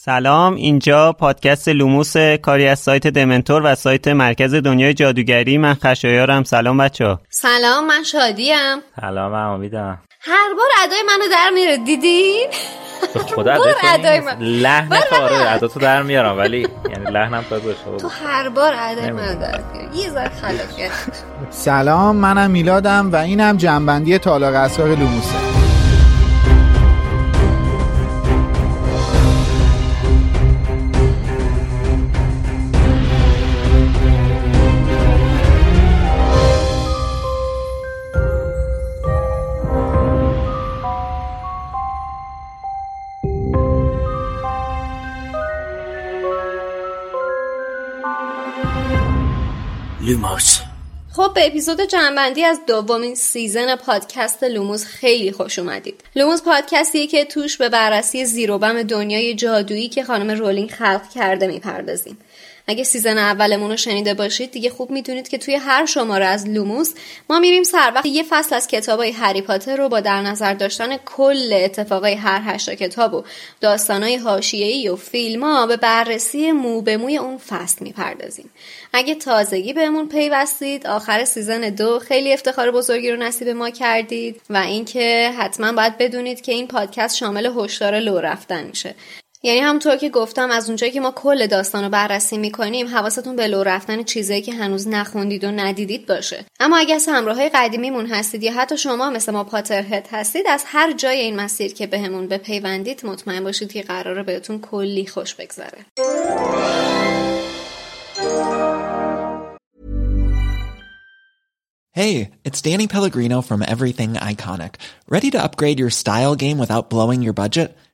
سلام اینجا پادکست لوموس کاری از سایت دمنتور و سایت مرکز دنیای جادوگری. من خشایارم. سلام بچه سلام من شادیم. سلام من امیدم. هر بار ادای منو در میره دیدین به خدا ادای من لحن کاره ادا تو در میارم ولی یعنی لحنم تا تو هر بار ادای منو در میاری. یه ذره خلاف سلام منم میلادم و اینم جنبندی تالاق اسرار لوموسه. لوموس خب به اپیزود جمع‌بندی از دومین season پادکست لوموس خیلی خوش اومدید. لوموس پادکستیه که توش به بررسی زیروبم دنیای جادویی که خانم رولینگ خلق کرده می‌پردازیم. اگه season اولمون رو شنیده باشید دیگه خوب می‌دونید که توی هر شماره از لوموس ما میریم سر وقت یه فصل از کتابای هری پاتر رو با در نظر داشتن کل اتفاقای هر هشتا کتاب و داستانای حاشیه‌ای و فیلم ها به بررسی مو به موی اون فصل می‌پردازیم. اگه تازگی بهمون پیوستید آخر season دو خیلی افتخار بزرگی رو نصیب ما کردید و اینکه حتما باید بدونید که این پادکست شامل هشدار لو رفتن میشه. یعنی همونطور که گفتم از اونجایی که ما کل داستان رو بررسی می‌کنیم حواستون به لو رفتن چیزایی که هنوز نخوندید و ندیدید باشه اما اگر از همراه های قدیمیمون هستید یا حتی شما مثل ما Potterhead هستید از هر جای این مسیر که بهمون به بپیوندید مطمئن باشید که قراره بهتون کلی خوش بگذره Hey, it's Danny Pellegrino from Everything Iconic. Ready to upgrade your style game without blowing your budget?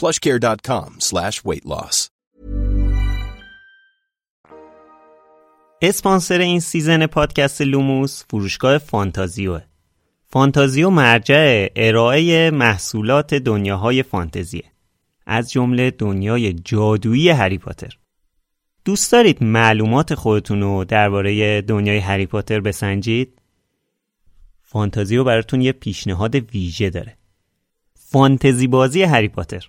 plushcare.com slash weight loss. اسپانسر این season پادکست لوموس فروشگاه فانتازیوه. فانتازیو مرجع ارائه محصولات دنیاهای فانتزیه. از جمله دنیای جادویی هری پاتر. دوست دارید معلومات خودتون رو درباره دنیای هری پاتر بسنجید؟ فانتازیو براتون یه پیشنهاد ویژه داره. فانتزی بازی هری پاتر.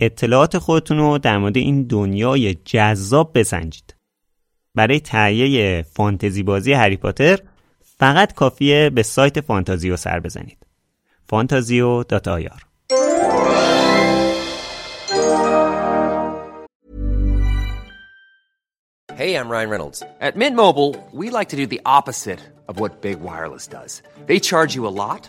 اطلاعات خودتون رو در مورد این دنیای جذاب بسنجید. برای تهیه فانتزی بازی هری پاتر فقط کافیه به سایت فانتازیو سر بزنید. فانتازیو دات آیار Hey, I'm Ryan Reynolds. At Mint Mobile, we like to do the opposite of what Big Wireless does. They charge you a lot,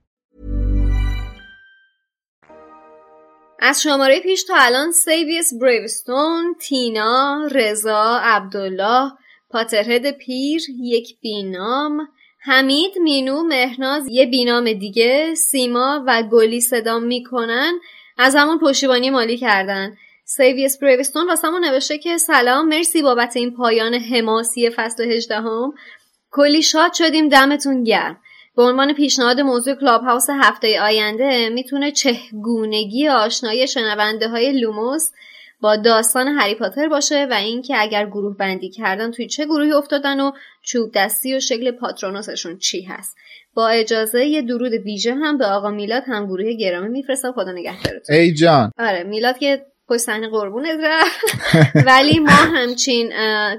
از شماره پیش تا الان سیویس بریوستون، تینا، رضا، عبدالله، Potterhead پیر، یک بینام، حمید، مینو، مهناز، یه بینام دیگه، سیما و گلی صدام می‌کنن ازمون پشتیبانی مالی کردن. سیویس بریوستون واسمون نوشته که سلام مرسی بابت این پایان حماسی فصل 18 هم. کلی شاد شدیم دمتون گرم. به عنوان پیشنهاد موضوع Clubhouse هفته آینده می‌تونه چگونگی آشنایی شنونده های لوموس با داستان هری پاتر باشه و اینکه اگر گروه بندی کردن توی چه گروهی افتادن و چوب دستی و شکل پاترونوسشون چی هست. با اجازه یه درود ویژه هم به آقا میلاد هم گروه گرامی میفرستم. خدا نگهدارتون. ای جان. آره میلاد که پشت صحنه قربون رفت ولی ما همچین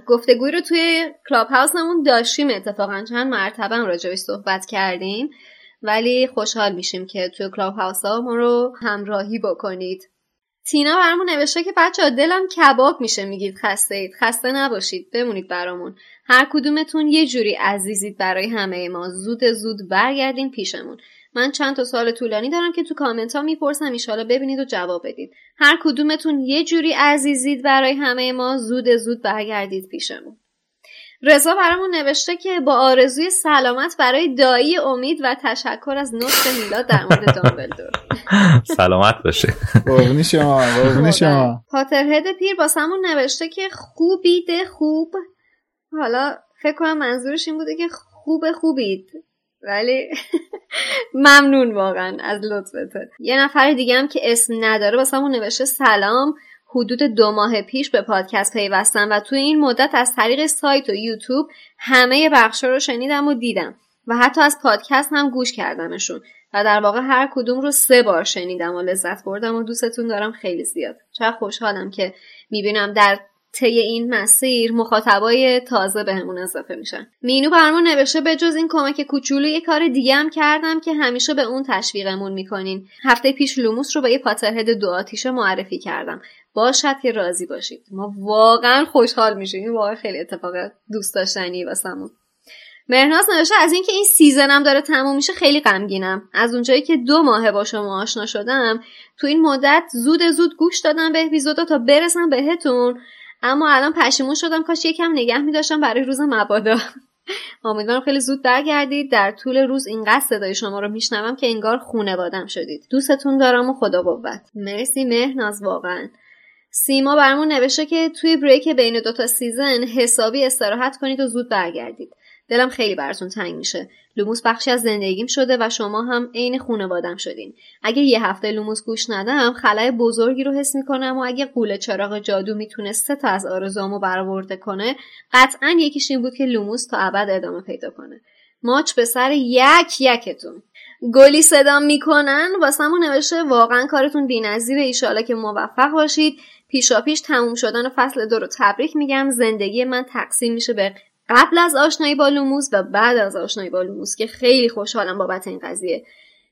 گفتگوی رو توی Clubhouse مون داشتیم اتفاقا. چند مرتبه هم راجبش صحبت کردیم. ولی خوشحال میشیم که توی Clubhouse ها ما رو همراهی بکنید. تینا برامون نوشته که بچه دلم کباب میشه میگید خسته اید. خسته نباشید بمونید برامون. هر کدومتون یه جوری عزیزید برای همه ما. زود زود برگردین پیشمون. من چند تا سال طولانی دارم که تو کامنت ها می‌پرسم ایشالا ببینید و جواب بدید. هر کدومتون یه جوری عزیزید برای همه ما زود زود برگردید پیشمون. رضا برامون نوشته که با آرزوی سلامت برای دایی امید و تشکر از نطق میلاد در مورد دامبلدور. سلامت باشه. قربونی شما قربونی شما. پاترهد پیر باسمون نوشته که خوبیده خوب. حالا فکر کنم منظورش این بوده که خوب خوبید. ولی ممنون واقعا از لطفتون. یه نفر دیگه هم که اسم نداره واسمون نوشته سلام حدود دو ماه پیش به پادکست پیوستم و توی این مدت از طریق سایت و یوتیوب همه بخشا رو شنیدم و دیدم و حتی از پادکست هم گوش کردمشون و در واقع هر کدوم رو سه بار شنیدم و لذت بردم و دوستتون دارم خیلی زیاد. چقدر خوشحالم که می‌بینم در طی این مسیر مخاطبای تازه بهمون به اضافه میشن. مینو برمون نوشته به جز این کمک کوچولو یه کار دیگه هم کردم که همیشه به اون تشویقمون می‌کنین. هفته پیش لوموس رو به یه پاترهد دو آتیشه معرفی کردم. باشد که راضی باشید. ما واقعا خوشحال میشیم. این واقعا خیلی اتفاق دوست داشتنی واسمون. مهناز نوشته از اینکه این سیزنم داره تموم میشه خیلی غمگینم. از اونجایی که دو ماهه با شما آشنا شدم تو این مدت زود زود گوش دادم به اپیزودا تا برسم بهتون. اما الان پشیمون شدم کاش یکم نگه میداشتم برای روز مبادا. امیدوارم خیلی زود برگردید. در طول روز اینقدر صدای شما رو میشنوم که انگار خونه بادم شدید. دوستتون دارم و خدا قوت. مرسی مهناز واقعا. سیما برمون نوشته که توی break بین دوتا season حسابی استراحت کنید و زود برگردید. دلم خیلی براتون تنگ میشه. لوموس بخشی از زندگیم شده و شما هم عین خونوادم شدین. اگه یه هفته لوموس گوش ندم خلای بزرگی رو حس می‌کنم و اگه غول چراغ جادو می‌تونست سه تا از آرزوامو برآورده کنه قطعا یکیش این بود که لوموس تا ابد ادامه پیدا کنه. ماچ به سر یک یکتون. گلی صدام می‌کنن واسمون نوشته واقعا کارتون بینظیره ایشالا که موفق باشید. پیشا پیش تموم شدن فصل دو رو تبریک میگم. زندگی من تقسیم میشه به قبل از آشنایی با لوموس و بعد از آشنایی با لوموس که خیلی خوشحالم بابت این قضیه.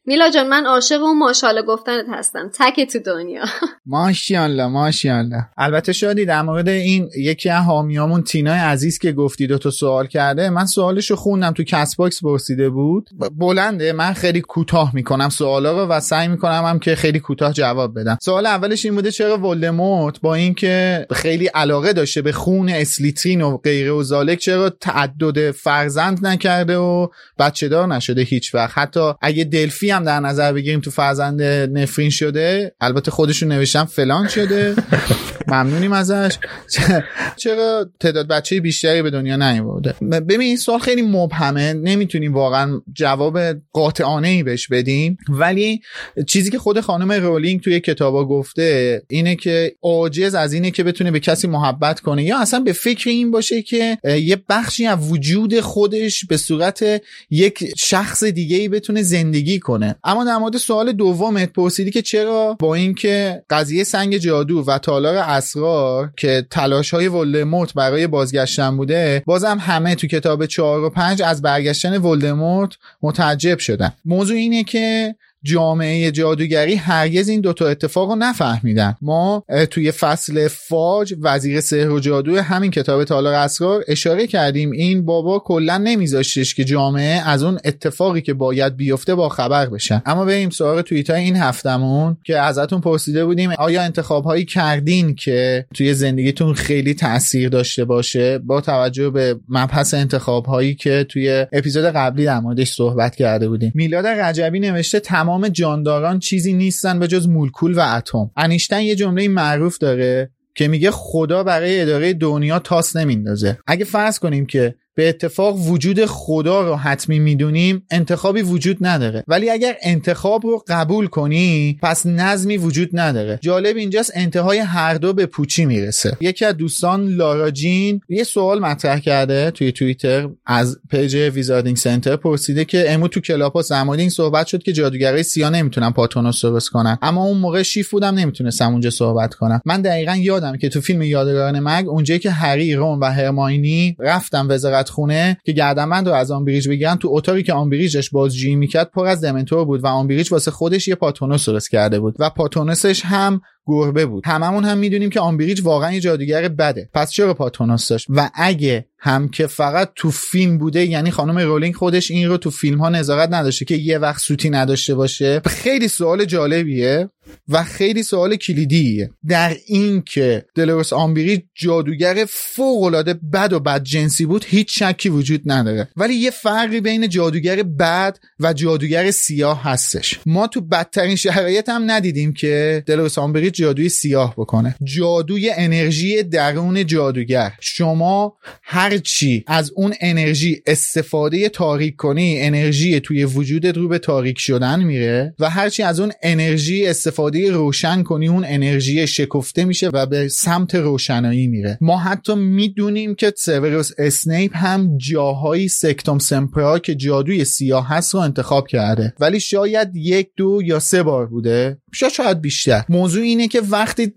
میلاد جان من عاشق اون ماشاءالله گفتنت هستم. تک تو دنیا. ماشاءالله ماشاءالله البته شادی در مورد این یکی از حامیامون تینای عزیز که گفتی دو تا سوال کرده من سوالشو خوندم تو Castbox پرسیده بود. بلنده من خیلی کوتاه می‌کنم سوالا رو و سعی می‌کنم هم که خیلی کوتاه جواب بدم. سوال اولش این بوده چرا ولدمورت با اینکه خیلی علاقه داشته به خون اسلیترین و غیره و ذالک چرا تعدد فرزند نکرده و بچه دار نشده هیچ وقت حتی اگه دلفی هم در نظر بگیریم تو فرزند نفرین شده. البته خودشون نوشتم فلان شده. ممنونیم ازش. چرا تعداد بچه بیشتری به دنیا نیورده؟ ببین این سوال خیلی مبهمه. نمی‌تونیم واقعا جواب قاطعانه ای بهش بدیم. ولی چیزی که خود خانم رولینگ توی کتابا گفته اینه که عاجز از اینه که بتونه به کسی محبت کنه. یا اصلا به فکر این باشه که یه بخشی از وجود خودش به صورت یک شخص دیگه ای بتونه زندگی کنه. اما در مورد سوال دومت پرسیدی که چرا؟ با اینکه قضیه سنگ جادو و تالار اسرار که تلاش های ولدمورت برای بازگشتن بوده بازم همه تو کتاب 4 و 5 از برگشتن ولدمورت متعجب شدن. موضوع اینه که جامعه جادوگری هرگز این دوتا اتفاق رو نفهمیدن. ما توی فصل فاج وزیر سحر و جادو همین کتاب تالار اسرار اشاره کردیم. این بابا کلا نمیذاشتش که جامعه از اون اتفاقی که باید بیفته با خبر بشن اما بریم سراغ توییت های این هفتمون که ازتون پرسیده بودیم آیا انتخاب هایی کردین که توی زندگیتون خیلی تاثیر داشته باشه؟ با توجه به مبحث انتخاب هایی که توی اپیزود قبلی در موردش صحبت کرده بودیم. میلاد رجبی نوشته تمام تمام جانداران چیزی نیستن به جز مولکول و اتم. انیشتن یه جمله معروف داره که میگه خدا برای اداره دنیا تاس نمیندازه. اگه فرض کنیم که به اتفاق وجود خدا رو حتمی می‌دونیم انتخابی وجود نداره. ولی اگر انتخاب رو قبول کنی پس نظمی وجود نداره. جالب اینجاست انتهای هر دو به پوچی می‌رسه. یکی از دوستان لاراجین یه سوال مطرح کرده توی توییتر از page Wizarding Center پرسیده که امو تو Clubhouse در این صحبت شد که جادوگرای سیاه نمی‌تونن پاترونوس درست کنن. اما اون موقع شیفت بودم نمی‌تونستم اونجا صحبت کنم. من دقیقا یادم که تو فیلم یادگاران مرگ اونجایی که هری رون و هرماینی رفتم وزارت خونه که گردنبند رو از آمبریج بگیرن تو اتاقی که آمبریج داشت بازجویی می‌کرد پر از دمنتور بود و آمبریج واسه خودش یه پاترونوس درست کرده بود و پاترونوسش هم گربه بود. هممون هم می‌دونیم که آمبریج واقعا یه جادوگر بده. پس چرا پاترونوس داشت؟ و اگه هم که فقط تو فیلم بوده یعنی خانم رولینگ خودش این رو تو فیلم ها نظارت نداشته که یه وقت سوتی نداشته باشه خیلی سوال جالبیه و خیلی سوال کلیدیه. در این که دلورس آمبریج جادوگر فوق العاده بد و بد جنسی بود هیچ شکی وجود نداره. ولی یه فرقی بین جادوگر بد و جادوگر سیاه هستش. ما تو بدترین شرایط هم ندیدیم که دلورس آمبریج جادوی سیاه بکنه. جادوی انرژی درون جادوگر. شما هرچی از اون انرژی استفاده تاریک کنی انرژی توی وجودت رو به تاریک شدن میره و هرچی از اون انرژی استفاده روشن کنی اون انرژی شکفته میشه و به سمت روشنایی میره. ما حتی می‌دونیم که سیوروس اسنیپ هم جاهایی سکتوم سمپرا که جادوی سیاه هست رو انتخاب کرده. ولی شاید یک دو یا سه بار بوده. شاید بیشتر. موضوع اینه که وقتی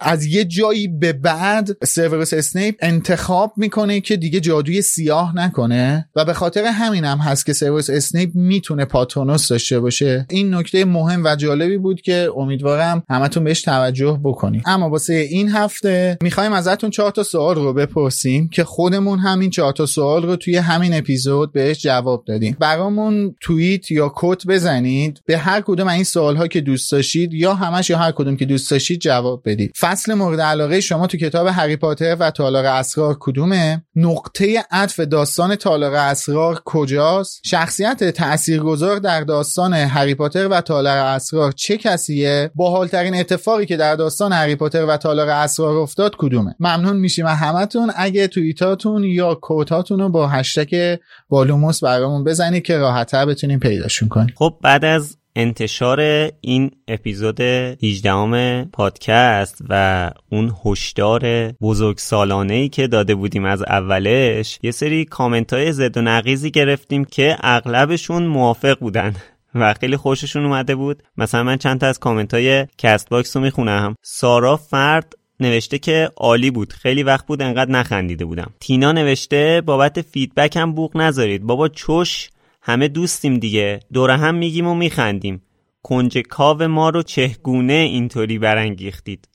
از یه جایی به بعد سیورس اسنیپ انتخاب می‌کنه که دیگه جادوی سیاه نکنه و به خاطر همین هم هست که سیورس اسنیپ می‌تونه پاترونوس داشته باشه. این نکته مهم و جالبی بود که امیدوارم همتون بهش توجه بکنیم اما واسه این هفته می‌خوایم ازتون چهار تا سوال رو بپرسیم که خودمون همین چهار تا سوال رو توی همین اپیزود بهش جواب دادیم. برامون توییت یا quote بزنید. به هر کدوم این سوال ها که دوست داشتید یا همش یا هر کدوم که دوست داشتید جواب بدید. فصل مورد علاقه شما تو کتاب هری پاتر و تالار اسرار کدومه؟ نقطه عطف داستان تالار اسرار کجاست؟ شخصیت تاثیرگذار در داستان هری پاتر و تالار اسرار چه کسیه؟ باحالترین اتفاقی که در داستان هری پاتر و تالار اسرار افتاد کدومه؟ ممنون میشیم همتون. اگه توییتاتون یا quote اتون رو با هشتگ با لوموس برامون بزنید که راحتتر بتونیم پیداشون کنیم. خب بعد از انتشار این اپیزود 18 پادکست و اون هشدار بزرگسالانه ای که داده بودیم از اولش یه سری کامنت های ضد و نقیضی گرفتیم که اغلبشون موافق بودن و خیلی خوششون اومده بود. مثلا من چند تا از کامنت های کست باکس رو می‌خونم. سارا فرد نوشته که عالی بود. خیلی وقت بود انقدر نخندیده بودم. تینا نوشته بابت فیدبک هم بوق نذارید. بابا چش همه دوستیم دیگه. دور هم میگیم و میخندیم. کنج کاو ما رو چهگونه اینطوری برانگیختید.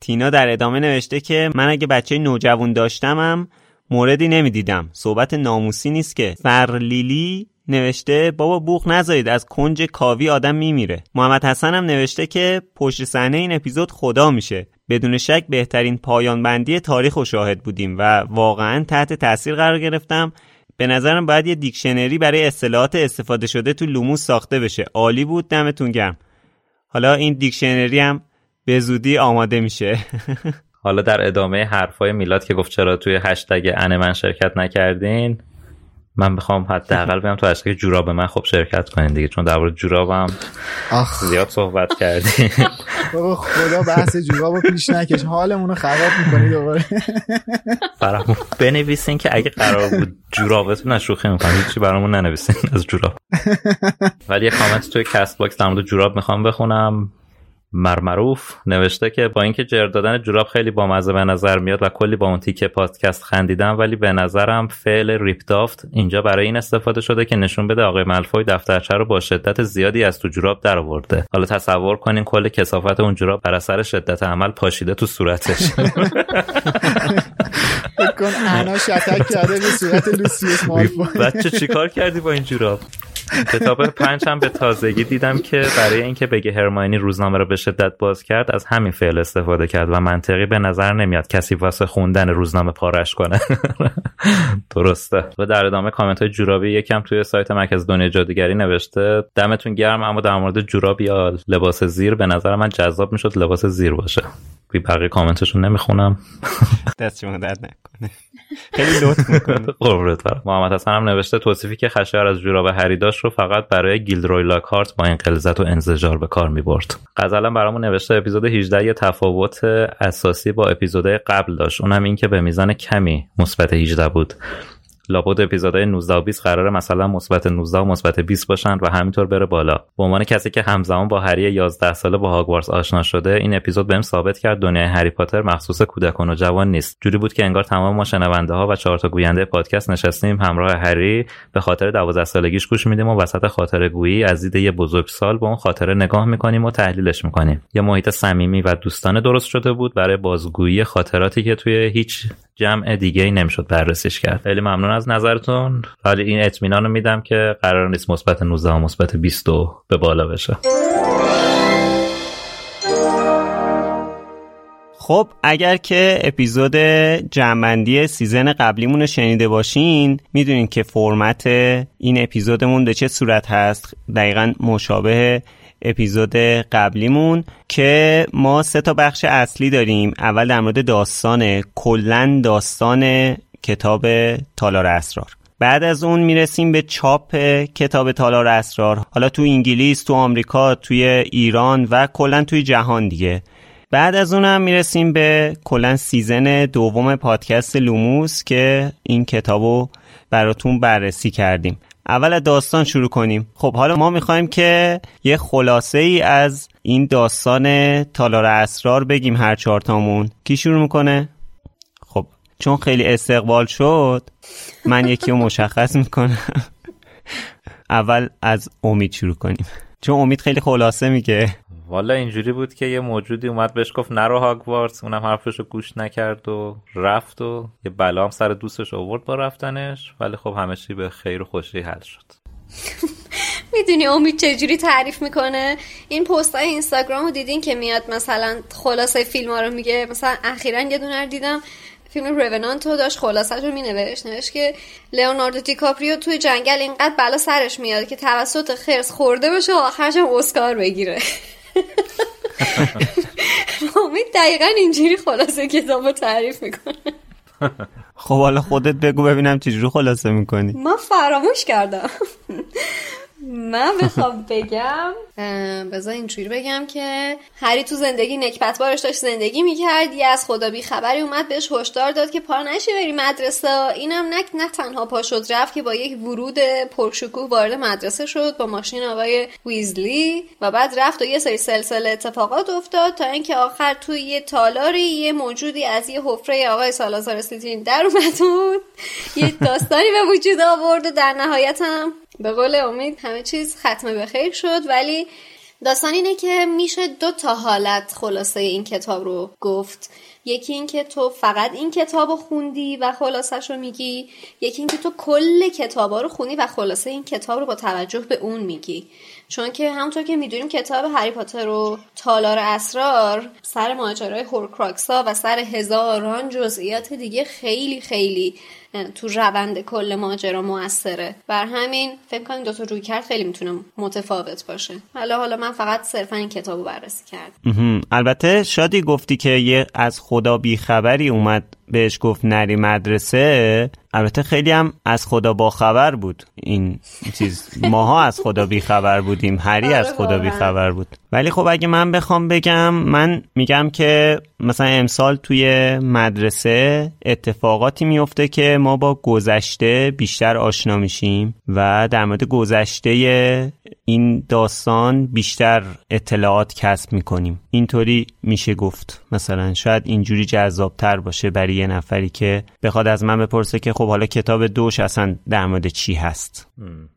تینا در ادامه نوشته که من اگه بچه نوجوان داشتمم موردی نمی‌دیدم. صحبت ناموسی نیست که. فرلیلی نوشته بابا بوخ نذارید از کنج کاوی آدم میمیره. محمد حسن هم نوشته که پشت صحنه این اپیزود خدا میشه. بدون شک بهترین پایان بندی تاریخ و شاهد بودیم و واقعا تحت تاثیر قرار گرفتم. به نظرم باید یه دیکشنری برای اصطلاحات استفاده شده تو لوموس ساخته بشه. عالی بود دمتون گرم. حالا این دیکشنری هم به زودی آماده میشه. حالا در ادامه حرفای میلاد که گفت چرا توی هشتگ عن من شرکت نکردین؟ من می‌خوام حداقل بیام تو هشتگ جوراب من خب شرکت کنین دیگه چون در مورد جورابم زیاد صحبت کردیم. بابا خدا بحث جورابو پیش نکش. حالمون رو خراب می‌کنی دوباره. برامون بنویسین که اگه قرار بود جورابتون شوخی می‌کنم. هیچی برامون ننویسین از جوراب. ولی یه کامنت توی کست باکس در مورد جوراب می‌خوام بخونم. مرمروف نوشته که با اینکه جر دادن جوراب خیلی بامزه به نظر میاد و کلی با اون تیکه پادکست خندیدم ولی به نظرم فعل ripped off اینجا برای این استفاده شده که نشون بده آقای ملفوی دفترچه رو با شدت زیادی از تو جوراب در آورده حالا تصور کنین کل کثافت اون جوراب بر اثر شدت عمل پاشیده تو صورتش. کن انا شتک کرده به صورت لوسیوس مالفوی بچه چیکار کردی با این جوراب؟ کتاب پنج هم به تازگی دیدم که برای اینکه بگه هرماینی روزنامه رو به شدت باز کرد از همین فعل استفاده کرد و منطقی به نظر نمیاد کسی واسه خوندن روزنامه پارش کنه. درسته. و در ادامه کامنت های جورابی یکم توی سایت مرکز دنیا جادوگری نوشته دمتون گرم اما در مورد جوراب یا لباس زیر به نظر من جذاب می‌شد لباس زیر باشه. بقیه کامنتشون نمی‌خونم. دست شما درد نکنه. خیلی لطف می‌کنه قربونت برم. محمد حسن هم نوشته توصیفی که خشایار از جوراب هری داشت رو فقط برای گیلدروی لاکارت با این قلزت و انزجار به کار می‌برد. غزلا برامون نوشته اپیزود 18 یه تفاوت اساسی با اپیزودهای قبل داشت. اونم این که به میزان کمی مثبت 18 بود. لابد اپیزودهای 19 و 20 قراره مثلا مثبت 19 و مثبت 20 باشن و همینطور بره بالا. به عنوان کسی که همزمان با هری 11 ساله با هاگوارتس آشنا شده این اپیزود بهم ثابت کرد دنیای هری پاتر مخصوص کودکان و جوان نیست. جوری بود که انگار تمام ما شنونده ها و چهار تا گوینده پادکست نشستیم همراه هری به خاطر 12 سالگیش گوش میدیم و وسط خاطره گویی از دید یه بزرگسال به اون خاطره نگاه می‌کنیم و تحلیلش می‌کنیم. یه محیط صمیمی و دوستانه درست شده بود برای بازگویی خاطراتی که توی هیچ جمع دیگه ای نمی‌شد بررسیش کرد. خیلی ممنون از نظرتون؟ ولی این اطمینان رو میدم که قرار نیست مثبت 19 و مثبت 20 به بالا بشه. خب اگر که اپیزود جمعندی سیزن قبلیمون رو شنیده باشین می‌دونین که فرمت این اپیزودمون به چه صورت هست. دقیقا مشابه اپیزود قبلیمون که ما سه تا بخش اصلی داریم. اول در مورد داستان کلا داستان کتاب تالار اسرار. بعد از اون می‌رسیم به چاپ کتاب تالار اسرار. حالا تو انگلیس تو آمریکا توی ایران و کلا توی جهان دیگه. بعد از اونم می‌رسیم به کلا season دوم پادکست لوموس که این کتابو براتون بررسی کردیم. اول داستان شروع کنیم. خب حالا ما می‌خوایم که یه خلاصه ای از این داستان تالار اسرار بگیم هر چهارتامون کی شروع می‌کنه؟ چون خیلی استقبال شد من یکی رو مشخص می‌کنم. اول از امید شروع کنیم. چون امید خیلی خلاصه میگه. والا اینجوری بود که یه موجودی اومد بهش گفت نرو هاگوارتس اونم حرفش رو گوش نکرد و رفت و یه بلا هم سر دوستش آورد با رفتنش ولی خب همه چی به خیر و خوشی حل شد. می‌دونی امید چجوری تعریف می‌کنه؟ این پست های اینستاگرام رو دیدین که میاد مثلا خلاصه فیلم ها رو میگه؟ مثلا اخیرا یه دونه دیدم. فیلم رونانتو داشت خلاصه رو مینوشت نوشت که لئوناردو دیکاپریو توی جنگل اینقدر بلا سرش میاد که توسط خرس خورده بشه و آخرش اسکار بگیره. امید دقیقا اینجوری خلاصه کتاب رو تعریف می‌کنه. خب حالا خودت بگو ببینم چجوری خلاصه می‌کنی. من فراموش کردم. من بخوام بگم. بذار اینجوری بگم که هری تو زندگی نکبت بارش داشت زندگی می‌کرد یه از خدا بی خبری اومد بهش هشدار داد که پا نشی بری مدرسه. اینم نک نه تنها پا شد رفت که با یک ورود پرشکوه وارد مدرسه شد با ماشین آقای ویزلی و بعد رفت و یه سری سلسله اتفاقات افتاد تا اینکه آخر توی یه تالاری یه موجودی از یه حفره آقای سالازار سیتین در اومد یه داستانی به وجود آورد و در نهایت هم به قول امید همه چیز ختم به خیر شد ولی داستان اینه که میشه دو تا حالت خلاصه این کتاب رو گفت. یکی اینکه تو فقط این کتاب رو خوندی و خلاصش رو میگی یکی اینکه تو کل کتابا رو خوندی و خلاصه این کتاب رو با توجه به اون میگی. چون که همونطور که می‌دونیم کتاب هری پاتر و تالار اسرار سر ماجرای هورکراکسا و سر هزاران جزئیات دیگه خیلی خیلی تو روند کل ماجرا موثره. بر همین فکر کنم دو تا روی کرد خیلی می‌تونه متفاوت باشه. حالا حالا من فقط صرفا این کتاب بررسی کردم. البته شادی گفتی که یه از خدا بیخبری اومد بهش گفت نری مدرسه البته خیلی هم از خدا با خبر بود. این چیز ماها از خدا بی خبر بودیم هری آره از خدا بی خبر بود. ولی خب اگه من بخوام بگم من میگم که مثلا امسال توی مدرسه اتفاقاتی میفته که ما با گذشته بیشتر آشنا میشیم و در مورد گذشته این داستان بیشتر اطلاعات کسب می‌کنیم. اینطوری میشه گفت. مثلا شاید اینجوری جذابتر باشه برای یه نفری که بخواد از من بپرسه که خب حالا کتاب دوش اصلا در مورد چی هست.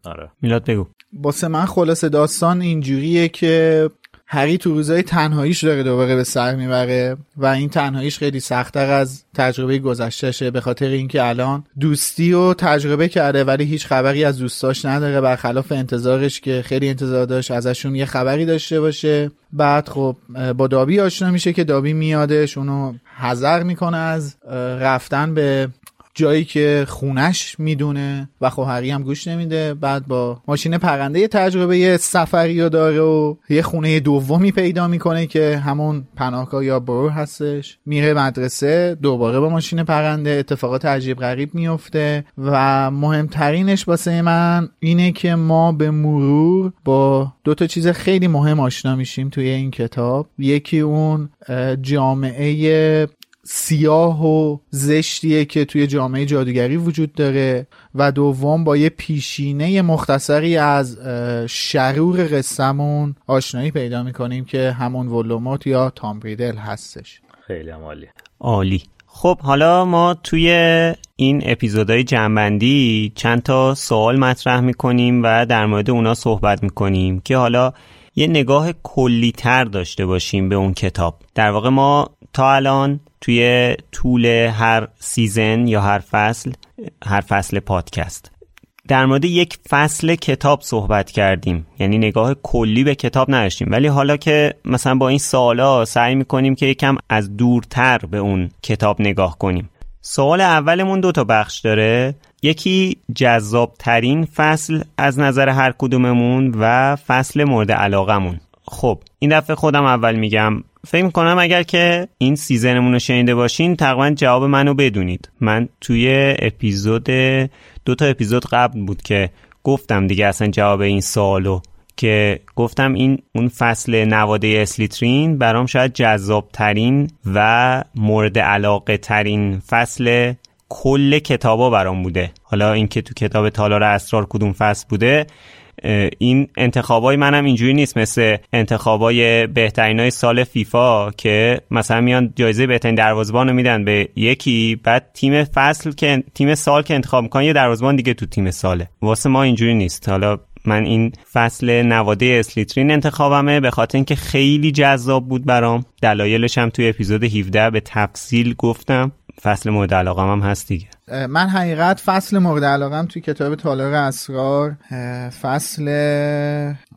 آره. میلاد بگو. واسه من خلاصه داستان اینجوریه که هری تو روزای تنهاییش داره دوباره به سر می‌بره و این تنهاییش خیلی سختتر از تجربه گذشتهشه به خاطر اینکه الان دوستی رو تجربه کرده ولی هیچ خبری از دوستاش نداره. برخلاف انتظارش که خیلی انتظار داشت ازشون یه خبری داشته باشه. بعد خب با دابی آشنا میشه که دابی میادش اونو حذر می‌کنه از رفتن به جایی که خونش می‌دونه و خب هری هم گوش نمیده. بعد با ماشین پرنده تجربه یه سفری رو داره و یه خونه دومی پیدا می‌کنه که همون پناهگاه یا برو هستش. میره مدرسه دوباره با ماشین پرنده اتفاقات عجیب غریب میفته و مهمترینش واسه من اینه که ما به مرور با دو تا چیز خیلی مهم آشنا میشیم توی این کتاب. یکی اون جامعه سیاه و زشتیه که توی جامعه جادوگری وجود داره و دوم با یه پیشینه مختصری از شرور قصهمون آشنایی پیدا می‌کنیم که همون ولوموت یا تامبریدل هستش. خیلی عالی عالی. خب حالا ما توی این اپیزودهای جنبندی چند تا سوال مطرح می‌کنیم و در مورد اونا صحبت می‌کنیم که حالا یه نگاه کلی تر داشته باشیم به اون کتاب. در واقع ما تا الان توی طول هر season یا هر فصل هر فصل پادکست. در مورد یک فصل کتاب صحبت کردیم. یعنی نگاه کلی به کتاب نداشتیم. ولی حالا که مثلا با این سوالا سعی می‌کنیم که یکم از دورتر به اون کتاب نگاه کنیم. سوال اولمون دو تا بخش داره. یکی جذاب ترین فصل از نظر هر کدوممون و فصل مورد علاقمون خب این دفعه خودم اول میگم فکر کنم اگر که این سیزنمون رو شنیده باشین تقریبا جواب منو بدونید. من توی اپیزود دو تا اپیزود قبل بود که گفتم دیگه اصلا جواب این سوالو که گفتم این اون فصل نواده اسلیترین برام شاید جذاب ترین و مورد علاقه ترین فصل کل کتابا برام بوده. حالا اینکه تو کتاب تالار اسرار کدوم فصل بوده این انتخابای منم اینجوری نیست. مثل انتخابای بهترین های سال فیفا که مثلا میان جایزه بهترین دروازبان رو میدن به یکی بعد تیم فصل که تیم سال که انتخاب می‌کنن یه دروازبان دیگه تو تیم ساله. واسه ما اینجوری نیست. حالا من این فصل نواده اسلیترین انتخابمه به خاطر اینکه خیلی جذاب بود برام. دلایلش هم توی اپیزود 17 به تفصیل گفتم. فصل مورد علاقم هم هست دیگه. من حقیقت فصل مورد علاقم توی کتاب تالار اسرار فصل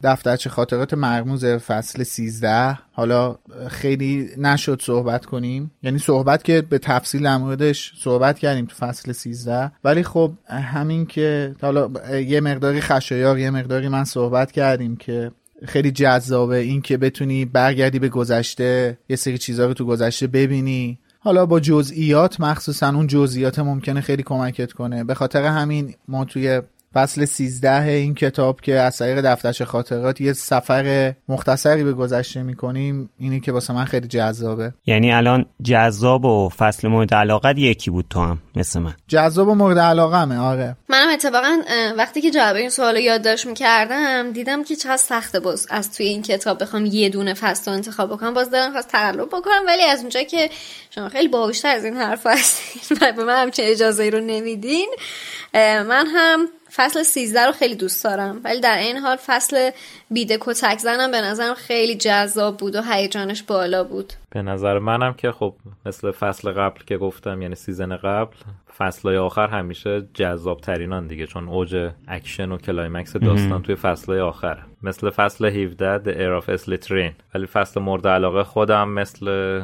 دفترچه خاطرات مرموز فصل 13 حالا خیلی نشد صحبت کنیم. یعنی صحبت که به تفصیل در موردش صحبت کردیم تو فصل 13 ولی خب همین که حالا یه مقداری خشایار یه مقداری من صحبت کردیم که خیلی جذابه این که بتونی برگردی به گذشته یه سری چیزها رو تو گذشته ببینی. حالا با جزئیات مخصوصا اون جزئیات ممکنه خیلی کمکت کنه. به خاطر همین ما توی فصل 13 این کتاب که از طریق دفترچه خاطرات یه سفر مختصری به گذشته می‌کنیم اینی که واسه من خیلی جذابه. یعنی الان جذاب و فصل مورد علاقت یکی بود تو هم مثل من. جذاب و مورد علاقمه آره. منم اتفاقا وقتی که جواب این سوال یادداشت می‌کردم دیدم که چقدر سخته باز از توی این کتاب بخوام یه دونه فصل رو انتخاب بکنم. باز دارم خواست تقلب بکنم ولی از اونجا که شما خیلی باهوشتر از این حرف هستین و به من همچین اجازه رو نمیدین من هم فصل 13 رو خیلی دوست دارم. ولی در این حال فصل بید کتک زنم به نظرم خیلی جذاب بود و هیجانش بالا بود. به نظر منم که خب مثل فصل قبل که گفتم یعنی season قبل فصلهای آخر همیشه جذاب ترینان دیگه چون اوج اکشن و climax داستان توی فصلهای آخر مثل فصل 17 The Heir of Slytherin. ولی فصل مورد علاقه خودم مثل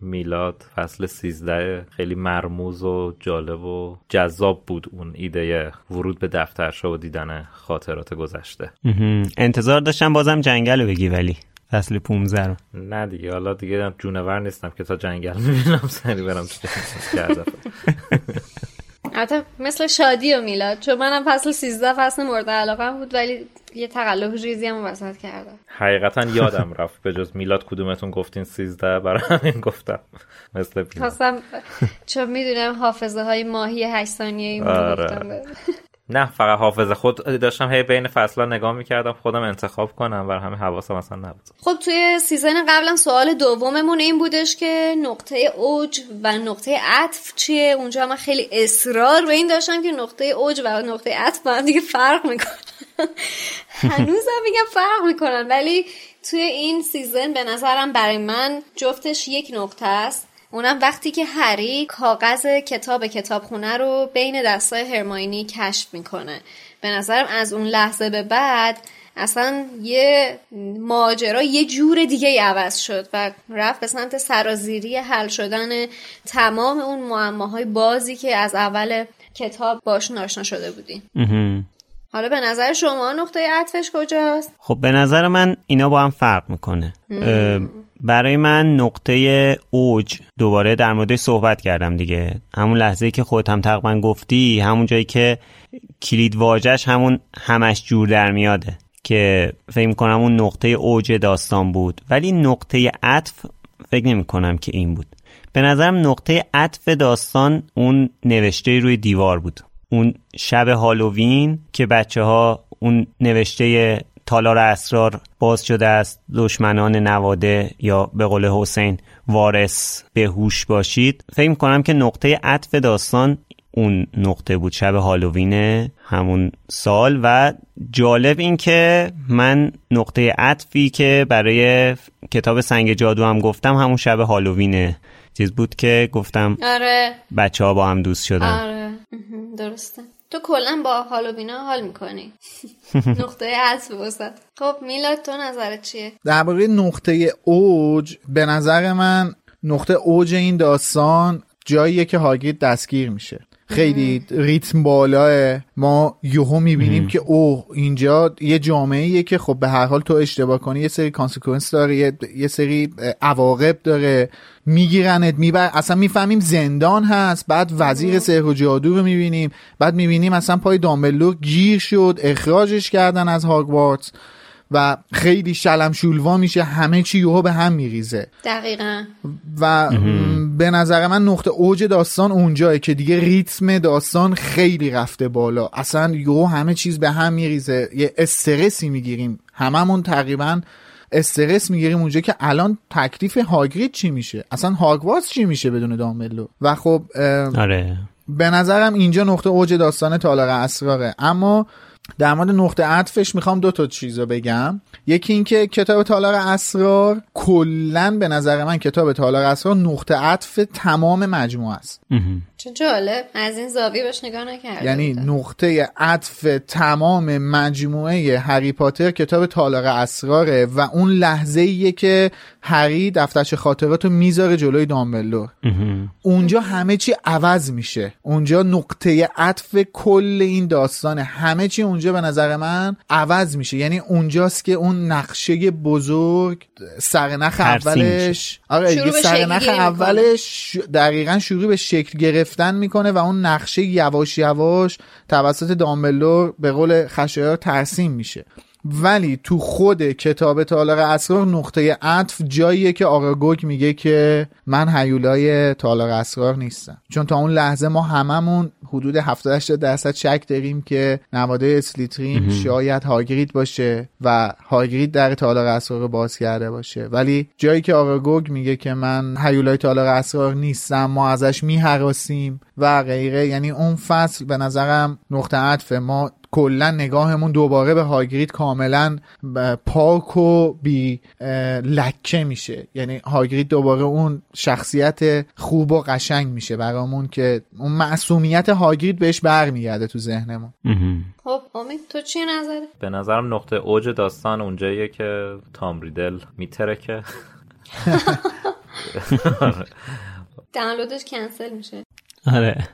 میلاد فصل 13 خیلی مرموز و جالب و جذاب بود اون ایده ورود به دفترشا و دیدن خاطرات گذشته. انتظار داشتم بازم جنگل رو بگی ولی. فصل 15 رو. نه دیگه حالا دیگه جونور نیستم که تا جنگل می‌بینم سری برم حتی مثل شادی و میلاد چون منم فصل 13 فصل مورد علاقه بود ولی یه تقلب ریزی هم وسط کردم. حقیقتا یادم رفت به جز میلاد کدومتون گفتین 13 برای همین گفتم. مثل خواستم چون می‌دونم حافظه های ماهی 8 ثانیه این آره. نه فقط حافظه خود داشتم هی بین فصلا نگاه می‌کردم خودم انتخاب کنم بر همه حواسم اصلا نبود. خب توی سیزن قبلا سوال دوممون این بودش که نقطه اوج و نقطه عطف چیه؟ اونجا من خیلی اصرار به این داشتم که نقطه اوج و نقطه عطف با هم دیگه فرق می‌کنن. هنوزم میگم فرق می‌کنن ولی توی این سیزن به نظرم برای من جفتش یک نقطه است. اونم وقتی که هری کاغذ کتاب کتابخونه رو بین دستای هرماینی کشف می‌کنه. به نظرم از اون لحظه به بعد اصلا یه ماجرا یه جور دیگه ای عوض شد و رفت به سمت سرازیری حل شدن تمام اون معماهای بازی که از اول کتاب باش آشنا شده بودیم. حالا به نظر شما نقطه عطفش کجاست؟ خب به نظر من اینا با هم فرق می‌کنه. برای من نقطه اوج دوباره در مورد صحبت کردم دیگه. همون لحظه که خودت هم تقریبا گفتی همون جایی که کلید واجش همون همش جور در میاده که فکر کنم اون نقطه اوج داستان بود. ولی نقطه عطف فکر نمی کنم که این بود. به نظرم نقطه عطف داستان اون نوشته روی دیوار بود. اون شب هالووین که بچه ها اون نوشته تالار اسرار باز شده است. دشمنان نواده یا به قول حسین وارث به هوش باشید. فکر کنم که نقطه عطف داستان اون نقطه بود شب هالووین همون سال. و جالب این که من نقطه عطفی که برای کتاب سنگ جادو هم گفتم همون شب هالووینه چیز بود که گفتم آره. بچه ها با هم دوست شدن. آره. درسته. تو کلا با هالووینا حال می‌کنی. نقطه عطف وسط خب میلاد تو نظرت چیه؟ درباره نقطه اوج به نظر من نقطه اوج این داستان جاییه که هاگرید دستگیر میشه. خیلی ریتم بالاه. ما یوهو می‌بینیم که اوه اینجا یه جامعه که خب به هر حال تو اشتباه کنی یه سری consequence داره یه, یه سری عواقب داره. میگیرنت میبر اصلا می‌فهمیم زندان هست بعد وزیر سحر و جادو رو می‌بینیم بعد می‌بینیم اصلا پای دامبلور گیر شد اخراجش کردن از هاگوارتس. و خیلی شلم شولوا میشه همه چی یهو به هم میریزه. دقیقا. و به نظر من نقطه اوج داستان اونجاه که دیگه ریتم داستان خیلی رفته بالا. اصلا یهو همه چیز به هم میریزه. یه استرسی می‌گیریم. هممون تقریبا استرس می‌گیریم اونجا که الان تکلیف هاگرید چی میشه؟ اصلا هاگوارتس چی میشه بدون دامبلو؟ و خب آره. به نظرم اینجا نقطه اوج داستان تالار اسراره. اما در مورد نقطه عطفش می‌خوام دو تا چیز رو بگم. یکی اینکه کتاب تالار اسرار کلا به نظر من کتاب تالار اسرار نقطه عطف تمام مجموعه است. چه جالب. از این زاویه بهش نگاه نکرده یعنی نقطه عطف تمام مجموعه هری پاتر کتاب تالار اسراره و اون لحظه ایه که هری دفترچ خاطرات رو می‌ذاره جلوی دامبلور اونجا همه چی عوض میشه. اونجا نقطه عطف کل این داستانه. همه چی اونجا به نظر من عوض میشه. یعنی اونجاست که اون نقشه بزرگ سرنخ اولش. آره سرنخ اولش دقیقا شروع به شکل گرفتن می‌کنه و اون نقشه یواش یواش توسط دامبلور به قول خشایار ترسیم میشه. ولی تو خود کتاب تالار اسرار نقطه عطف جاییه که آراگوگ میگه که من هیولای تالار اسرار نیستم. چون تا اون لحظه ما هممون حدود 70 درصد شک داریم که نواده اسلیترین شاید هاگرید باشه و هاگرید در تالار اسرار باز کرده باشه. ولی جایی که آراگوگ میگه که من هیولای تالار اسرار نیستم ما ازش میهراسیم و غیره یعنی اون فصل به نظرم نقطه عطف ما کلا نگاهمون دوباره به هاگرید کاملا پاک و بی لکه میشه. یعنی هاگرید دوباره اون شخصیت خوب و قشنگ میشه برامون که اون معصومیت هاگرید بهش برمیگرده تو ذهنمون. خب امید تو چی نظره به نظرم نقطه اوج داستان اونجاییه که تام ریدل میترکه. دانلودش کنسل میشه. آره.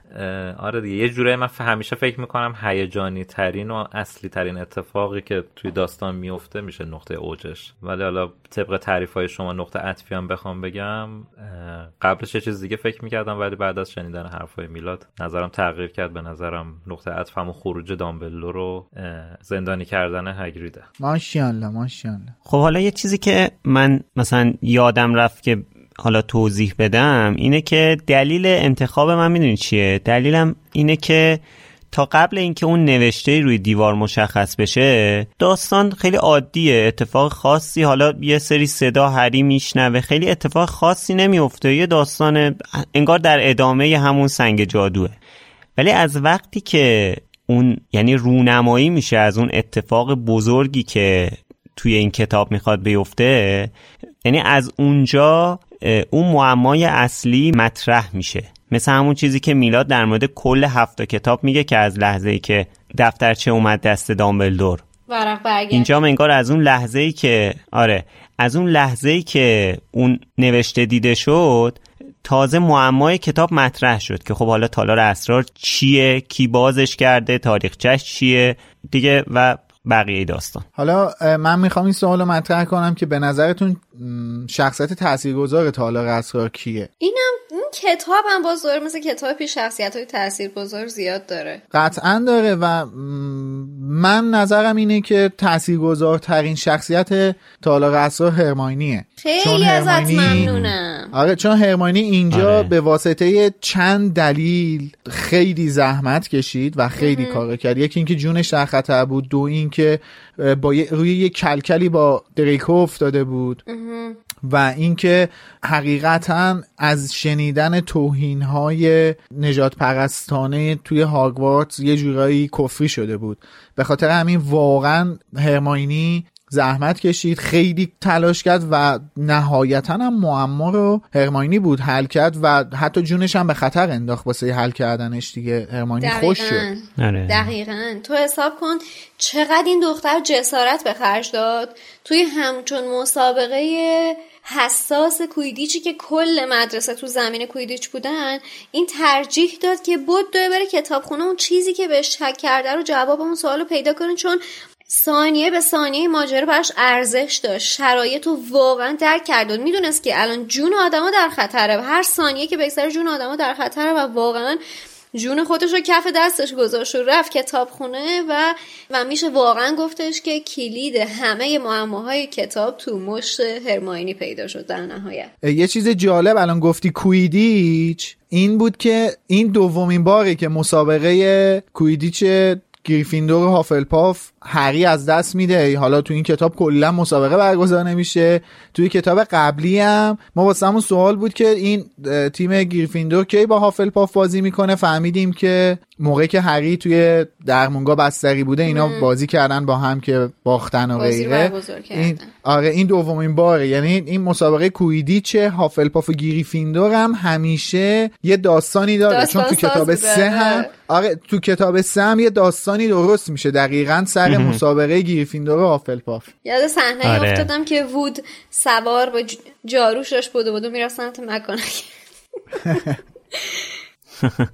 آره دیگه. یه جوره من همیشه فکر می‌کنم هیجانی ترین و اصلی ترین اتفاقی که توی داستان میفته میشه نقطه اوجش. ولی حالا طبق تعریف های شما نقطه عطفی هم بخوام بگم قبلش یه چیز دیگه فکر می‌کردم ولی بعد از شنیدن حرفای میلاد نظرم تغییر کرد. به نظرم نقطه عطف و خروج دامبلو رو زندانی کردن هگریده. ماشاءالله ماشاءالله. خب حالا یه چیزی که من مثلا یادم رفت که حالا توضیح بدم اینه که دلیل انتخاب من می‌دونی چیه؟ دلیلم اینه که تا قبل اینکه اون نوشته روی دیوار مشخص بشه داستان خیلی عادیه اتفاق خاصی حالا یه سری صدا هری میشنوه خیلی اتفاق خاصی نمیفته یه داستان انگار در ادامه همون سنگ جادوه. ولی از وقتی که اون یعنی رونمایی میشه از اون اتفاق بزرگی که توی این کتاب می‌خواد بیفته یعنی از اونجا اون معمای اصلی مطرح میشه. مثل همون چیزی که میلاد در مورد کل هفت کتاب میگه که از لحظه ای که دفترچه اومد دست دامبلدور. اینجا انگار از اون لحظه ای که آره از اون لحظه ای که اون نوشته دیده شد تازه معمای کتاب مطرح شد که خب حالا تالار اسرار چیه کی بازش کرده تاریخچش چیه؟ دیگه و بقیه داستان. حالا من می‌خوام این سوال رو مطرح کنم که به نظرتون شخصیت تاثیرگذار تالار اسرار کیه؟ اینم این کتاب هم باز داره مثل کتاب پیش شخصیت های تاثیرگذار زیاد داره. قطعا داره و من نظرم اینه که تاثیرگذارترین شخصیت تالار اسرار هرماینیه. خیلی ازت ممنونم. آره چون هرماینی اینجا آره. به واسطه چند دلیل خیلی زحمت کشید و خیلی کار کرد. یکی اینکه جونش در خطر بود دو اینکه با روی یه کلکلی با دریکو افتاده بود. و اینکه حقیقتا از شنیدن توهین های نجات پرستانه توی هاگوارتس یه جورایی کفری شده بود. به خاطر همین واقعا هرماینی زحمت کشید خیلی تلاش کرد و نهایتا هم معما رو هرماینی بود حل کرد و حتی جونش هم به خطر انداخت واسه حل کردنش دیگه. هرماینی خوش شد. آره. دقیقا. تو حساب کن چقدر این دختر جسارت به خرج داد. توی همچون مسابقه حساس کویدیچی که کل مدرسه تو زمین کویدیچ بودن این ترجیح داد که بود دوی بره کتابخونه اون چیزی که بهش شک کرده رو جواب اون سوال رو پیدا کنه چون ثانیه به ثانیه ماجرا براش ارزش داشت. شرایط رو واقعا درک کرد و می‌دونست که الان جون آدما در خطره هر ثانیه که بگذره جون آدما در خطره و واقعا جون خودش رو کف دستش گذاشت و رفت کتابخونه و و میشه واقعا گفتش که کلید همه معماهای کتاب تو مشت هرماینی پیدا شد در نهایت. یه چیز جالب الان گفتی کویدیچ این بود که این دومین باری که مسابقه کویدیچ گریفیندور و هافلپاف هری از دست میده. حالا تو این کتاب کلا مسابقه برگزار نمیشه. توی کتاب قبلی هم ما واسه همون سوال بود که این تیم گریفیندور کی با هافلپاف بازی می‌کنه؟ فهمیدیم که موقعی که هری توی درمونگاه بستری بوده اینا بازی کردن با هم که باختن و غیره. این آره این دومین باره. یعنی این مسابقه کوییدیچ هافلپاف و گریفیندور هم همیشه یه داستانی داره. چون تو کتاب سه هم آره تو کتاب سه هم یه داستانی درست میشه. دقیقا سر مسابقه گریفیندور و هافلپاف یاد صحنه آره. افتادم که وود سوار با جاروشش بوده بوده می‌رسن مکانه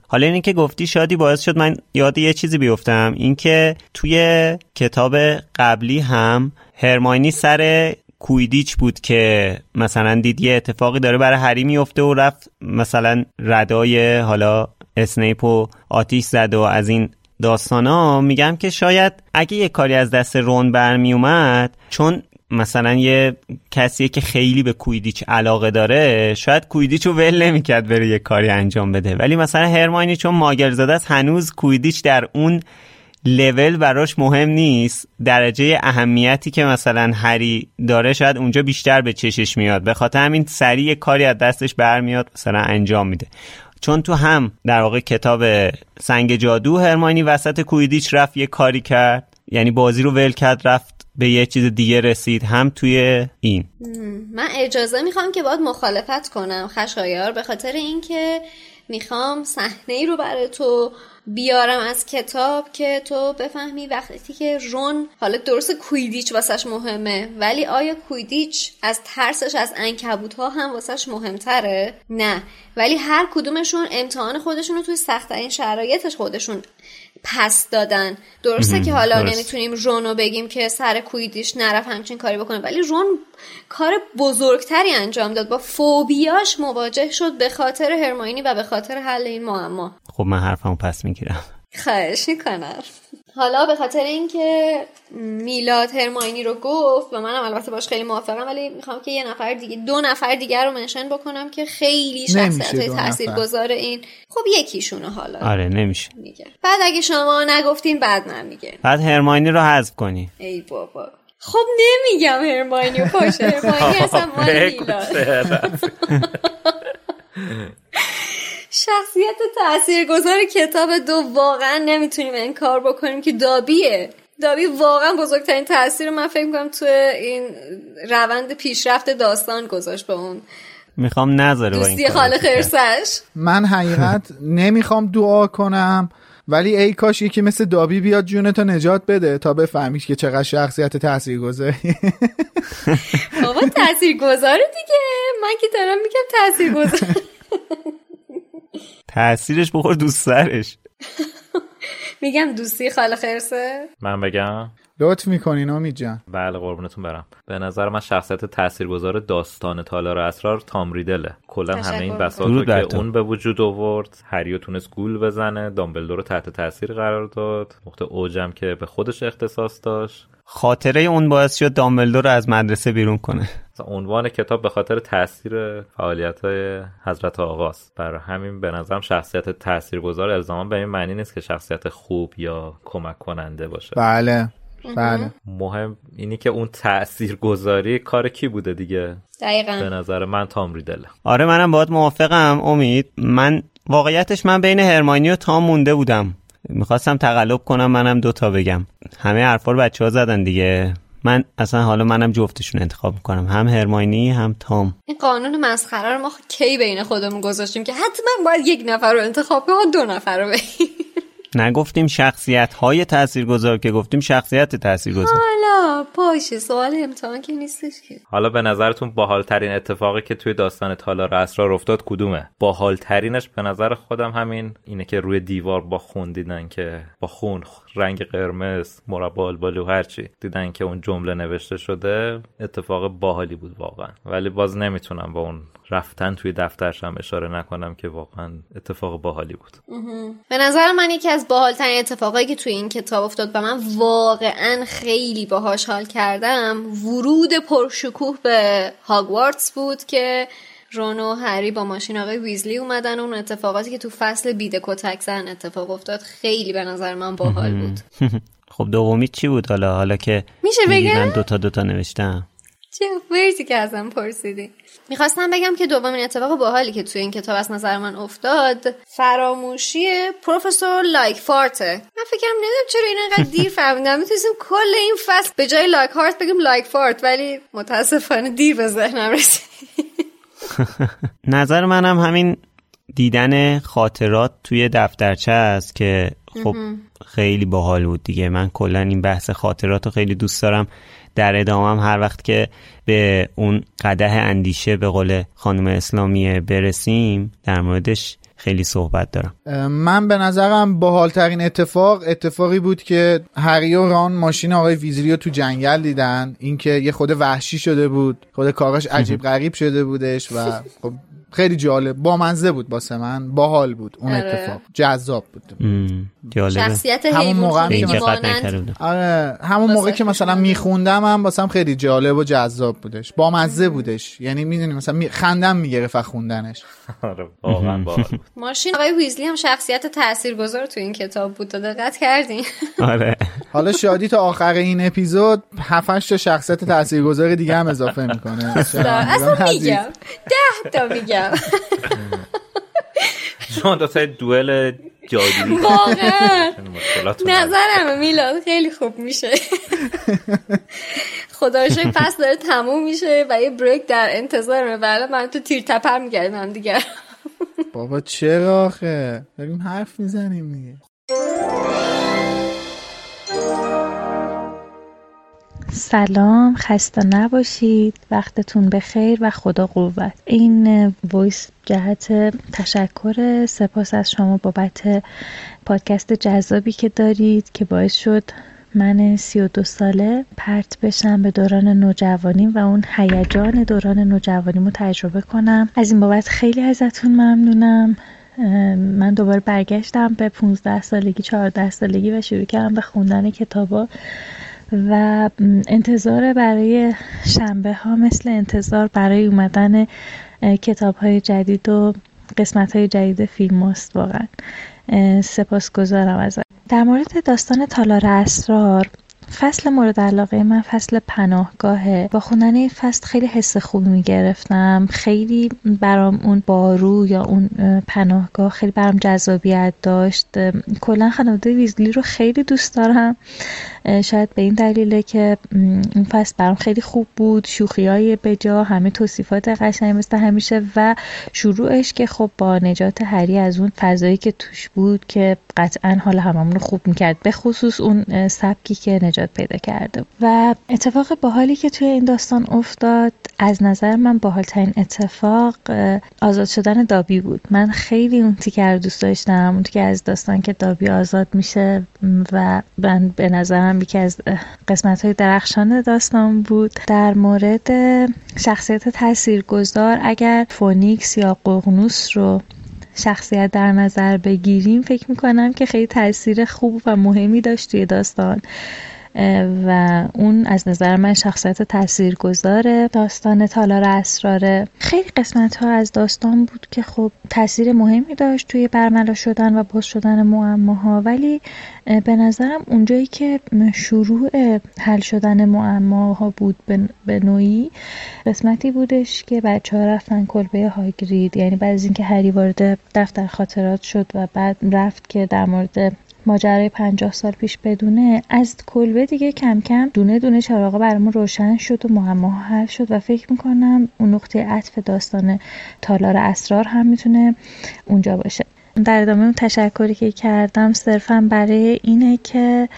حالا اینه که گفتی شادی باعث شد من یاد یه چیزی بیفتم. اینکه توی کتاب قبلی هم هرماینی سر کویدیچ بود که مثلا دید یه اتفاقی داره برای هری میفته و رفت مثلا ردای حالا اسنیپ و آتیش زد و از این داستان ها میگم که شاید اگه یه کاری از دست رون برمی اومد چون مثلا یه کسی که خیلی به کویدیچ علاقه داره شاید کویدیچ رو ول نمی‌کرد بره یه کاری انجام بده. ولی مثلا هرماینی چون ماگر زده است هنوز کویدیچ در اون لول براش مهم نیست. درجه اهمیتی که مثلا هری داره شاید اونجا بیشتر به چشش میاد. به خاطر همین سریع کاری از دستش برمیاد مثلا انجام میده. چون تو هم در واقع کتاب سنگ جادو هرماینی وسط کویدیچ رفت یه کاری کرد. یعنی بازی رو ول کرد رفت به یه چیز دیگه رسید هم توی این. من اجازه می‌خوام که باید مخالفت کنم خشایار به خاطر اینکه می‌خوام صحنه ای رو برای تو بیارم از کتاب که تو بفهمی وقتی که رون حالا درست کویدیچ واسش مهمه ولی آیا کویدیچ از ترسش از انکبوت ها هم واسش مهمتره؟ نه. ولی هر کدومشون امتحان خودشون رو توی سختترین شرایطش خودشون پس دادن. درسته که حالا درست. نمی‌تونیم رونو بگیم که سر کویدیش نرف همچین کاری بکنه ولی رون کار بزرگتری انجام داد. با فوبیاش مواجه شد به خاطر هرماینی و به خاطر حل این معما. خب من حرفمو پس می‌گیرم. خواهش می‌کنم. حالا به خاطر اینکه میلاد هرماینی رو گفت و منم البته باش خیلی موافقم ولی می‌خوام که یه نفر دیگه دو نفر دیگر رو منشن بکنم که خیلی شخصیت. تاثیرگذار این. خب یکیشونه حالا. آره نمیشه. میگه. بعد اگه شما نگفتین بعد من میگه. بعد هرماینی رو حذف کنی. ای بابا. خب نمیگم هرماینی و پاشه هرماینی اصلا مال میلاد. شخصیت تاثیرگذار کتاب دو واقعا نمی‌تونیم انکار بکنیم که دابیه. دابی واقعا بزرگترین تاثیر رو من فکر می‌کنم تو این روند پیشرفت داستان گذاشت به اون. می‌خوام نذاره با این دوستی خاله. خرسش. من حقیقت نمی‌خوام دعا کنم ولی ای کاش یکی مثل دابی بیاد جونتو نجات بده تا بفهمیش که چقدر شخصیت تاثیرگذاری. بابا تاثیرگذاره دیگه. من که دارم میگم تاثیرگذار. تاثیرش بخور دوست سرش. میگم دوستی خاله خرسه؟ من بگم. لطف می‌کنین امید جان. بله قربونتون برم. به نظر من شخصیت تاثیرگذار داستان تالار اسرار تام ریدله کلا همه این. بساط رو که تو. اون به وجود آورد هریو تونست گول بزنه دامبلدور رو تحت تاثیر قرار داد. نقطه اوجم که به خودش اختصاص داشت. خاطره اون باعث شد دامبلدور رو از مدرسه بیرون کنه. عنوان کتاب به خاطر تاثیر فعالیت های حضرت آقاست برای همین به نظرم شخصیت تاثیرگذار الزاما به این معنی نیست که شخصیت خوب یا کمک کننده باشه. بله. بله. مهم اینی که اون تاثیرگذاری کار کی بوده دیگه؟ به دقیقا نظر من تام ریدله آره منم باید موافقم امید. من واقعیتش من بین هرماینی و تام مونده بودم. می‌خواستم تقلب کنم منم دوتا بگم. همه حرفا رو بچه ها زدن دیگه. من اصلا حالا منم جفتشون انتخاب می‌کنم. هم هرماینی هم تام. این قانون مسخره رو ما کی بین خودمون گذاشتیم که حتما باید یک نفر رو انتخاب کنیم دو نفر رو بگیم؟ نگفتیم شخصیت های تاثیرگذار که گفتیم شخصیت تاثیرگذار. حالا باشه سوال امتحان که نیستش که. حالا به نظرتون باحالترین اتفاقی که توی داستان تالار اسرار افتاد کدومه؟ باحالترینش به نظر خودم همین اینه که روی دیوار با خون دیدن که با خون رنگ قرمز مربع البالو هرچی دیدن که اون جمله نوشته شده اتفاق باحالی بود واقعا. ولی باز نمی‌تونم با اون رفتن توی دفترشم اشاره نکنم که واقعا اتفاق باحالی بود. به نظر من یکی از باحالترین اتفاقایی که توی این کتاب افتاد و من واقعا خیلی باهاش حال کردم ورود پرشکوه به هاگوارتس بود که رون و هری با ماشین آقای ویزلی اومدن. و اون اتفاقاتی که تو فصل بیده کتک زن اتفاق افتاد خیلی به نظر من باحال بود. خب دومی چی بود حالا؟ حالا که میشه بگم؟ من دوتا دوتا نوشتم. چه مرسی که ازم پرسیدی. می‌خواستم بگم که دومین اتفاق باحالی که توی این کتاب از نظر من افتاد فراموشی پروفسور لایکفارته. من فکرم نمی‌دونم چرا این انقدر دیر فهمیدم. می‌تونستیم کل این فصل به جای لایکهارت بگیم لایکفارت ولی متاسفانه دیر به ذهنم رسید. نظر منم همین دیدن خاطرات توی دفترچه است که خب خیلی باحال بود دیگه. من کلا این بحث خاطرات رو خیلی دوست دارم. در ادامه هم هر وقت که به اون قده اندیشه به قول خانم اسلامی برسیم در موردش خیلی صحبت دارم. من به نظرم باحالترین اتفاق اتفاقی بود که هری و ران ماشین آقای ویزلی رو تو جنگل دیدن. اینکه یه خود وحشی شده بود خود کاراش عجیب غریب شده بودش و خب خیلی جالب. بامزه بود واسه من. باحال بود. اون آره. اتفاق. جذاب بود. جالبه. شخصیت همون موقع مانند آره. همون موقع که مثلا. میخوندم هم واسم خیلی جالب و جذاب بودش. بامزه بودش. یعنی می‌دونی مثلا می... خندم می‌گرفت از خوندنش. آره واقعا باحال. بود ماشین آقای ویزلی هم شخصیت تاثیرگذار تو این کتاب بود. تا دقت کردین. آره. حالا شادی تا آخر این اپیزود 7 تا شخصیت تاثیرگذار دیگه هم اضافه می‌کنه. اصلا میگم. ده تا میگم. شما دو تا دوئل جادویی واقعا. نظرمه میلاد خیلی خوب میشه. خدا پس داره تموم میشه و یه بریک در انتظارمه. ولی من تو تیر تپر میگردیم هم دیگر بابا چرا آخه؟ داریم حرف می‌زنیم دیگه. سلام خسته نباشید. وقتتون بخیر و خدا قوت. این voice جهت تشکر سپاس از شما بابت پادکست جذابی که دارید که باعث شد من سی و دو ساله پرت بشم به دوران نوجوانیم و اون هیجان دوران نوجوانیم رو تجربه کنم. از این بابت خیلی ازتون ممنونم. من دوباره برگشتم به 15 سالگی 14 سالگی و شروع کردم به خوندن کتابا. و انتظار برای شنبه ها مثل انتظار برای اومدن کتاب های جدید و قسمت های جدید فیلم است واقعا. سپاسگزارم از در مورد داستان تالار اسرار فصل مورد علاقه من فصل پناهگاهه. با خوندن این فصل خیلی حس خوبی می‌گرفتم. خیلی برام اون بارو یا اون پناهگاه خیلی برام جذابیت داشت. کلا خانواده ویزلی رو خیلی دوست دارم. شاید به این دلیله که این فصل برام خیلی خوب بود شوخی های بجا همه توصیفات قشنگ مثل همیشه و شروعش که خب با نجات هری از اون فضایی که توش بود که قطعا حال هممون رو خوب می‌کرد به خصوص اون سبکی که نجات پیدا کرده. و اتفاق باحالی که توی این داستان افتاد از نظر من باحالترین اتفاق آزاد شدن دابی بود. من خیلی اون تیکه رو دوست داشتم اون تیکه رو از داستان که دابی آزاد میشه و من به نظرم یکی از قسمت های درخشان داستان بود. در مورد شخصیت تاثیرگذار اگر phoenix یا ققنوس رو شخصیت در نظر بگیریم فکر می‌کنم که خیلی تاثیر خوب و مهمی داشت توی داستان. و اون از نظر من شخصیت تاثیرگذار داستان تالار اسراره. خیلی قسمت ها از داستان بود که خب تاثیر مهمی داشت توی برملا شدن و باز شدن معماها ولی به نظرم اونجایی که شروع حل شدن معماها بود به نوعی قسمتی بودش که بچه ها رفتن کلبه هاگرید یعنی بعد از اینکه هری وارد دفتر خاطرات شد و بعد رفت که در مورد ماجرای پنجاه سال پیش بدونه از کلبه دیگه کم کم دونه دونه چراغا برامون روشن شد و معماها حل شد و فکر می‌کنم اون نقطه عطف داستان تالار اسرار هم می‌تونه اونجا باشه. در ادامه اون تشکری که کردم صرفا برای اینه که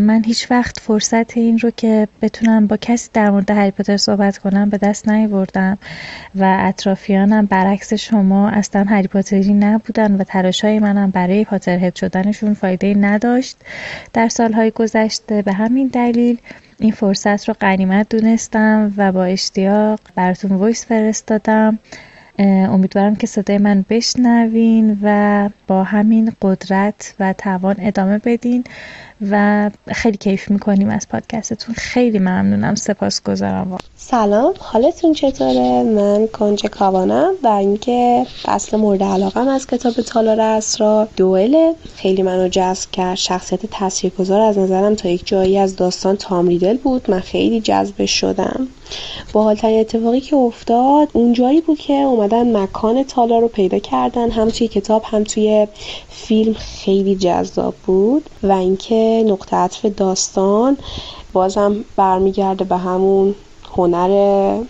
من هیچ وقت فرصت این رو که بتونم با کسی در مورد هری پاتر صحبت کنم به دست نیاوردم و اطرافیانم برعکس شما اصلا هری پاتری نبودن و تلاشهای منم برای پاترهد شدنشون فایده نداشت. در سالهای گذشته به همین دلیل این فرصت رو غنیمت دونستم و با اشتیاق براتون voice فرستادم. امیدوارم که صدای من بشنوین و با همین قدرت و توان ادامه بدین. و خیلی کیف می‌کنیم از پادکستتون. خیلی ممنونم. سپاسگزارم سلام. حالتون چطوره؟ من کنج کاوانم و اینکه فصل مورد علاقم از کتاب تالار اسرار دوئل خیلی منو جذب کرد. شخصیت تاثیرگذار از نظرم تا یک جایی از داستان تام ریدل بود. من خیلی جذب شدم. با حالترین اتفاقی که افتاد اونجایی بود که اومدن مکان تالار رو پیدا کردن. هم توی کتاب هم توی فیلم خیلی جذاب بود. و اینکه نقطه عطف داستان بازم برمیگرده به همون هنر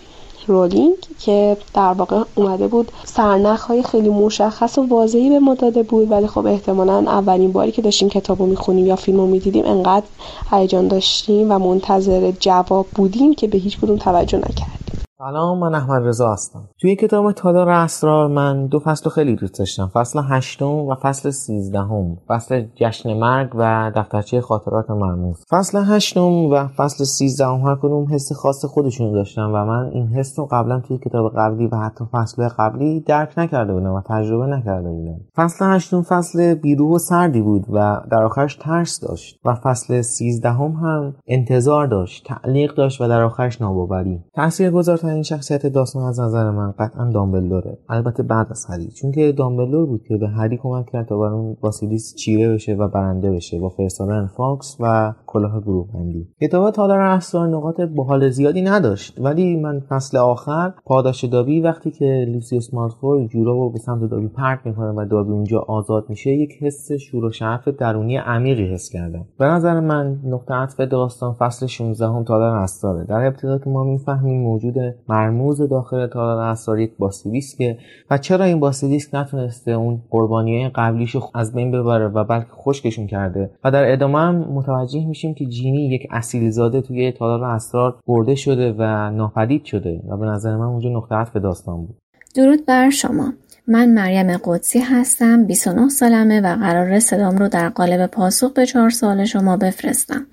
رولینگ که در واقع اومده بود سرنخ های خیلی مشخص و واضحی به ما داده بود ولی خب احتمالا اولین باری که داشتیم کتاب رو می‌خونیم یا فیلم رو می‌دیدیم انقدر هیجان داشتیم و منتظر جواب بودیم که به هیچ کدوم توجه نکردیم سلام من احمد رضا هستم. توی کتاب تالار اسرار من دو فصل خیلی دوست داشتم. فصل هشتم و فصل سیزدهم. فصل جشن مرگ و دفترچه خاطرات مرموز. فصل هشتم و فصل سیزدهم هر کدوم حس خاص خودشون داشتن و من این حس رو قبلا توی کتاب قبلی و حتی فصل قبلی درک نکرده بودم و تجربه نکرده بودم. فصل هشتم فصل بیرو و سردی بود و در آخرش ترس داشت و فصل سیزدهم هم انتظار داشت تعلیق داشت و در آخرش ناباوری. تاثیرگذارترین ترین شخصیت داستان از نظر من قطعا دامبلدوره. البته بعد از هری. چون که دامبلدور بود که به هری کمک کرد تا بر اون باسیلیس چیره بشه و برنده بشه با فرستادن فاکس و کلاه گروه بندی. کتاب تالار اسرار نقاط باحال زیادی نداشت. ولی من فصل آخر پاداش دابی وقتی که لوسیوس مالفوی جوراب رو به سمت دابی پرت می‌کنه و دابی اونجا آزاد میشه یک حس شور و شعف درونی عمیقی حس کردم. به نظر من نقطه عطف داستان فصل 16 هم تالار اسراره در ابتدا که ما می‌فهمیم موجود مرموز داخل تالار اسرار یک باسیلیسکه و چرا این باسیلیسک نتونسته اون قربانی قبلیشو از بین ببره و بلکه خشکشون کرده؟ و در ادامه هم متوجه میشیم که جینی یک اصیل زاده توی تالار اسرار برده شده و ناپدید شده و به نظر من اونجا نقطه عطف داستان بود. درود بر شما. من مریم قدسی هستم 29 سالمه و قرار صدام رو در قالب پاسخ به چهار سال شما بفرستم.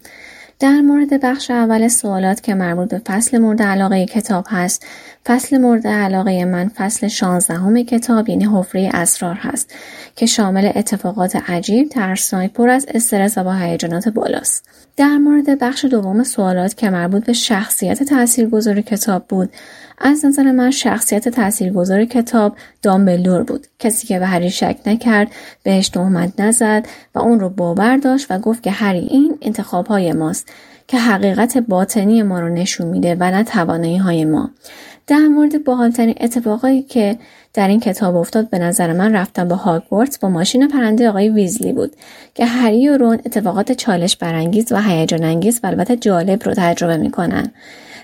در مورد بخش اول سوالات که مربوط به فصل مورد علاقه کتاب هست فصل مورد علاقه من فصل 16 کتاب یعنی حفره اسرار هست که شامل اتفاقات عجیب ترسناک پر از استرس و با هیجانات بالاست. در مورد بخش دوم سوالات که مربوط به شخصیت تاثیرگذار کتاب بود از نظر من شخصیت تاثیرگذار کتاب دامبلدور بود. کسی که به هری شک نکرد بهش تهمت نزد و اون رو باور داشت و گفت که هری این انتخاب های ماست که حقیقت باطنی ما رو نشون میده و نه توانایی های ما. در مورد باحالترین اتفاقایی که در این کتاب افتاد به نظر من رفتن به هاگوارتس با ماشین پرنده آقای ویزلی بود که هری و رون اتفاقات چالش برانگیز و هیجان انگیز و البته جالب رو تجربه می‌کنن.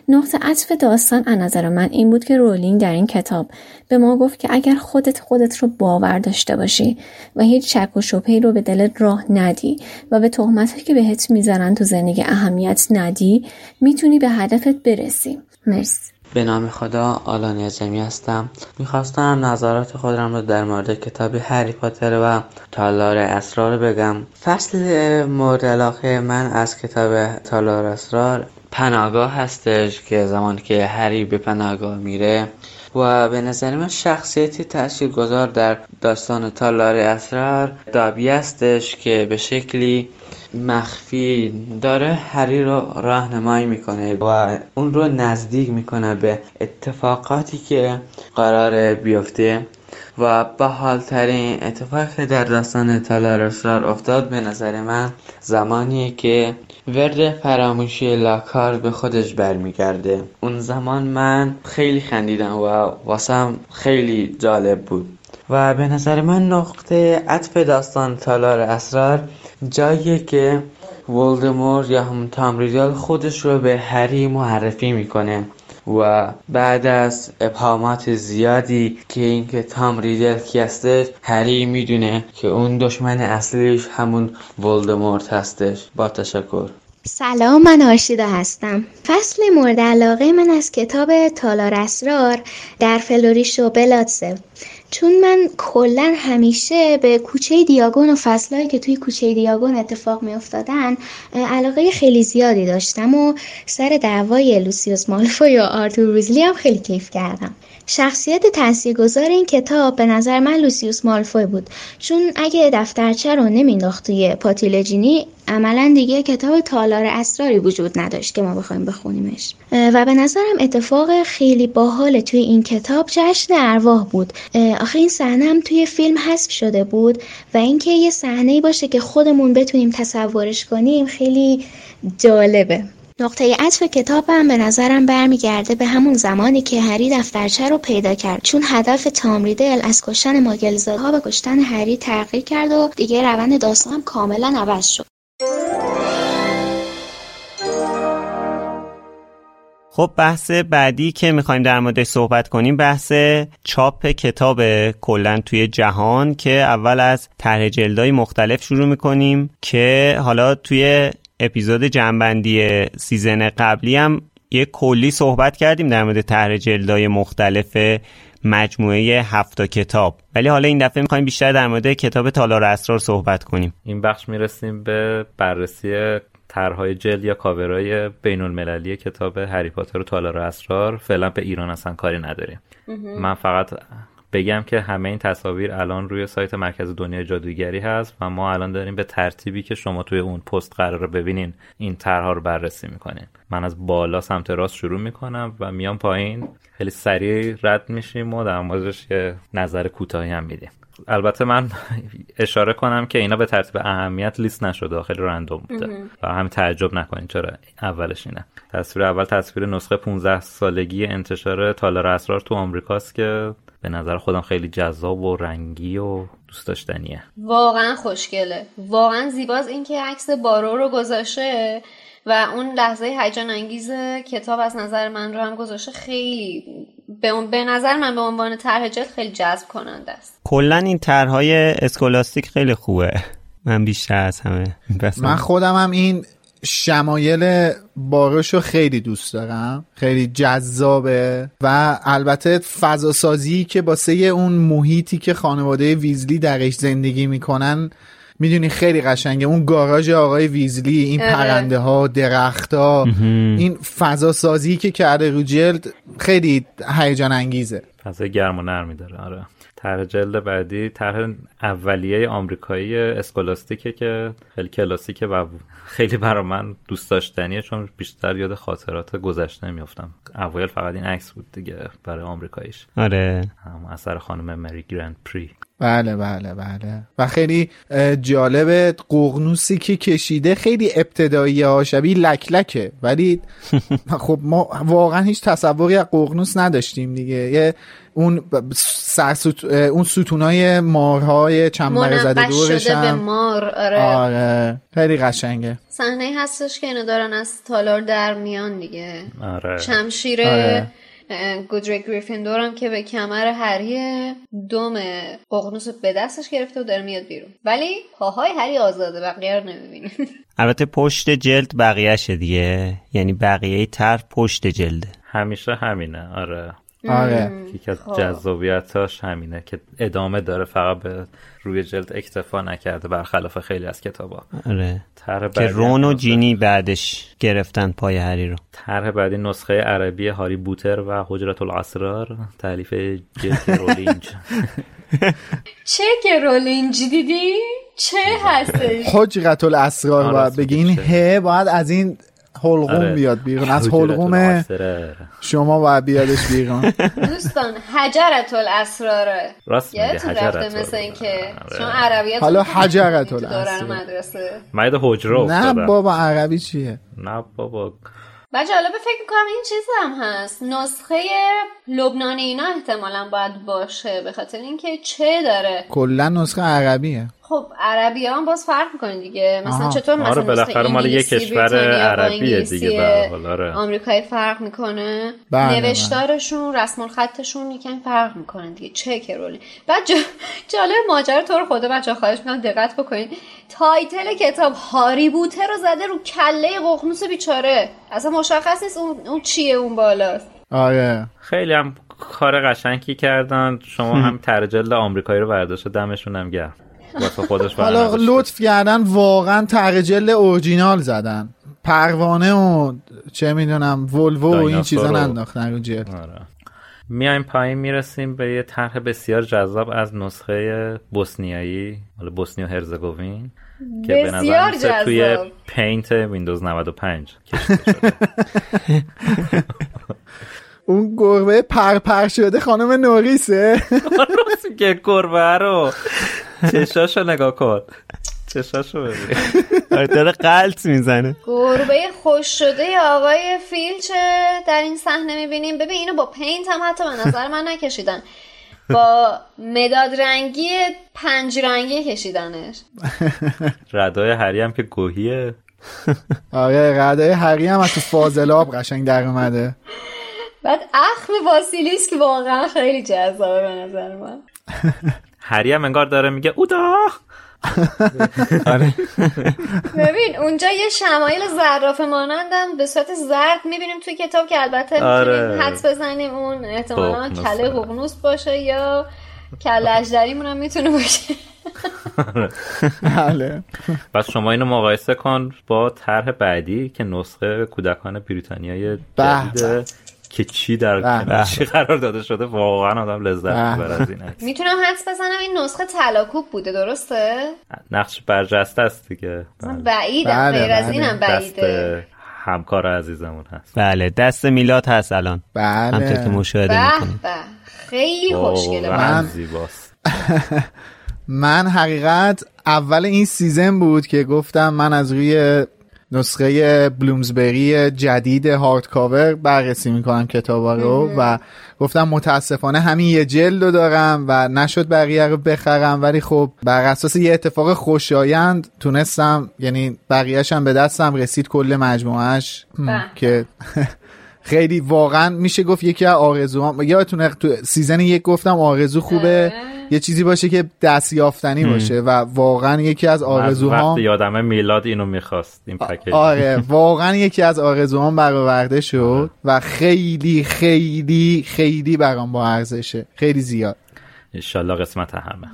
نقطه عطف داستان از نظر من این بود که رولینگ در این کتاب به ما گفت که اگر خودت خودت رو باور داشته باشی و هیچ شک و شبهی رو به دلت راه ندی و به تهمتی که بهت می‌زنن تو زندگی اهمیت ندی می‌تونی به هدفت برسی. مرسی. به نام خدا آلان یزمی هستم. می‌خواستم نظرات خودم رو در مورد کتاب هری پاتر و تالار اسرار بگم. فصل مورد علاقه من از کتاب تالار اسرار پناهگاه هستش که زمانی که هری به پناهگاه میره و به نظر من شخصیتی تاثیرگذار در داستان تالار اسرار دابی هستش که به شکلی مخفی داره هری رو راهنمایی می‌کنه و اون رو نزدیک می‌کنه به اتفاقاتی که قرار بیفته و حالترین اتفاق در داستان تالار اسرار افتاد به نظر من زمانیه که ورد فراموشی لاکار به خودش برمیگرده. اون زمان من خیلی خندیدم و واسم خیلی جالب بود. و به نظر من نقطه عطف داستان تالار اسرار جاییه که ولدمور یا هم تامریدال خودش رو به هری معرفی می‌کنه و بعد از ابهامات زیادی که اینکه تام ریدل کی هستش هری می‌دونه که اون دشمن اصلیش همون ولدمورت هستش. با تشکر. سلام من آشیدا هستم. فصل مورد علاقه من از کتاب تالار اسرار در فلوریش و چون من کلا همیشه به کوچه دیاگون و فصلهایی که توی کوچه دیاگون اتفاق می افتادن علاقه خیلی زیادی داشتم و سر دعوای لوسیوس مالفوی و آرتور روزلی هم خیلی کیف کردم. شخصیت تاثیرگذار این کتاب به نظر من لوسیوس مالفوی بود. چون اگه دفترچه رو نمینداخت توی پاتیلجینی عملا دیگه کتاب تالار اسراری وجود نداشت که ما بخوایم بخونیمش. و به نظرم اتفاق خیلی باحال توی این کتاب جشن ارواح بود. آخه این صحنه هم توی فیلم حذف شده بود و اینکه یه صحنه باشه که خودمون بتونیم تصورش کنیم خیلی جالبه. نقطه عطف کتابم به نظرم برمیگرده به همون زمانی که هری دفترچه رو پیدا کرد. چون هدف تامریدل از کشتن ماگلزادها به کشتن هری تغییر کرد و دیگه روند داستان کاملا عوض شد. خب بحث بعدی که می‌خوایم در موردش صحبت کنیم بحث چاپ کتاب کلا توی جهان که اول از طرح جلدهای مختلف شروع می‌کنیم که حالا توی اپیزود جنبندی سیزن قبلی هم یه کلی صحبت کردیم در مورد طرح جلدهای مختلف مجموعه هفتا کتاب. ولی حالا این دفعه می‌خوایم بیشتر در مورد کتاب تالار اسرار صحبت کنیم. این بخش می‌رسیم به بررسی طرحهای جلد یا کاورای بین المللی کتاب هری پاتر و تالار اسرار فعلا به ایران اصلا کاری نداریم. من فقط بگم که همه این تصاویر الان روی سایت مرکز دنیای جادوگری هست و ما الان داریم به ترتیبی که شما توی اون پست قرار ببینین این طرحها رو بررسی می‌کنیم من از بالا سمت راست شروع می‌کنم و میام پایین. خیلی سریع رد میشیم و در موردش یه نظر کوتاهی هم میدیم. البته من اشاره کنم که اینا به ترتیب اهمیت لیست نشده خیلی رندوم بوده. و همین تعجب نکنین چرا اولش اینه. تصویر اول تصویر نسخه 15 سالگی انتشار تالار اسرار تو آمریکاست که به نظر خودم خیلی جذاب و رنگی و دوست داشتنیه. واقعا خوشگله. واقعا زیباز این که عکس بارو رو گذاشته و اون لحظه هیجان انگیز کتاب از نظر من رو هم گذاشته خیلی به, به نظر من به عنوان طرح جلد خیلی جذب کننده است. کلا این طرحهای اسکولاستیک خیلی خوبه. من بیشتر از همه من خودم هم این شمایل باروش رو خیلی دوست دارم. خیلی جذابه و البته فضا سازی که باسه اون محیطی که خانواده ویزلی درش زندگی می‌کنن می‌دونی خیلی قشنگه. اون گاراژ آقای ویزلی این پرنده ها درخت ها این فضا سازی که کرده رو جلد خیلی هیجان انگیزه. فضا گرم و نرمی داره. آره. طرح جلد بعدی طرح اولیه آمریکایی اسکولاستیکه که خیلی کلاسیکه و خیلی برا من دوست داشتنیه چون بیشتر یاد خاطرات گذشته میفتم اوایل فقط این عکس بود دیگه برای آمریکاییش. آره. اثر خانم مری گرند پری. بله بله بله. و خیلی جالب قغنوسی که کشیده خیلی ابتدایی ها شبیه لکلکه ولی خب ما واقعا هیچ تصوری از قغنوس نداشتیم دیگه. یه اون سرسوت... اون ستونای مارهای چنبر زده دورش هم به مار آره. آره. خیلی قشنگه. صحنه هستش که اینو دارن از تالار در میان دیگه. آره. شمشیر آره. گودریک گریفیندور هم که به کمر هری دوم ققنوس به دستش گرفته و داره میاد بیرون. ولی پاهای هری آزاده بقیه رو نمی‌بینیم البته پشت جلد بقیهشه دیگه. یعنی بقیه تر پشت جلده همیشه همینه. آره. آره. یکی از جذابیتاش همینه که ادامه داره فقط به روی جلد اکتفا نکرده برخلاف خیلی از کتابا. آره. که رون و جینی بعدش گرفتن پای هری رو. طرح بعدی نسخه عربی هاری بوتر و حجرت الاسرار تعلیف جلد رولینج. چه که رولینج دیدی؟ چه هستش؟ حجرت الاسرار باید بگین ه باید از این حلقوم آره. بیاد بیرون. از حلقوم شما باید بیادش بیرون. دوستان حجرت الاسراره راست میگه حجرت مثل این که چون عربیت حالا حجرت الاسرار مدرسه. ماید حجره نه بابا عربی چیه؟ نه بابا. بچه حالا به فکر می‌کنم این چیز هم هست. نسخه لبنانی اینا احتمالا باید باشه به خاطر اینکه چه داره؟ کلا نسخه عربیه. خب عربی هم باز فرق می‌کنه دیگه. مثلا آها. چطور مثلا آره بالاخره مال یه کشور عربیه دیگه آره. آمریکایی فرق می‌کنه. بله, بله. نوشتارشون رسم الخطشون یکم فرق می‌کنه دیگه. چه که رولی بعد جالب ماجرا تو رو خدا بچه خواهش می‌کنم دقت بکنین. تایتل کتاب هاری بوته رو زده رو کله ققنوس بیچاره. اصلا مشخص نیست اون, اون چیه اون بالاست. آره. خیلی هم کار قشنگی کردن. شما هم ترجل آمریکایی رو برداشت دمشون هم گرم. خودش حالا لطف کردن واقعا ترجل اورجینال زدن. پروانه و چه می‌دونم ولوو و این چیزا ننداختن رو جلد. آره. میایم پایین می‌رسیم به یه طرح بسیار جذاب از نسخه بوسنیایی حالا بوسنی و هرزگوین که به نظر توی پینت ویندوز 95 اون گربه پرپر شده خانم نوریسه. راست که گربه رو. چشاشو نگاه کن. چشاشو ببین. آره داره غلت می‌زنه. گربه خشک شده آقای فیلچه. در این صحنه می‌بینیم. ببین اینو با پینت هم حتی به نظر من نکشیدن. با مداد رنگی پنج رنگی کشیدنش. ردای هری هم که گوهیه. آره ردای هری هم از تو فاضلاب قشنگ در اومده. بعد اخم واسیلیس که واقعا خیلی جذابه به نظر من. هری هم انگار داره میگه اودا. آره. ببین اونجا یه شمایل زراف مانندم به صورت زرد می‌بینیم توی کتاب که البته آره. می‌تونیم حدس بزنیم اون احتمالا کله ققنوس باشه یا کله اجدریمون هم می‌تونه باشه. بله. پس شما اینو مقایسه کن با طرح بعدی که نسخه کودکان بریتانیای جدید که چی در چی قرار داده شده واقعا آدم لذت می‌بره از این می‌تونم حدس بزنم این نسخه طلاکوب بوده درسته؟ نقش برجسته است دیگه. بعیدم غیر از اینم بعیده. همکار عزیزمون هست. بله دست میلاد هست الان. بله. همطور که مشاهده می‌کنید. خیلی خوشگله. من زیباست. من حقیقت اول این season بود که گفتم من از روی نسخه بلومزبری جدید hardcover بررسی می‌کنم کتاب رو و گفتم متاسفانه همین یه جلد رو دارم و نشد بقیه رو بخرم ولی خب بر اساس یه اتفاق خوشایند تونستم یعنی بقیهش هم به دستم رسید کل مجموعهش که خیلی واقعا میشه گفت یکی از آرزوام یادتونه تو season یک گفتم آرزو خوبه. یه چیزی باشه که دست یافتنی باشه و واقعا یکی از آرزوهام وقتی یادمه میلاد اینو می‌خواست این پکیج. آره واقعا یکی از آرزوهام برآورده شد و خیلی خیلی خیلی برام با ارزشه. خیلی زیاد. انشالله قسمت همه.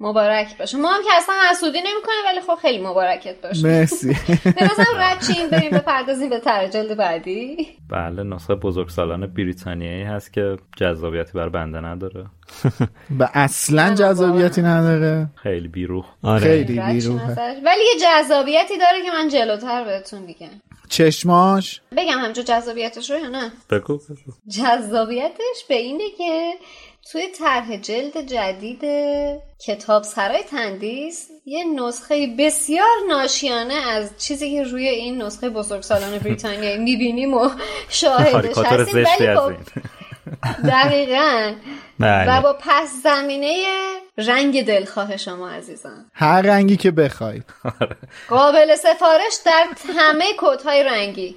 مبارک باشه ما هم که اصلا حسودی نمی‌کنیم ولی خب خیلی مبارکت باشه مرسی. مثلا رد چین بریم بپردازیم به تر جلد بعدی. بله نسخه بزرگسالان بریتانیایی هست که جذابیتی بر بنده نداره. به اصلا جذابیتی نداره. خیلی بیروح. آره. خیلی بیروح ولی یه جذابیتی داره که من جلوتر بهتون میگم. چشماش؟ بگم همجا جذابیتش رو یا نه؟ بگو بگو. جذابیتش به اینه که توی طرح جلد جدید کتاب سرای تندیس یه نسخه بسیار ناشیانه از چیزی که روی این نسخه بزرگسالان بریتانیایی می‌بینیم و شاهدش هستیم. ولی دقیقا. و با پس زمینه رنگ دلخواه شما عزیزان. هر رنگی که بخواید قابل سفارش در همه کودهای رنگی.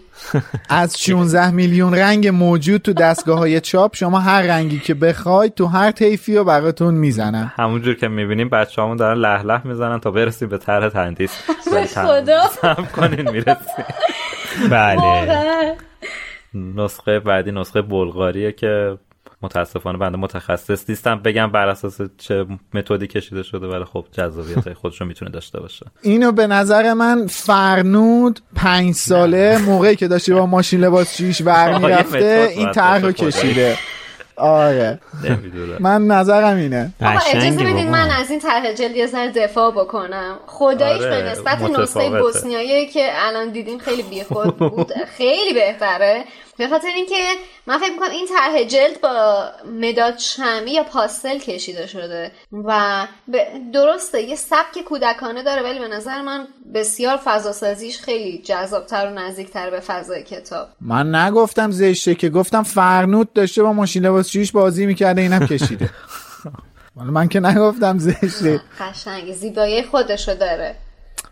از 16 میلیون رنگ موجود تو دستگاه های چاپ شما هر رنگی که بخواید تو هر طیفی رو براتون می‌زنن همونجور که می‌بینیم بچه همون دارن لح لح می‌زنن تا برسیم به طرح تندیس خدا کنین می‌رسیم بله نسخه بعدی نسخه بلغاریه که متاسفانه بنده متخصص نیستم. بگم بر اساس چه متدی کشیده شده ولی خب جذابیت های خودش رو می‌تونه داشته باشه. اینو به نظر من فرنود پنج ساله موقعی که داشته با ماشین لباس چیش ور می‌رفته این طرح رو کشیده. آره. من نظرم اینه. اجازه بدید من از این طرح جلد یه ذره دفاع بکنم. خداییش آره، به نسبت نسخه بوسنیایی که الان دیدیم خیلی بیخود بود خیلی بهتره. به خاطر اینکه من فکر می‌کنم این طرح جلد با مداد شمی یا پاستل کشیده شده و درسته یه سبک کودکانه داره ولی به نظر من بسیار فضاسازیش خیلی جذابتر و نزدیکتر به فضای کتاب. من نگفتم زشته که گفتم فرنود داشته با ماشین لباسشویش بازی می‌کرده اینم کشیده. من که نگفتم زشته. قشنگ زیبایی خودشو داره.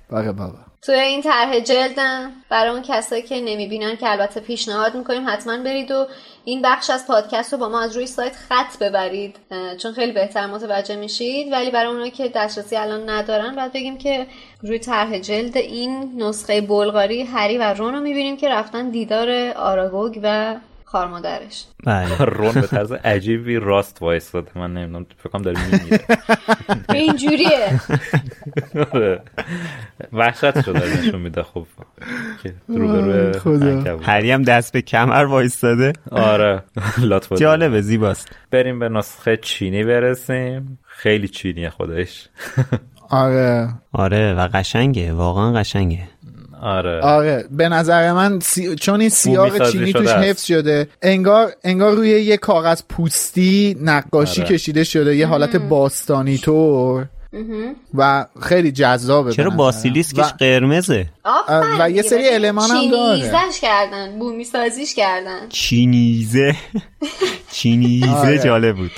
بابا بابا توی این طرح جلدم برای اون کسایی که نمی‌بینن که البته پیشنهاد می‌کنیم حتما برید و این بخش از پادکست رو با ما از روی سایت خط ببرید چون خیلی بهتر متوجه میشید. ولی برای اونایی که دسترسی الان ندارن بعد بگیم که روی طرح جلد این نسخه بلغاری هری و رون رو می‌بینیم که رفتن دیدار آراگوگ و خارمادرش بله. رون به طرز عجیبی راست وایستاده من نمی‌دونم فکر کنم داره میمیره. اینجوریه. وحشت شده نشون میده خب. روبرو هری هم دست به کمر وایستاده آره. لطفا جالبه زیباست. بریم به نسخه چینی برسیم. خیلی چینیه خودش آره. آره و قشنگه واقعا قشنگه. آره. آره. به نظر من سی... چون این سیاق چینی توش حفظ شده انگار انگار روی یه کاغذ پوستی نقاشی آره. کشیده شده یه حالت باستانی طور و خیلی جذابه چرا باسیلیسکش قرمزه؟ و یه سری المان هم داره. چینیزش کردن بومی سازیش کردن. چینیزه. چینیزه آره. جالب بود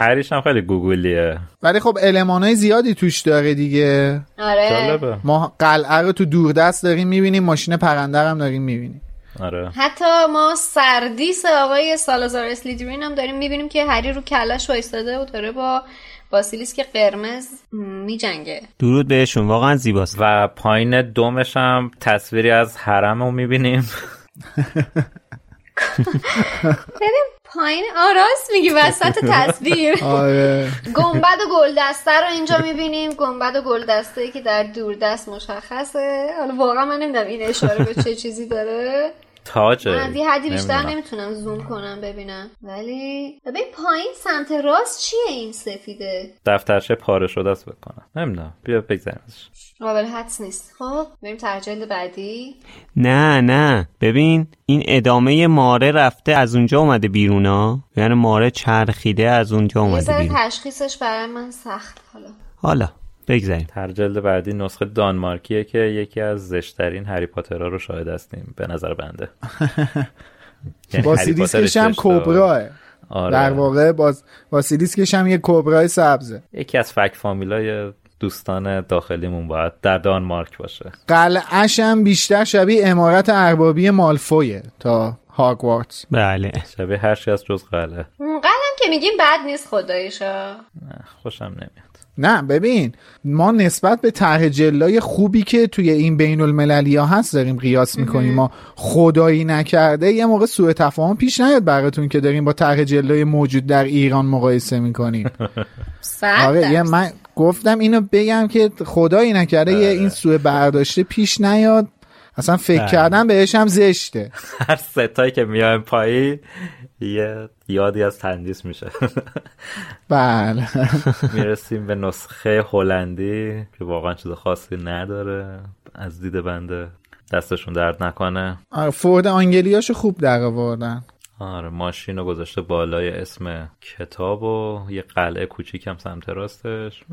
هریش هم خیلی گوگلیه. ولی خب المانای زیادی توش داره دیگه. آره. جالبه. ما قلعه رو تو دوردست داریم می‌بینیم ماشین پرنده هم داریم می‌بینیم. آره. حتی ما سردیس آقای سالازار اسلیدرین هم داریم می‌بینیم که هری رو کلش وایستاده و داره با باسیلیسک قرمز می جنگه درود بهشون واقعا زیباست. و پایین دومش هم تصویری از حرم رو می‌بینیم. بریم پایین آراست میگی وسط تصویر. آره. گنبد و گلدسته رو اینجا می‌بینیم. گنبد و گلدسته که در دوردست مشخصه. حالا واقعا من نمی‌دونم این اشاره به چه چیزی داره. تاجه من یه حدی بیشتر. نمی‌تونم زوم کنم ببینم. ولی ببین پایین سمت راست چیه این سفیده؟ دفترچه پاره شده است بکنم نمی‌دونم. بیا بگذاریم ازش. قابل حدس نیست. خب بریم ترجیل بعدی. نه نه. ببین این ادامه ماره رفته از اونجا اومده بیرون ها؟ یعنی ماره چرخیده از اونجا اومده بیرون. تشخیصش برای من سخت حالا. حالا. بگذاریم. تر جلد بعدی نسخه دانمارکیه که یکی از زشترین هری پاترها رو شاهد هستیم. به نظر بنده. یعنی باسیلیسکش پاتر هم کبراه. آره. در واقع باز باسیلیسکش هم یه کبرای سبزه. یکی از فک فامیلای دوستان داخلیمون باید در دانمارک باشه. قلعش هم بیشتر شبیه امارت اربابی مالفویه تا هاگوارتس بله. شبیه هر چی از جز قلعه. قلم که میگیم بد نیست خدایشا خوشم نمیاد. نه ببین ما نسبت به طرح جلای خوبی که توی این بین المللی ها هست داریم قیاس می‌کنیم. ما خدایی نکرده یه موقع سوء تفاهم پیش نیاد براتون که داریم با طرح جلای موجود در ایران مقایسه می‌کنیم. آره یه من گفتم اینو بگم که خدایی نکرده یه این سوء برداشته پیش نیاد. اصلا فکر بله. کردم بهش هم زشته. هر ستایی که میایم پایین یه یادی از تندیس میشه. بله. می‌رسیم به نسخه هلندی که واقعا چیز خاصی نداره. از دید بنده دستشون درد نکنه. آره، فورد آنگلیاشو خوب در آوردن آره ماشین رو گذاشته بالای اسم کتاب و یه قلعه کوچیک هم سمت راستش.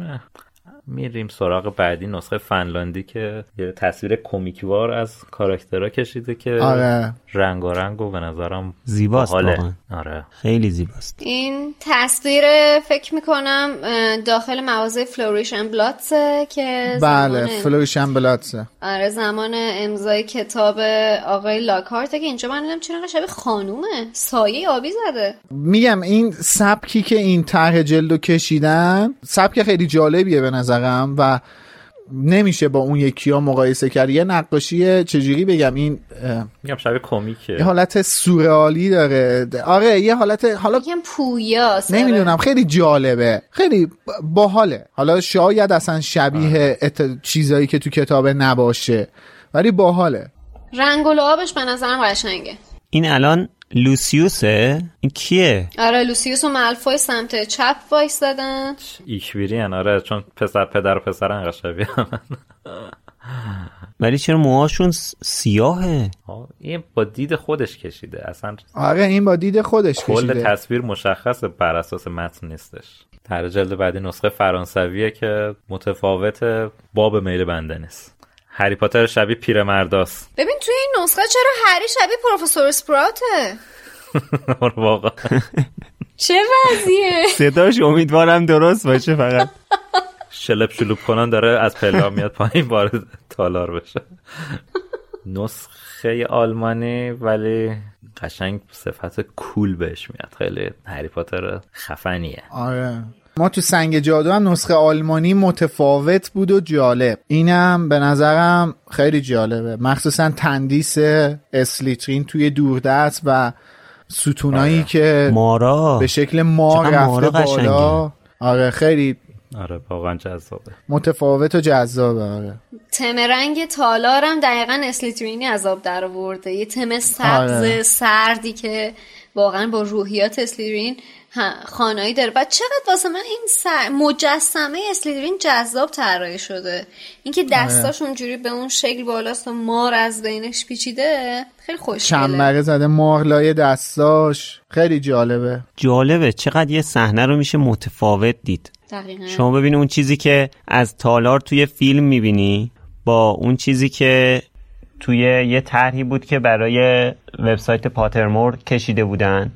میریم سراغ بعدی نسخه فنلاندی که یه تصویر کمیکوار از کاراکترها کشیده که آره. رنگارنگ و به نظرم زیباست. واقعا. آره خیلی زیباست این تصویر فکر می‌کنم داخل مغازه فلوریش اند بلاتسه که بله فلوریش اند بلاتسه آره زمان امضای کتاب آقای لاکارته که اینجا من دیدم چرا شبیه خانومه سایه آبی زده میگم این سبکی که این طرح جلدو کشیدن سبک خیلی جالبیه به نظرم و نمیشه با اون یکی ها مقایسه کرد. یه نقاشی چجوری بگم؟ این میگم شبیه کمیکه یه حالت سورئالی داره. آره یه حالت حالا یکم پویاست آره. نمی‌دونم خیلی جالبه. خیلی باحاله. حالا شاید اصلا شبیه ات... چیزایی که تو کتابه نباشه. ولی باحاله. رنگ و لعابش به نظرم قشنگه. این الان لوسیوسه؟ این کیه؟ آره لوسیوس و ملفوی سمت چپ وایسادن. ایکویری آره چون پسر پدر و پسر انقدر شبیه همن. ولی چرا موهاشون سیاهه؟ این با دید خودش کشیده. اصلا آره این با دید خودش کل کشیده. تصویر مشخصه بر اساس متن نیستش. در جلد بعدی نسخه فرانسویه که متفاوت باب میل بنده نیست. هری پاتر شبیه پیرمرداست. ببین توی این نسخه چرا هری شبیه پروفسور اسپراته؟ واقعا. چه وضعیه؟ صداش امیدوارم درست باشه فقط. شلپ شلوپ کنان داره از پلا میاد پایین وارد تالار بشه. نسخه آلمانی ولی قشنگ صفت کول بهش میاد. خیلی هری پاتر خفنیه. آره. ما تو سنگ جادو هم نسخه آلمانی متفاوت بود و جالب. اینم به نظرم خیلی جالبه. مخصوصا تندیس اسلیترین توی دوردست و ستونایی که مارا. به شکل مار رفته. بالا. آره خیلی آره واقعا جذابه. متفاوت و جذابه آره. تم رنگ تالارم دقیقا اسلیترینی از آب در آورده. یه تم سبز آره. سردی که واقعا با روحیات اسلیترین خانایی داره. و چقدر واسه من این سر... مجسمه اسلیترین جذاب طراحی شده. اینکه دستاش اونجوری به اون شکل بالاست و مار از بینش پیچیده خیلی خوشگله. چنبره زده. مارلای دستاش. خیلی جالبه. جالبه. چقدر یه صحنه رو میشه متفاوت دید. دقیقا. شما ببینی اون چیزی که از تالار توی فیلم می‌بینی با اون چیزی که توی یه طرحی بود که برای وبسایت پاترمور کشیده بودن.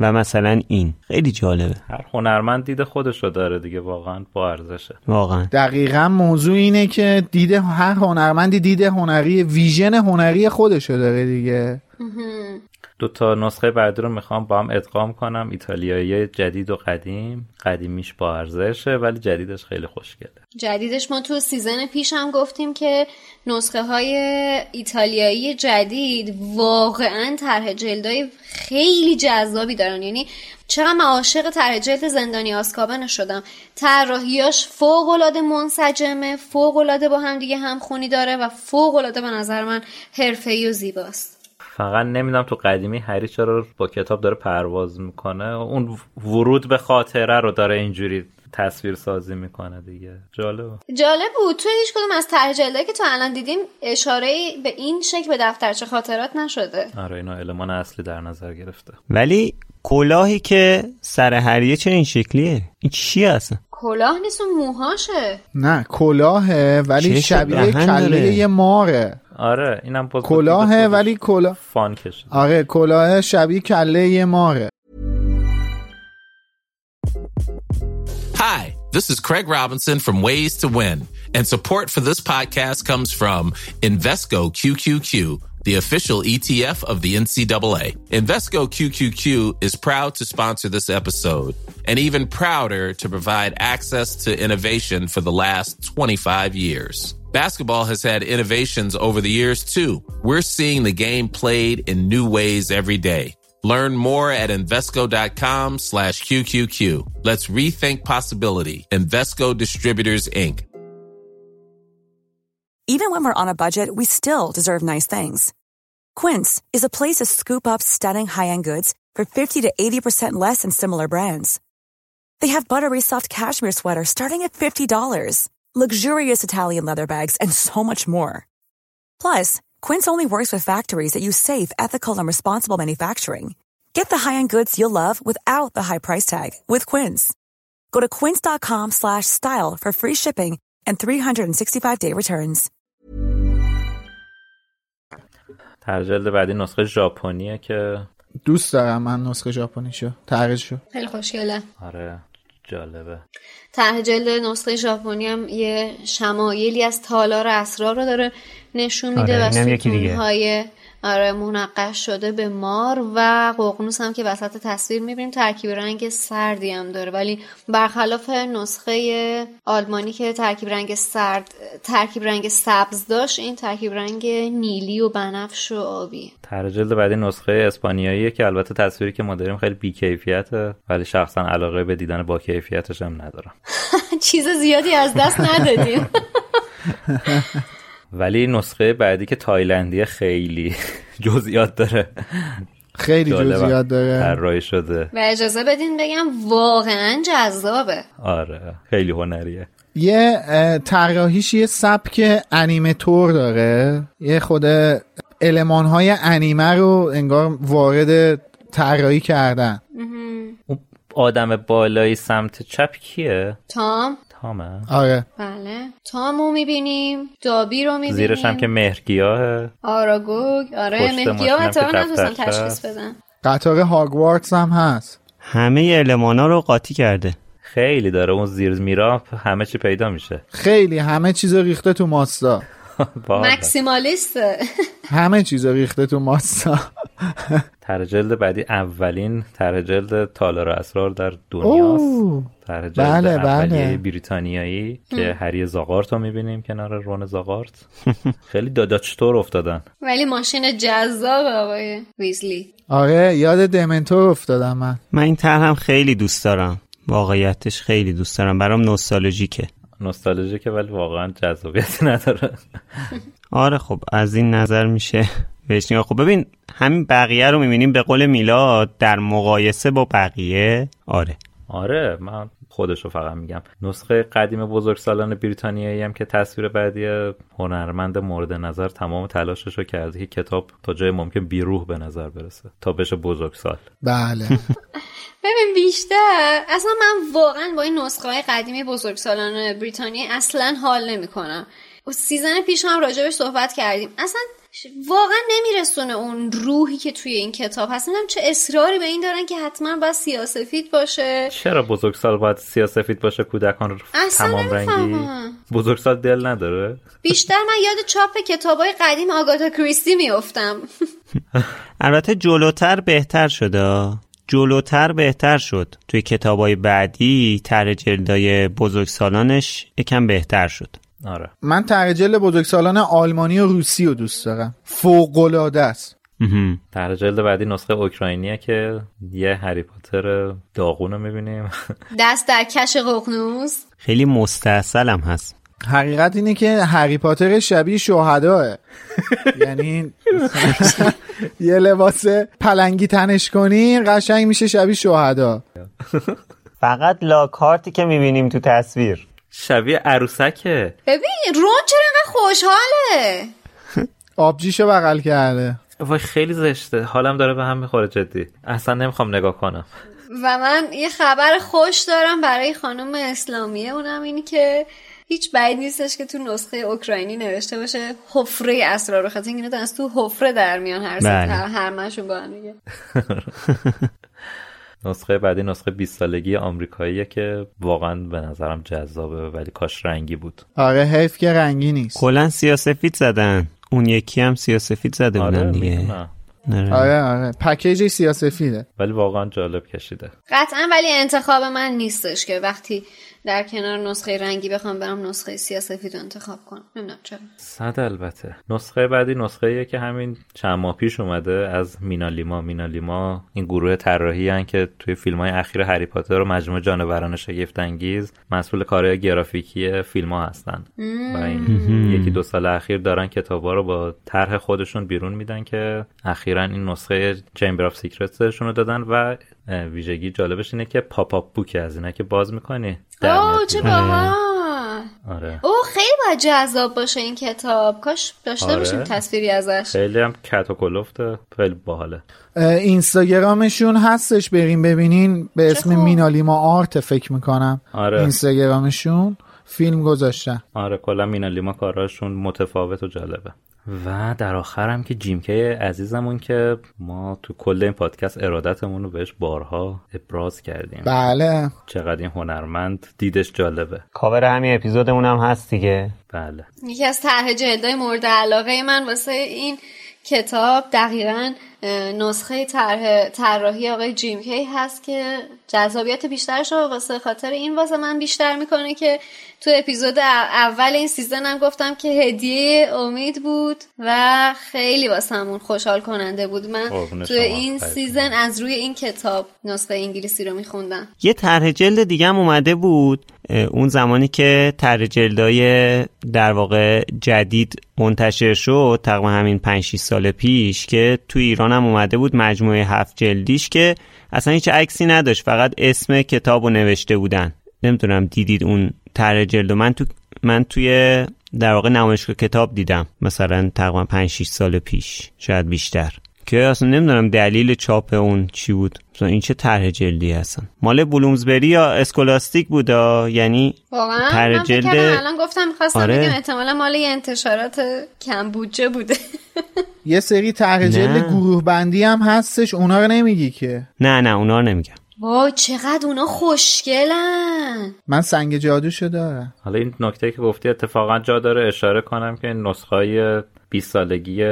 و مثلا این. خیلی جالبه. هر هنرمند دید خودش رو داره دیگه واقعا با ارزشه. واقعا. دقیقا موضوع اینه که دید هر هنرمندی دید هنری vision هنری خودشو داره دیگه. دو تا نسخه بعدی رو می‌خوام با هم ادغام کنم. ایتالیایی جدید و قدیم. قدیمیش با ارزشه ولی جدیدش خیلی خوشگله. جدیدش ما تو season پیش هم گفتیم که نسخه های ایتالیایی جدید واقعا طرح جلدای خیلی جذابی دارن. یعنی چقدر من عاشق طرح جلد زندانی آسکابن شدم. طراحیاش فوق العاده منسجمه فوق العاده با هم دیگه همخونی داره و فوق العاده به نظر من حرفه‌ای و زیباست. فقط نمی‌دونم تو قدیمی هری چرا با کتاب داره پرواز می‌کنه. اون ورود به خاطره رو داره اینجوری تصویر سازی می‌کنه دیگه. جالب جالب بود. توی هیچ کدوم از طرح که تو الان دیدیم اشاره به این شکل به دفترچه خاطرات نشده. آره اینا المان اصلی در نظر گرفته. ولی کلاهی که سر هریه چه این شکلیه؟ این چی هست؟ کلاه نیست اون موهاشه. نه کلاهه ولی شبیه کله یه ماره آره اینم کلاهه ولی کلاه فان کشه آره کلاه شبیه کله یه ماره Hi, this is Craig Robinson from Ways to Win, and support for this podcast comes from Invesco QQQ, the official ETF of the NCAA. Invesco QQQ is proud to sponsor this episode and even prouder to provide access to innovation for the last 25 years. Basketball has had innovations over the years too. We're seeing the game played in new ways every day. Learn more at Invesco.com slash QQQ. Let's rethink possibility. Investco Distributors, Inc. Even when we're on a budget, we still deserve nice things. Quince is a place to scoop up stunning high-end goods for 50 to 80% less than similar brands. They have buttery soft cashmere sweaters starting at $50, luxurious Italian leather bags, and so much more. Plus, Quince only works with factories that use safe, ethical, and responsible manufacturing. Get the high-end goods you'll love without the high price tag with Quince. Go to quince.com/style for free shipping and 365-day returns. ترجلد بعدی نسخه ژاپنیه که دوست دارم من نسخه ژاپنیشو شو خیلی خوشگله آره جالبه. ته جلد نسخه ژاپنی هم یه شمایلی از تالار اسرار رو داره نشون میده آره، و ستونهای آره منقش شده به مار و ققنوس هم که وسط تصویر می‌بینیم. ترکیب رنگ سردی هم داره. ولی برخلاف نسخه آلمانی که ترکیب رنگ سرد ترکیب رنگ سبز داشت این ترکیب رنگ نیلی و بنفش و آبی. تر جلد بعدی نسخه اسپانیایی که البته تصویری که ما داریم خیلی بیکیفیته ولی شخصا علاقه به دیدن با کیفیتش هم ندارم. چیز زیادی از دست ندادیم. ولی نسخه بعدی که تایلندی خیلی جزئیات داره. خیلی جزئیات داره. طراحی شده. و اجازه بدین بگم واقعا جذابه. آره خیلی هنریه. یه طراحیش یه سبک انیمتور داره. یه خود علمان های انیمه رو انگار وارد طراحی کردن. آدم بالایی سمت چپ کیه؟ تام. تامه. آره. بله. تامو می‌بینیم دابی رو می‌بینیم. زیرش هم که مهرگیاه. آراگوگ آره مهرگیاه تا نتونستم تشخیص بدن قطار هاگوارتس هم هست. همه المانا رو قاطی کرده. خیلی داره. اون زیر میرا همه چی پیدا میشه. خیلی. همه چیز ریخته تو ماستا. مکسیمالیسته همه چیز ریخته تو ماستا. تر جلد بعدی اولین تر جلد تالار اسرار در دنیاست. تر جلد بله بله. بریتانیایی که هری زاغارت رو می‌بینیم کنار رون زاغارت. خیلی داداچتور افتادن. ولی ماشین جذاب آقای ویزلی. آره یاد دمنتور افتادم من. من این تر هم خیلی دوست دارم. واقعیتش خیلی دوست دارم. برام نوستالژیکه. نوستالژیکه ولی واقعا جذابیت نداره. آره خب از این نظر میشه. بهش خب ببین همین بقیه رو می‌بینیم به قول میلاد در مقایسه با بقیه. آره. آره من خودش رو فقط میگم. نسخه قدیم بزرگ سالان بریتانیایی هم که تصویر بعدی هنرمند مورد نظر تمام تلاشش رو کرده که کتاب تا جای ممکن بیروح به نظر برسه تا بشه بزرگ سال بله. ببین بیشتر اصلا من واقعا با این نسخه های قدیمی بزرگ سالان بریتانیا اصلا حال نمی‌کنم. سیزن پیش هم راجبش صحبت کردیم. اصلا واقعا نمیرسونه اون روحی که توی این کتاب هست. نمی‌دونم چه اصراری به این دارن که حتما باید سیاسفید باشه. چرا بزرگسال باید سیاسفید باشه کودکان تمام رنگی؟ بزرگسال دل نداره؟ بیشتر من یاد چاپ کتابای قدیم آگاتا کریستی میافتم. البته جلوتر بهتر شده جلوتر بهتر شد. توی کتابای بعدی تر جلدای بزرگسالانش یکم بهتر شد. آره. من ترجل بزرگسالان آلمانی و روسی رو دوست دارم. فوق العاده است جلد بعدی نسخه اوکراینیه که یه هری پاتر داغون رو می‌بینیم. دست در کش ققنوس. خیلی مستحصل هم هست. حقیقت اینه که هری پاتر شبیه شهداه یعنی یه لباس پلنگی تنش کنی قشنگ میشه شبیه شهدا فقط لاکارتی که می‌بینیم تو تصویر. شبیه عروسکه. ببین رون چرا اینقدر خوشحاله؟ آبجیشو بغل کرده. وای خیلی زشته. حالم داره به هم می‌خوره جدی. اصلا نمی‌خوام نگاه کنم. و من یه خبر خوش دارم برای خانم اسلامیه اونم اینی که هیچ بعید نیستش که تو نسخه اوکراینی نوشته باشه حفره اسرار رو خاطر اینو از تو حفره در میان هر بله. هر مشون با هم دیگه. نسخه بعدی نسخه 20 سالگی آمریکاییه که واقعا به نظرم جذابه ولی کاش رنگی بود. آره حیف که رنگی نیست. کلا سیاسفید زدن. اون یکی هم سیاسفید زده بودن آره دیگه. می‌دونم. آره. آره آره. پکیج سیاسفیده ولی واقعا جالب کشیده. قطعا ولی انتخاب من نیستش که وقتی در کنار نسخه رنگی بخوام برم نسخه سیاسفید رو انتخاب کنم. نمی‌دونم چرا. صد البته. نسخه بعدی نسخه که همین چند ماه پیش اومده از مینالیما مینالیما این گروه طراحی که توی فیلم های اخیر هری پاتر و مجموعه جانوران شگفت انگیز مسئول کارهای گرافیکی فیلم ها هستن و این یکی دو سال اخیر دارن کتابا رو با طرح خودشون بیرون میدن که اخیرا این نسخه Chamber of Secrets شون رو دادن و ویژگی جالبش اینه که pop-up book ه از اینا که باز می‌کنی. اوه چه باحال. آره. اوه خیلی باید جذاب باشه این کتاب. کاش داشته آره. باشیم تصویری ازش. خیلی هم گت و کلفته خیلی باحاله. اینستاگرامشون هستش. بریم ببینین. به اسم. مینالیما آرت فکر می‌کنم. آره. اینستاگرامشون. فیلم گذاشتن. آره کلا مینالیما کاراشون متفاوت و جالبه. و در آخر هم که جیمکی عزیزمون که ما تو کل این پادکست ارادتمون رو بهش بارها ابراز کردیم. بله. چقدر این هنرمند دیدش جالبه. کاور همین اپیزودمون هم هست دیگه. بله. یکی از طرح جلدهای مورد علاقه من واسه این کتاب دقیقا نسخه طرح طراحی آقای جیم کی هست که جذابیت بیشترش رو واسه خاطر این واسه من بیشتر می‌کنه که تو اپیزود اول این season هم گفتم که هدیه امید بود و خیلی واسه همون خوشحال کننده بود من تو. این خیلی. season از روی این کتاب نسخه انگلیسی رو میخوندم یه طرح جلد دیگه هم اومده بود اون زمانی که طرح جلدای در واقع جدید منتشر شد تقریبا همین 5 6 سال پیش که تو ایران هم اومده بود مجموعه هفت جلدیش که اصلا هیچ عکسی نداشت فقط اسم کتاب رو نوشته بودن نمی‌دونم دیدید اون طرح جلد. من تو من توی در واقع نمایشگاه کتاب دیدم مثلا تقریبا 5 6 سال پیش شاید بیشتر که اصلا نمی‌دونم دلیل چاپ اون چی بود. مثلا این چه طرح جلدی هستن. مال بلومزبری یا اسکولاستیک بودا یعنی واقعا طرح جلد- الان گفتم می‌خواستم آره. بگم احتمالا مال یه انتشارات کم بودجه بوده. یه سری طرح جلد. گروه بندی هم هستش اونا رو نمیگی که؟ نه نه اونا رو نمیگم. وای چقدر اونا خوشگلن. من سنگ جادوشو دارم. حالا این نکته که گفتی اتفاقا جا داره اشاره کنم که نسخه های 20 سالگی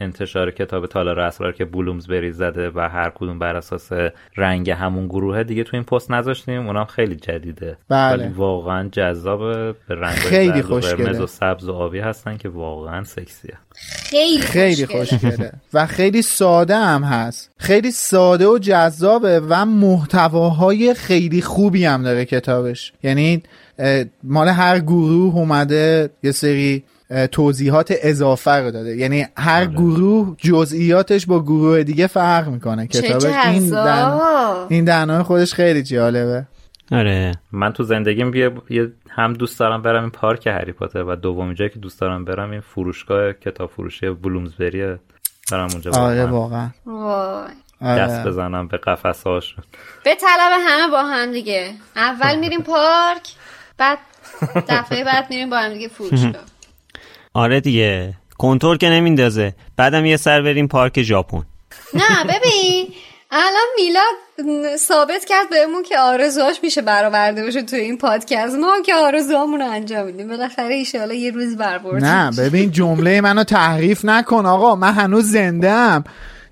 انتشار کتاب تالار اسرار که بلومزبری زده و هر کدوم بر اساس رنگ همون گروه دیگه تو این پست نذاشتیم اونم خیلی جدیده بله. ولی واقعا جذاب به رنگ خیلی خوشگله. قرمز و سبز و آبی هستن که واقعا سکسیه خیلی خیلی خوشگله. و خیلی ساده هم هست خیلی ساده و جذابه و محتواهای خیلی خوبی هم داره کتابش یعنی مال هر گروه اومده یه سری توضیحات اضافه رو داده. یعنی هر گروه جزئیاتش با گروه دیگه فرق می‌کنه. چه کتابش این دن... این دهنای خودش خیلی جالبه. آره. من تو زندگیم یه یه- هم دوست دارم برم این پارک هری پاتر و دومین جایی که دوست دارم برم این فروشگاه کتاب فروشی بلومزبریه برم اونجا آره واقعا. وای. دست آره. بزنم به قفس هاشون به طلب همه با هم دیگه. اول میریم پارک بعد دفعه بعد میریم با هم دیگه فروشگاه. آره دیگه. کنترل که نمیندازه. بعدم یه سر بریم پارک ژاپن. نه ببین. الان میلاد ثابت کرد بهمون که آرزوهاش میشه برآورده بشه تو این پادکست. ما هم که آرزوهامون رو انجام میدیم. بالاخره ایشالا یه روز بربرد. نه ببین جمله منو تحریف نکن. آقا من هنوز زنده ام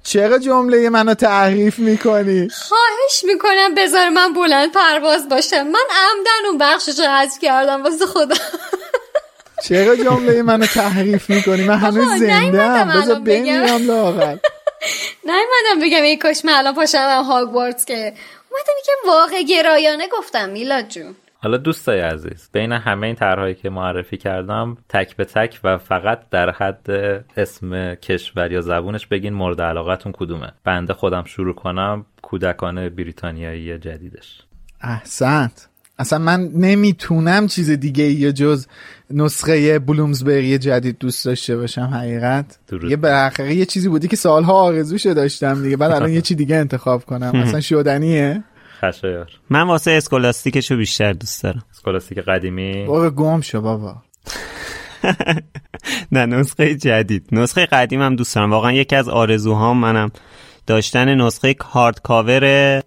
چرا جمله منو تحریف می‌کنی؟ خواهش می‌کنم بذار من بلند پرواز باشم. من عمدن اون بخشش رو حذف کردم واسه خدا. چرا جمله منو تحریف می‌کنی؟ من هنوز زنده ام بذار. بمیرم لاغر. نیومدم بگم ای کاش من الان پاشم هاگوارتس که اومدم که واقع گرایانه گفتم میلاد جون. حالا دوستای عزیز بین همه این طرحهایی که معرفی کردم تک به تک و فقط در حد اسم کشور یا زبونش بگین مورد علاقتون کدومه. بنده خودم شروع کنم کودکان بریتانیایی جدیدش. احسنت. اصلا من نمی‌تونم چیز دیگه یا جز نسخه بلومزبری جدید دوست داشته باشم حقیقت. درود. یه بالاخره یه چیزی بودی که سالها آرزوشو داشتم دیگه. بعد الان یه چی دیگه انتخاب کنم. اصلا شدنیه. خشایار. من واسه Scholastic شو بیشتر دوست دارم. Scholastic قدیمی؟ بابا گم شو بابا. نه نسخه جدید. نسخه قدیمم دوست دارم. واقعا یکی از آرزوهام منم داشتن نسخه hardcover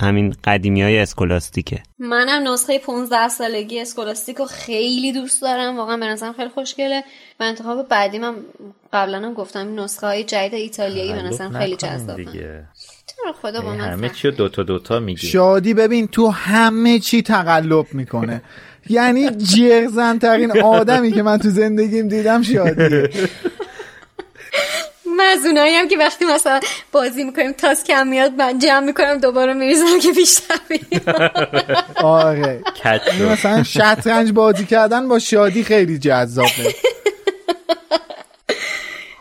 همین قدیمی های Scholastic ه. منم نسخه 15 سالگی اسکولاستیک رو خیلی دوست دارم. واقعا به نظرم خیلی خوشگله. و انتخاب بعدی من قبلا هم گفتم نسخه های جدید ایتالیایی به نظرم خیلی جذابه. خدا با من همه. چی رو دوتا دوتا میگی. شادی ببین تو همه چی تقلب می‌کنه. یعنی جرزن ترین آدمی که من تو زندگیم دیدم شادیه. من از اونایی هم که وقتی مثلا بازی می‌کنیم تاس کم میاد من جمع می‌کنم دوباره میریزم که بیشتر بیاد. آره. مثلا شطرنج بازی کردن با شادی خیلی جذابه.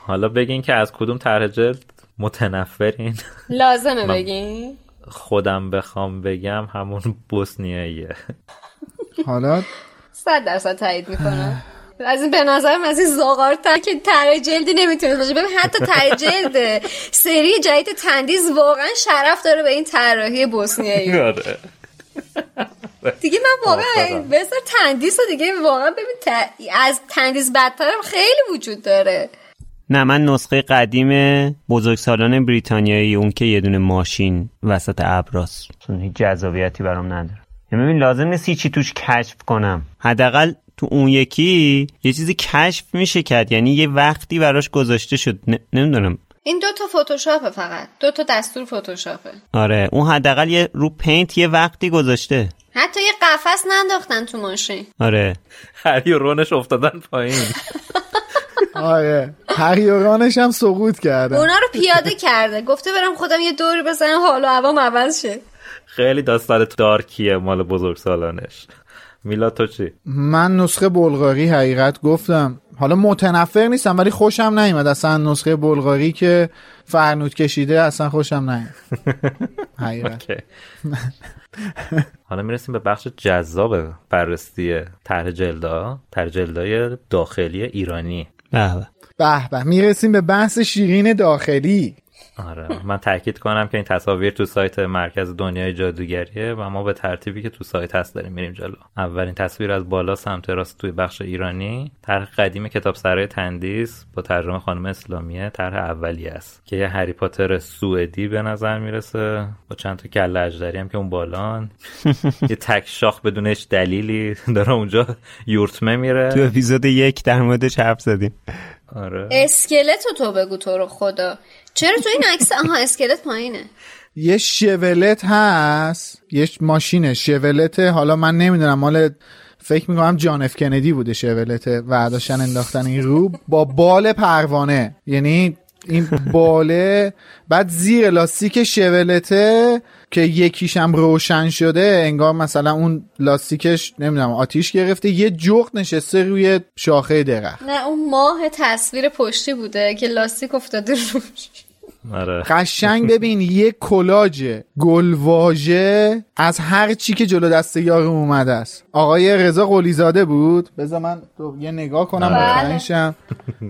حالا بگین که از کدوم طرح جلد متنفرین؟ لازمه بگین. خودم بخوام بگم همون بوسنیاییه. حالا؟ صد درصد تایید می‌کنم. از این به نظرم از این زاغارتر که تره جلدی نمی‌تونه باشه ببین حتی تره جلد سری جدید تندیز واقعا شرف داره به این طراحی بوسنیایی. آره. دیگه من واقعا. بذار تندیس رو دیگه واقعا ببین ت- از تندیس بدترم خیلی وجود داره. نه من نسخه قدیم بزرگسالان بریتانیایی اون که یه دونه ماشین وسط ابراست چون هیچ جذابیتی برام نداره. یعنی ببین لازم نیست هیچی توش کشف کنم. حداقل تو اون یکی یه چیزی کشف میشه کرد. یعنی یه وقتی براش گذاشته شد. ن- نمی‌دونم. این دو تا فتوشاپه فقط. دو تا دستور فتوشاپه آره. اون حداقل یه رو پینت یه وقتی گذاشته. حتی یه قفس ننداختن تو ماشین. آره. هری و رونش افتادن پایین. آره. هریورانش هم سقوط کرده. اونا رو پیاده کرده. گفته برم خودم یه دوری بزنم حال و هوام عوض شه. خیلی داستان دارکیه مال بزرگ سالانش میلا تو چی؟ من نسخه بلغاری حقیقت گفتم. حالا متنفر نیستم ولی خوشم نیومد. اصلا نسخه بلغاری که فرنود کشیده اصلا خوشم نیومد. حقیقت. حالا می‌رسیم به بخش جذاب بررسی طرح جلدا. طرح جلدای داخلی ایرانی. به. به به می‌رسیم به بحث شیرین داخلی. آره. من تاکید کنم که این تصاویر تو سایت مرکز دنیای جادوگریه و ما به ترتیبی که تو سایت هست داریم میریم جلو. اولین تصویر از بالا سمت راست توی بخش ایرانی طرح قدیم کتاب سرای تندیس با ترجمه خانم اسلامیه طرح اولی است که یه هری پاتر سوئدی به نظر می‌رسه. با چند تا کله اژدری هم که اون بالان. یه تک شاخ بدون هیچ دلیلی داره اونجا یورتمه تو میره اپیزود یک در موردش حرف زدیم. آره. اسکلت رو تو بگو تو رو خدا. چرا تو این عکس آها اسکلت پایینه. یه شولت هست. یه ماشین شولت حالا من نمی‌دونم مال فکر می‌کنم جان اف کندی بوده شولت و داشتن انداختن این رو. با بال پروانه. یعنی این باله بعد زیر لاستیک شولته که یکیشم روشن شده انگار مثلا اون لاستیکش نمی‌دونم آتیش گرفته یه جغد نشسته روی شاخه درخت. نه اون ماه تصویر پشتی بوده که لاستیک افتاده روش. آره. قشنگ ببین یه کلاج گلواژه از هر چی که جلو دست یارم اومده است. آقای رضا قلیزاده بود؟ بذار من یه نگاه کنم بله.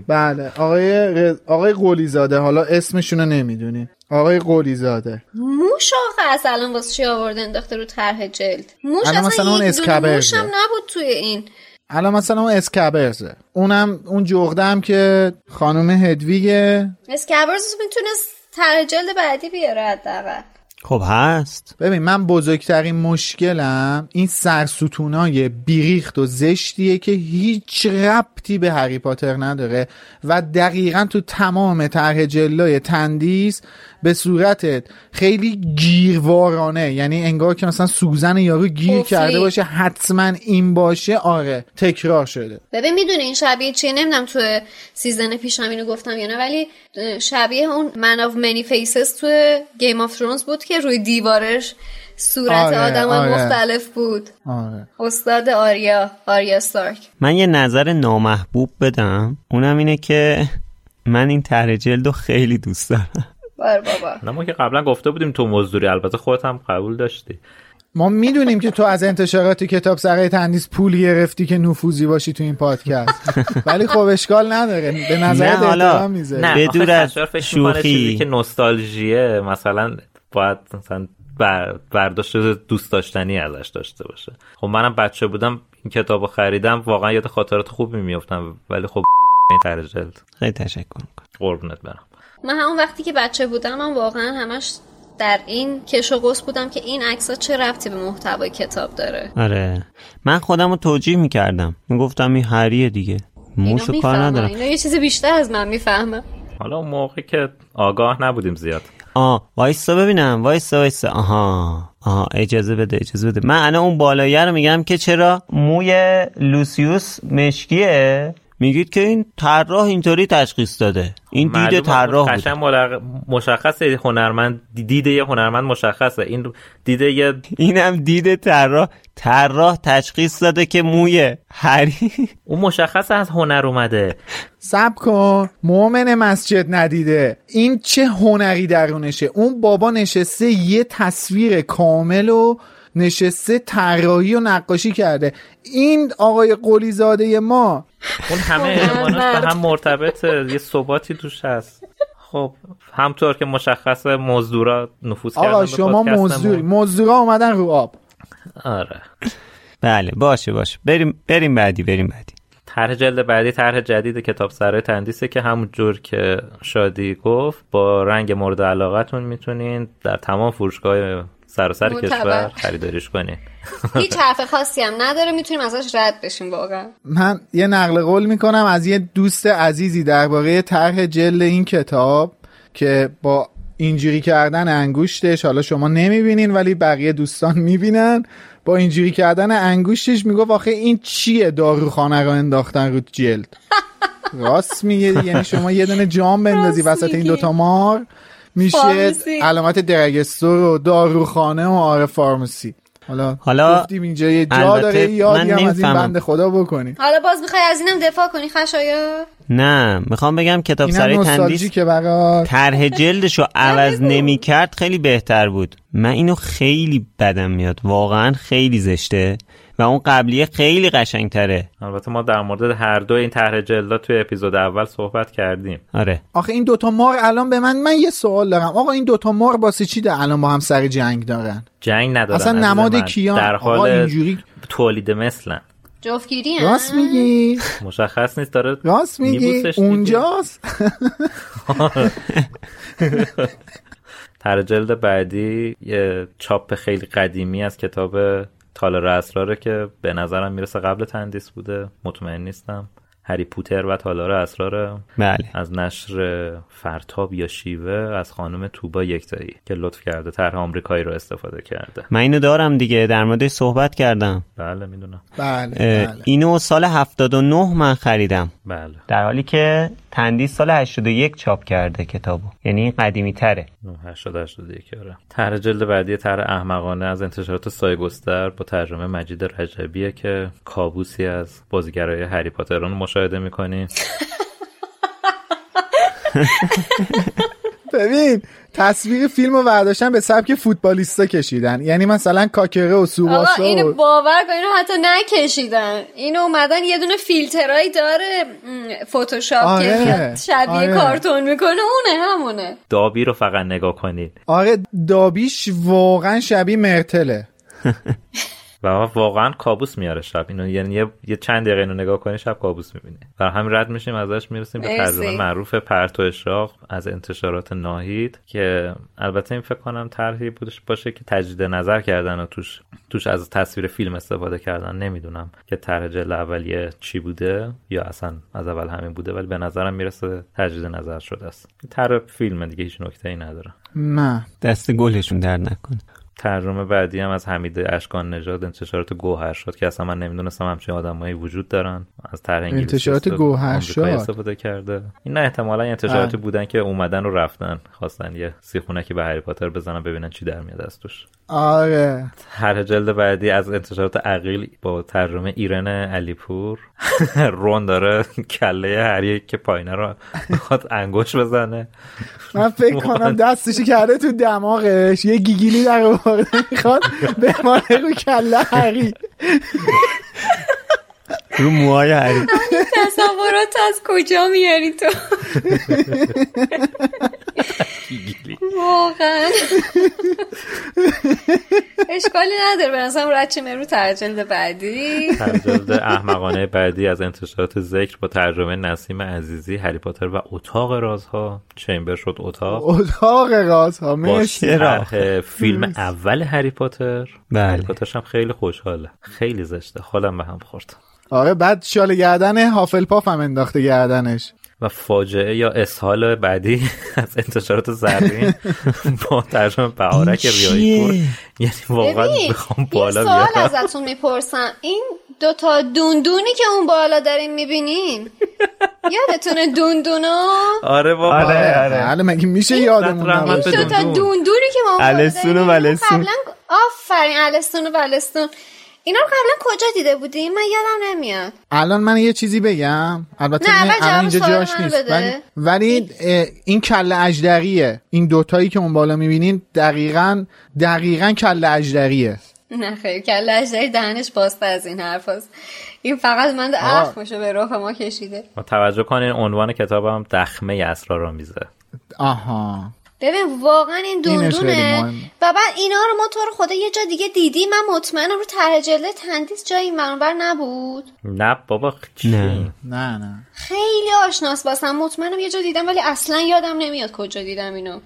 بله. آقای رز... آقای قلیزاده حالا اسمشونو نمی‌دونیم آقای قلیزاده. موش آخه از الان واسه چی آورده انداخته رو طرح جلد. موش اصلا مثلا اون یک دونه اسکبرزه. موش هم نبود توی این. الان مثلا اون اسکبرزه اونم اون جغده هم که خانم هدویگه. اسکبرز می‌تونست طرح جلد بعدی بیاره حداقل. خب هست. ببین من بزرگترین مشکلم این سرستونای بیریخت و زشتیه که هیچ ربطی به هری پاتر نداره و دقیقا تو تمام طرح جلدای تندیس به صورت خیلی گیروارانه یعنی انگار که مثلا سوزن یارو گیر قفلی. کرده باشه حتما این باشه آره تکرار شده. ببین می‌دونی این شبیه چیه؟ نمی‌دونم تو season پیش هم اینو گفتم یا نه ولی شبیه اون Man of Many Faces تو Game of Thrones بود که روی دیوارش صورت آره، آدم آره. مختلف بود. آره. استاد آریا آریا ستارک من یه نظر نامحبوب بدم. اونم اینه که من این طرح جلد رو خیلی دوست دارم. بار بابا. نه ما که قبلا گفته بودیم تو مزدوری البته خودت هم قبول داشتی. ما می‌دونیم که تو از انتشارات کتاب سرای تندیس پول گرفتی که نفوذی باشی تو این پادکست. ولی خب اشکال نداره. به نظر. احترام می‌ذاری. نه بدون از شوخی. چیزی که نوستالژیه مثلا باید مثلا بر برداشت دوست داشتنی ازش داشته باشه. خب منم بچه بودم این کتابو خریدم واقعا یاد خاطرات خوبی میفتم ولی خب این طرح جلد. خیلی تشکر می‌کنم. قربونت برم. من همون وقتی که بچه بودم من واقعا همش در این کش و قوس بودم که این عکس چه ربطی به محتوای کتاب داره. آره. من خودم رو توجیه می‌کردم. می‌گفتم این هریه دیگه. موشو کار می‌فهمم. ندارم. اینا یه چیز بیشتر از من می‌فهمه حالا اون موقع که آگاه نبودیم زیاد. آه وایستا ببینم وایستا وایستا. آها آها اجازه بده اجازه بده. من الان اون بالایه رو میگم که چرا؟ موی لوسیوس مشکیه. میگید که این طراح اینطوری تشخیص داده. این دید طراح بود قشنگ ملق- مشخصه هنرمند دید یه هنرمند مشخصه. این دید یه اینم دید طراح. طراح تشخیص داده که موی هری. اون مشخصه از هنر اومده. سب کن. مؤمن مسجد ندیده. این چه هنری درونشه؟ اون بابا نشسته یه تصویر کامل و نشسته طراحی و نقاشی کرده. این آقای قلیزاده ما اون همه الماناش به هم مرتبطه. یه ثباتی توش هست. خب همطور که مشخص مزدورا نفوذ کردن آقا شما. مزدوری مزدورا اومدن رو آب. آره. بله باشه باشه. بریم بریم بعدی بریم بعدی. طرح جلد بعدی طرح جدید کتاب سرای تندیسه که همون جور که شادی گفت با رنگ مورد علاقتون می‌تونین در تمام فروشگاه سراسر معتبر. کشور خریداریش کنین هیچ حرف خاصی هم نداره می‌تونیم ازش رد بشیم واقعا. من یه نقل قول می‌کنم از یه دوست عزیزی درباره طرح جلد این کتاب که با اینجوری کردن انگوشتش حالا شما نمی‌بینین ولی بقیه دوستان می‌بینن. با اینجوری کردن انگوشتش می‌گفت آخه این چیه داروخانه رو انداختن رو جلد؟ راست میگه یعنی شما یه دونه جام بندازی وسط این. دوتا مار. میشه فارمسی. علامت درگستور و داروخانه و آره فارمسی. حالا حالا گفتیم اینجا یه جا داره یادی هم از این. بنده خدا بکنی حالا باز می‌خوای از اینم دفاع کنی خشایا نه می‌خوام بگم کتاب سرای تندیس طرح جلدش رو عوض نمی کرد خیلی بهتر بود. من اینو خیلی بدم میاد واقعا خیلی زشته. و اون قبلیه خیلی قشنگتره. البته ما در مورد هر دو این طرح جلدا توی اپیزود اول صحبت کردیم. آره. آخه این دوتا مار الان به من من یه سوال دارم. آقا این دوتا مار واسه چی ده الان با هم سر جنگ دارن؟ جنگ ندارن اصلا نماد. کیان؟ در آقا حال اینجوری- تولید مثلن. جفتگیری هم راست میگی. مشخص نیست داره راست میگی. اونجاست. طرح جلد بعدی یه چاپ خیلی قدیمی از کتاب تالار اسراره که به نظرم می‌رسه قبل تندیس بوده. مطمئن نیستم. هری پوتر و تالار اسرار بله. از نشر فرتاب یا شیوه از خانم توبا یکتایی که لطف کرده طرح آمریکایی رو استفاده کرده. من اینو دارم دیگه. در موردش صحبت کردم. بله می‌دونم. بله بله. اینو سال 79 من خریدم. بله. در حالی که تندیس سال 81 چاپ کرده کتابو. یعنی این قدیمی تره. 80 81 آره. طرح جلد بعدی طرح احمقانه از انتشارات سایگستر با ترجمه مجید رجبیه که کابوسی از بازیگرای هری پاتر رو مشاهده می‌کنیم ببین تصویر فیلم رو برداشتن به سبک فوتبالیستا کشیدن. یعنی مثلا کاکره و آقا سوباسا اینو و... باور کن اینو حتی نکشیدن. اینو اومدن یه دونه فیلترایی داره فتوشاپ آره، که شبیه آره. کارتون می‌کنه اونه همونه. دابی رو فقط نگاه کنید آره دابیش واقعا شبیه مرتله. و واقعا کابوس میاره شب. اینو یعنی یه, یه چند دقیقه اینو نگاه کنی شب کابوس می‌بینی. و همین رد میشیم ازش می‌رسیم به. ترجمه معروف پرتو اشراق از انتشارات ناهید که البته این فکر کنم طرحی بودش باشه که تجدید نظر کردن و توش توش از تصویر فیلم استفاده کردن. نمی‌دونم که طرح جلد اولیه چی بوده یا اصلا از اول همین بوده ولی به نظرم می‌رسه تجدید نظر شده است. طرح فیلم دیگه هیچ نکته ای نداره. نه دست گلشون در نکنه. ترجمه بعدی هم از حمید اشکان نژاد انتشارات گوهر شد که اصلا من نمی‌دونستم همچین آدمایی وجود دارن. از طرح انگلیسی انتشارات گوهر شد. استفاده کرده. این نه احتمالا انتشاراتی بله. بودن که اومدن و رفتن. خواستن یه سیخونکی به هری پاتر بزنن ببینن چی در میاد از توش آره. طرح جلد بعدی از انتشارات عقیل با ترجمه ایرن علیپور. رون داره کله هری که پایینه رو می‌خواد انگوش بزنه. من فکر کنم دستشی کرده تو دماغش. یه گیگیلی در آورده می‌خواد بمانه رو کله هری. رو موهای هری. تصورات از کجا میاری تو؟ واقعا. اشکالی نداره. به نظرم رچه رو ترجلد بعدی. ترجمه احمقانه بعدی از انتشارات ذکر با ترجمه نسیم عزیزی هری پاتر و اتاق رازها. چمبر شد اتاق. اتاق راز ها با مرسی. فیلم اول هری پاتر؟ بله. هری پاترش هم خیلی خوشحاله. خیلی زشته. حالم به هم خورد آره بعد شال گردن هافلپاف هم انداخته گردنش. و فاجعه یا اسهال بعدی از انتشارات زرین با ترجمه بهارک ریایی پور. یعنی واقعا بخوام یه بالا سوال بیارم. ازتون می‌پرسم. این دوتا دوندونی که اون بالا دارین می‌بینین؟ یادتونه دوندونو آره بابا. آره آره. بله مگه میشه یادمون نباشه؟ به دوتا دوندون. دوندونی که ما اون بالا داریم،. قبلا آفرین الستون و ولستون اینا رو قبلا کجا دیده بودیم من یادم نمیاد. الان من یه چیزی بگم. البته نه، الان اینجا جاش نیست. ولی, ولی این کله اجدریه. این دوتایی که اون بالا می‌بینین دقیقا دقیقا کله اجدریه. نه خیلی. کله اجدری دهنش باسته از این حرف هست. این فقط من. اخمشو به رخ ما کشیده. و توجه کنین عنوان کتابم دخمه اسرارآمیزه. آها. ببین واقعا این مهمه. و بعد اینا رو ما تو رو خدا یه جا دیگه دیدیم. من مطمئنم رو ته جلد تندیس جایی منور نبود. نه بابا چی؟ نه. نه نه. خیلی آشناس باسم. مطمئنم یه جا دیدم ولی اصلا یادم نمیاد کجا دیدم اینو.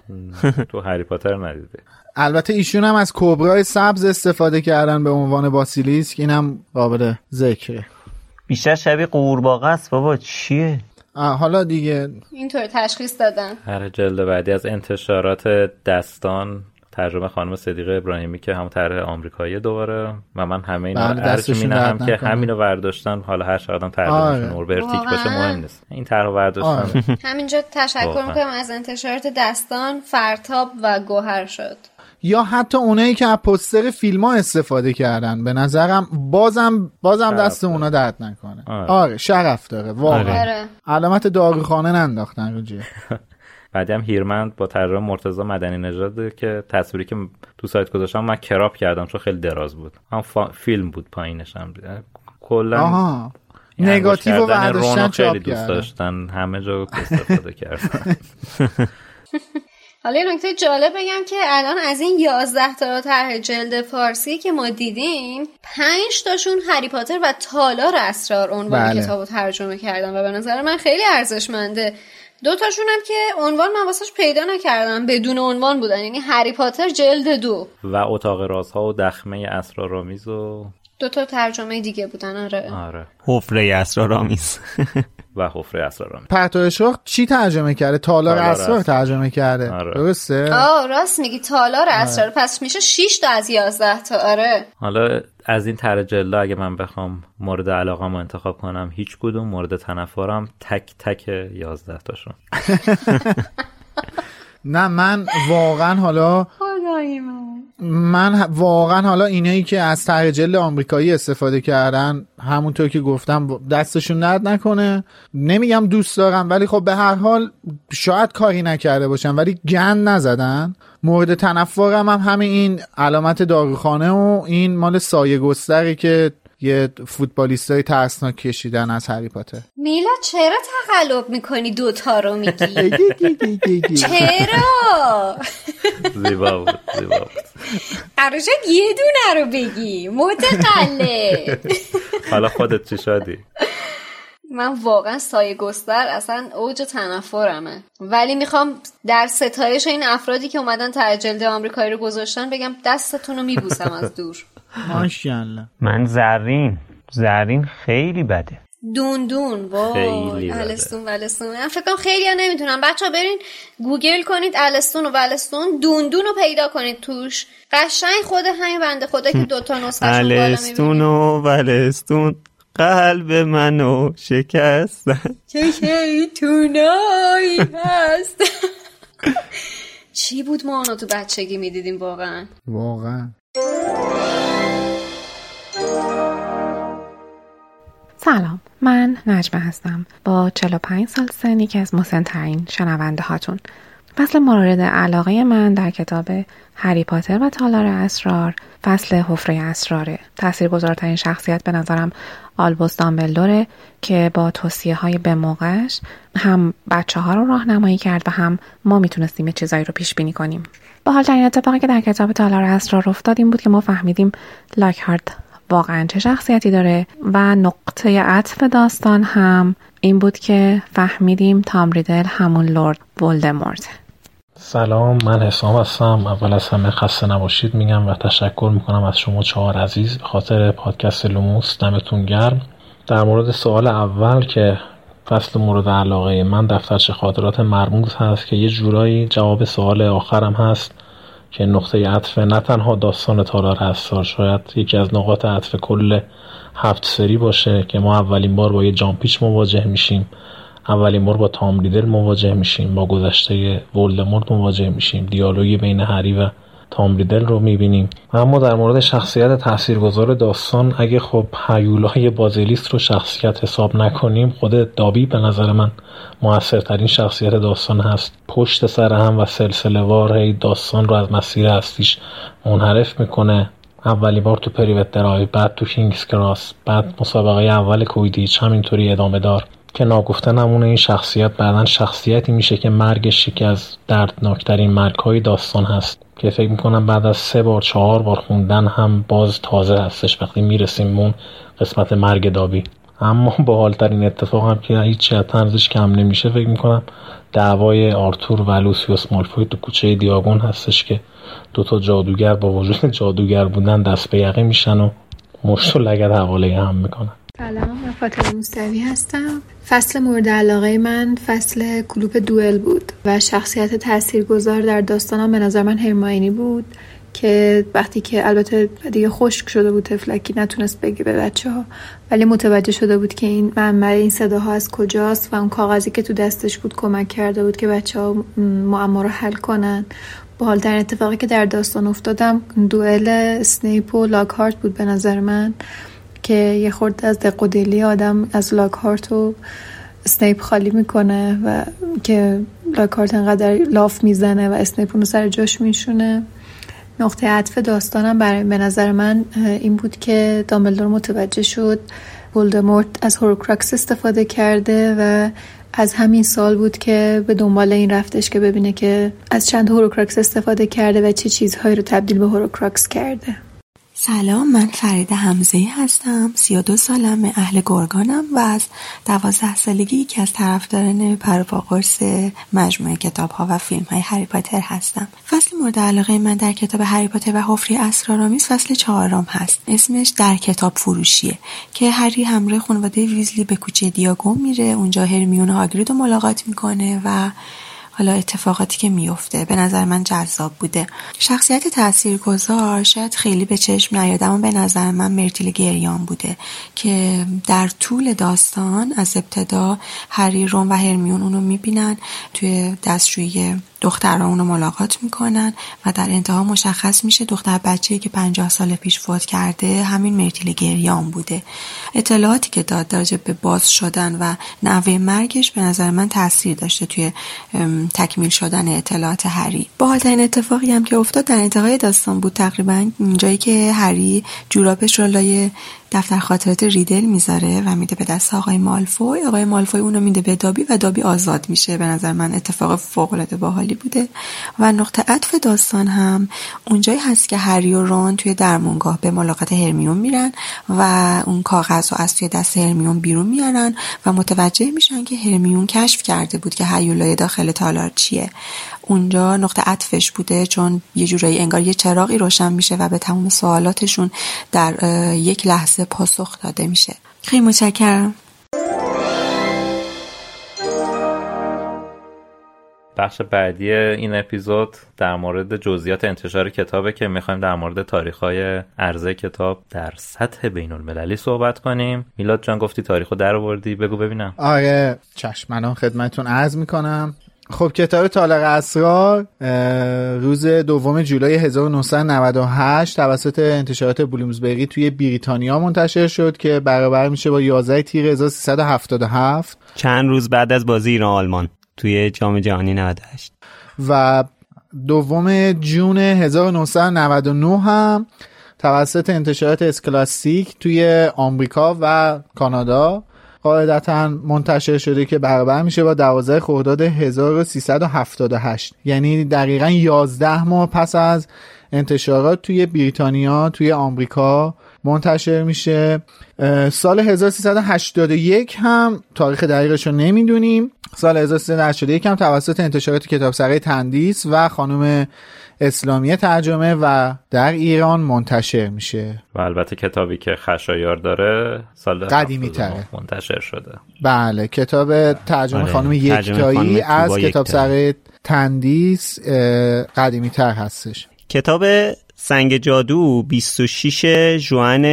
تو هری پاتر ندیده. البته ایشون هم از کبرای سبز استفاده کردن به عنوان باسیلیسک. اینم قابل ذکره. بیشتر شبیه قورباغه است بابا. چیه؟ حالا دیگه اینطور تشخیص دادن هر جلد بعدی از انتشارات دستان ترجمه خانم صدیقه ابراهیمی که هم طرح آمریکایی دوباره و من همه اینا رو ارج مینم که نکنه. همینو برداشتن حالا هر چقدر آره. ترجمهشون اوربرتیک باشه؟ مهم نیست این طرح رو برداشتن. همینجا تشکر. می‌کنم از انتشارات دستان فرتاب و گوهر شد یا حتی اونایی که از پستر فیلم ها استفاده کردن. به نظرم بازم بازم دست. اونا درد نکنه. آره. آره, شرف داره. واقعا. آره. علامت داروخانه ننداختن رو جیه بعدی هم هیرمند با ترجمه مرتضی مدنی نژاد که تصویری که تو سایت گذاشتم من کراپ کردم چون خیلی دراز بود. هم فا... فیلم بود پایینش هم. کلا انگشت نگاتیو رو کردن برداشتن خیلی دوست کردن. داشتن. همه جا استفاده کردن. حالا یه نکته جالب بگم که الان از این 11 تا طرح جلد فارسی که ما دیدیم پنج تاشون هری پاتر و تالار اسرار عنوان بله. کتاب رو ترجمه کردن و به نظر من خیلی ارزشمنده دو تاشون هم که عنوان من واسش پیدا نکردم بدون عنوان بودن یعنی هری پاتر جلد دو و اتاق رازها و دخمه اسرارآمیز و دو تا ترجمه دیگه بودن آره. آره. حفره اسرارآمیز و حفره اسرارآمیز پرتو چی ترجمه کرده؟ تالار اسرار. ترجمه کرده. آره. درسته؟ آه راست میگی تالار اسرار. پس میشه 6 تا از 11 تا آره. حالا از این طرح جلد اگه من بخوام مورد علاقه رو انتخاب کنم هیچ کدوم مورد تنفرم تک تک یازده تاشون. نه من واقعا حالا خدای من. من واقعا حالا اینایی که از طرح جلد آمریکایی استفاده کردن همونطور که گفتم دستشون درد نکنه. نمیگم دوست دارم ولی خب به هر حال شاید کاری نکرده باشن ولی گند نزدن. مورد تنفرم هم همین این علامت داروخانه و این مال سایه گستری که یه فوتبالیست های ترسناک کشیدن از هری پاتر. میلا چرا تقلب می‌کنی؟ دوتا رو میگی. چرا؟ زیبا بود زیبا بود. یه دونه رو بگی. متقلب حالا خودت چی شدی؟ من واقعا سایه گستر اصلا اوج تنفرمه. ولی می‌خوام در ستایش این افرادی که اومدن ترجلد آمریکایی رو گذاشتن بگم دستتون رو میبوسم از دور. ماشاءالله. من زرین. زرین خیلی بده. دوندون وای الستون ولستون. من فکر کنم خیلی ها نمی‌تونم بچه ها برین گوگل کنید الستون و ولستون. دوندون رو پیدا کنید توش. قشنگ خود همین بنده خدا که دوتا نسخه الستون و ولستون قلب منو شکستن. چه شیطونایی هست. چی بود ما تو بچگی می‌دیدیم واقعا؟ واقعا. سلام من نجمه هستم. با 45 سال سن یکی از مسنترین شنونده هاتون. فصل مورد علاقه من در کتاب هری پاتر و تالار اسرار فصل حفره اسراره تاثیرگذارترین شخصیت به نظرم آلبوس دامبلدوره که با توصیه های به موقعش هم بچه ها رو راهنمایی کرد و هم ما می‌تونستیم چیزایی رو پیش بینی کنیم. با حال این اتفاقی که در کتاب تالار اسرار افتاد این بود که ما فهمیدیم لاکهارد واقعا چه شخصیتی داره و نقطه عطف داستان هم این بود که فهمیدیم تام ریدل همون لورد ولدمورت. سلام من حسام هستم. اول از همه خسته نباشید میگم و تشکر می‌کنم از شما چهار عزیز. به خاطر پادکست لوموس دمتون گرم. در مورد سوال اول که فصل مورد علاقه من دفترچه خاطرات مرموز هست که یه جورایی جواب سوال آخرم هست که نقطه عطف نه تنها داستان تالار هست شاید یکی از نقاط عطف کل هفت سری باشه که ما اولین بار با یه جامپیچ مواجه میشیم اولین بار با تام ریدل مواجه میشیم با گذشته ولدمورت مواجه میشیم دیالوگی بین هری و تام ریدل رو می‌بینیم. اما در مورد شخصیت تاثیرگذار داستان اگه خب هیولای بازیلیست رو شخصیت حساب نکنیم خود دابی به نظر من موثرترین شخصیت داستان هست. پشت سر هم و سلسله وار داستان رو از مسیر اصلیش منحرف می‌کنه. اولی بار تو پریوت درای بعد تو کینگز کراس بعد مسابقه اول کویدیچ همینطوری ادامه دار. که ناگفته نمونه این شخصیت بعدا شخصیتی میشه که مرگش یکی از دردناکترین مرگهای داستان هست. که فکر می‌کنم بعد از سه بار چهار بار خوندن هم باز تازه هستش. وقتی می‌رسیم اون قسمت مرگ دابی. اما با حالترین اتفاق هم که هیچ تنزش کم نمیشه فکر می‌کنم دعوای آرتور و لوسیوس مالفوی تو کوچه دیاگون هستش که دوتا جادوگر با وجود جادوگر بودن دست به یقه میشن و مشت و لگت حواله هم می‌کنن. سلام من فاطمه موسوی هستم. فصل مورد علاقه من فصل کلوپ دوئل بود و شخصیت تاثیرگذار در داستانم به نظر من هرماینی بود که وقتی که البته دیگه خشک شده بود تفلکی نتونست بگه به بچه ها ولی متوجه شده بود که این منبع این صداها از کجاست و اون کاغذی که تو دستش بود کمک کرده بود که بچه ها معما رو حل کنن. با حال در اتفاقی که در داستان افتادم دوئل اسنیپ و لاکهارت بود به نظر من. که یه خورد از دق آدم از لاکهارت و اسنیپ خالی می‌کنه و که لاکهارت انقدر لاف می‌زنه و اسنیپ اونو سر جاش میشونه. نقطه عطف داستانم برای به نظر من این بود که دامبلدور متوجه شد ولدمورت از Horcrux استفاده کرده و از همین سال بود که به دنبال این رفتش که ببینه که از چند Horcrux استفاده کرده و چه چیزهایی رو تبدیل به Horcrux کرده. سلام من فرید حمزه هستم 32 سالم اهل گرگانم و از 12 سالگی که از طرفداران پروپاقرس مجموعه کتاب ها و فیلم های هری پاتر هستم. فصل مورد علاقه من در کتاب هری پاتر و حفری اسرارآمیز فصل چهارم هست. اسمش در کتاب فروشیه که هری همراه خانواده ویزلی به کوچه دیاگون میره اونجا هرمیون هاگرید رو ملاقات می‌کنه و حالا اتفاقاتی که میفته به نظر من جذاب بوده. شخصیت تاثیرگذار شاید خیلی به چشم نیاد اما به نظر من مرتیل گریان بوده که در طول داستان از ابتدا هری رون و هرمیون اونو می‌بینن. توی دستشویی دخترها اونو ملاقات می‌کنن و در انتها مشخص میشه دختر بچه که 50 سال پیش فوت کرده همین مرتیل گریان بوده. اطلاعاتی که داد در به باز شدن و نحوه مرگش به نظر من تاثیر داشته توی تکمیل شدن اطلاعات هری. با این اتفاقی هم که افتاد در انتهای داستان بود تقریبا جایی که هری جورابش رو لای دفتر خاطرات ریدل می‌ذاره و میده به دست آقای مالفوی. آقای مالفوی اونو میده به دابی و دابی آزاد میشه. به نظر من اتفاق فوق العاده باحالی بوده. و نقطه عطف داستان هم اونجایی هست که هری و رون توی درمونگاه به ملاقات هرمیون میرن و اون کاغذ رو از توی دست هرمیون بیرون میارن و متوجه میشن که هرمیون کشف کرده بود که هیولای داخل تالار چیه. اونجا نقطه عطفش بوده چون یه جورایی انگار یه چراغی روشن میشه و به تمام سوالاتشون در یک لحظه پاسخ داده میشه. خیلی متشکرم. بخش بعدی این اپیزود در مورد جزئیات انتشار کتابه که می‌خوایم در مورد تاریخهای عرضه کتاب در سطح بین المللی صحبت کنیم. میلاد جان گفتی تاریخو در آوردی. بگو ببینم. آره چشم خدمتون عرض می‌کنم. خب کتاب تالق اسرار روز دوم جولای 1998 توسط انتشارات بلومزبری توی بریتانیا منتشر شد که برابر میشه با 11 تیر 1377 چند روز بعد از بازی ایران آلمان توی جام جهانی 98 و دوم جون 1999 هم توسط انتشارات اسکلاسیک توی آمریکا و کانادا. قاعدتا منتشر شده که برابر میشه با 12 خرداد 1378 یعنی دقیقا 11 ماه پس از انتشارات توی بریتانیا توی آمریکا منتشر میشه. سال 1381 هم تاریخ دقیقش رو نمی‌دونیم. سال 1381 هم توسط انتشارات کتاب سره تندیس و خانم اسلامی ترجمه و در ایران منتشر میشه. و البته کتابی که خشایار داره سال قدیمی تره. منتشر شده. بله کتاب ترجمه آره. خانم یکتایی از کتاب سره تندیس قدیمی تر هستش. کتاب سنگ جادو 26 جوان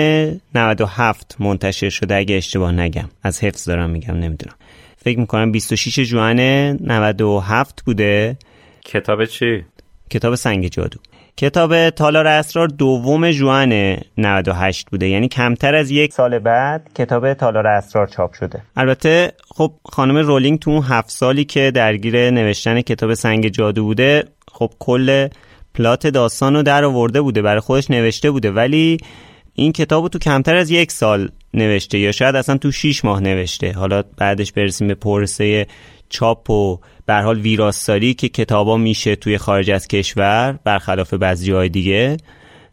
97 منتشر شده اگه اشتباه نگم. از حفظ دارم میگم نمی‌دونم. فکر می‌کنم 26 جوان 97 بوده. کتاب چی؟ کتاب سنگ جادو. کتاب تالار اسرار دوم جوان 98 بوده. یعنی کمتر از یک سال بعد کتاب تالار اسرار چاپ شده. البته خب خانم رولینگ تو اون هفت سالی که درگیر نوشتن کتاب سنگ جادو بوده خب کل پلات داستان رو در آورده بوده برای خودش نوشته بوده. ولی این کتاب رو تو کمتر از یک سال نوشته یا شاید اصلا تو 6 ماه نوشته. حالا بعدش برسیم به پرسه چاپ و به حال ویراستاری که کتابا میشه توی خارج از کشور برخلاف بعضی جای دیگه.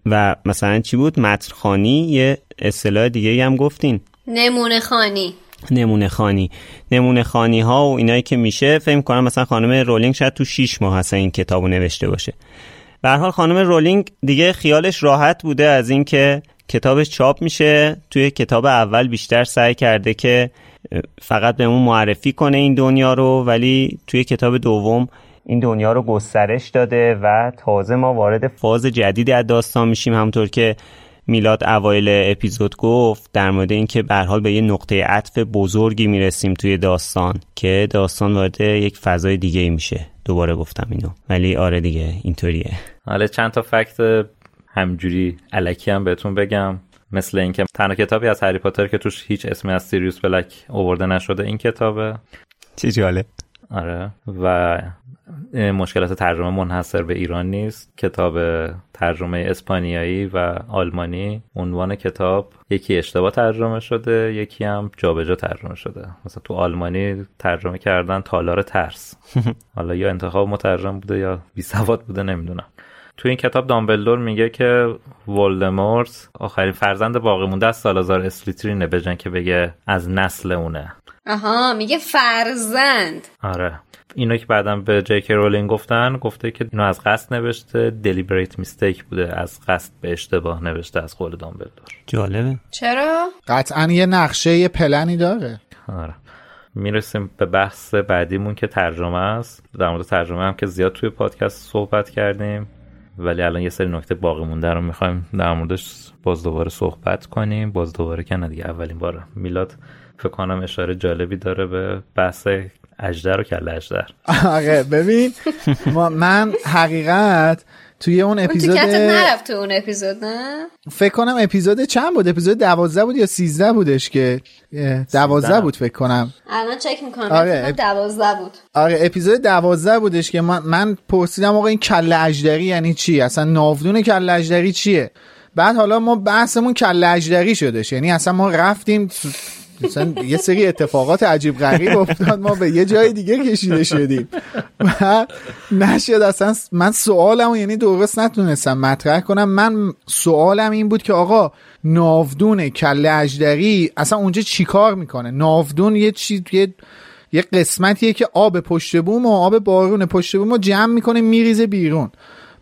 و مثلا چی بود؟ متن خانی یه اصطلاح دیگه هم گفتین. نمونه خانی نمونه خانی نمونه خانی ها و اینایی که میشه فکر کنم مثلا خانم رولینگ شاید تو 6 ماه هست این کتابو نوشته باشه. به حال خانم رولینگ دیگه خیالش راحت بوده از اینکه کتابش چاپ میشه. توی کتاب اول بیشتر سعی کرده که فقط بهمون معرفی کنه این دنیا رو ولی توی کتاب دوم این دنیا رو گسترش داده و تازه ما وارد فاز جدیدی از داستان میشیم. همونطور که میلاد اوایل اپیزود گفت در مورد اینکه به حال به یه نقطه عطف بزرگی می‌رسیم توی داستان که داستان وارد یک فضای دیگه میشه. دوباره گفتم اینو. ولی آره دیگه اینطوریه. حالا چند تا فکت همجوری علکی هم بهتون بگم. مثل اینکه تنها کتابی از هری پاتر که توش هیچ اسمی از سیریوس بلک اوورده نشده این کتابه. چی جاله آره. و مشکلات ترجمه منحصر به ایران نیست. کتاب ترجمه اسپانیایی و آلمانی عنوان کتاب یکی اشتباه ترجمه شده یکی هم جابجا ترجمه شده. مثلا تو آلمانی ترجمه کردن تالار ترس. حالا یا انتخاب مترجم بوده یا بی سواد بوده نمی‌دونم. تو این کتاب دامبلدور میگه که ولدمورت آخرین فرزند باقی مونده از سالازار اسلیترینه بجن که بگه از نسل اونه. آها میگه فرزند. آره. اینو که بعدا به جیک رولینگ گفتن گفته که اینو از قصد نوشته دلیبریت میستیک بوده از قصد به اشتباه نوشته از قول دامبلدور. جالبه. چرا؟ قطعا یه نقشه یه پلنی داره. آره. می‌رسیم به بحث بعدیمون که ترجمه است. در مورد ترجمه هم که زیاد توی پادکست صحبت کردیم. ولی الان یه سری نکته باقی مونده رو می‌خوایم در موردش باز دوباره صحبت کنیم. باز دوباره که دیگه اولین باره میلاد فکر کنم اشاره جالبی داره به بحث اجدر و کل اجدر آره ببین من حقیقت توی اون اپیزود اون نرفت تو اون اپیزود نه؟ فکر کنم اپیزود چند بود؟ اپیزود دوازده بود یا سیزده بودش که دوازده بود فکر کنم. الان چک می‌کنم آره اپ... دوازده بود. آره اپیزود دوازده بودش که من, من پرسیدم آقا این کله اجدری یعنی چی؟ اصلا ناودون کله اجدری چیه؟ بعد حالا ما بحثمون کله اجدری شدش یعنی اصلا ما رفتیم مثلا یه سری اتفاقات عجیب غریب افتاد ما به یه جای دیگه کشیده شدیم. و نشد اصلا من سوالم یعنی درست نتونستم مطرح کنم. من سوالم این بود که آقا ناودون کله اجدری اصلا اونجا چیکار می‌کنه؟ ناودون یه چی یه یه قسمتیه که آب پشت بوم و آب بارون پشت بوم رو جمع می‌کنه میریزه بیرون.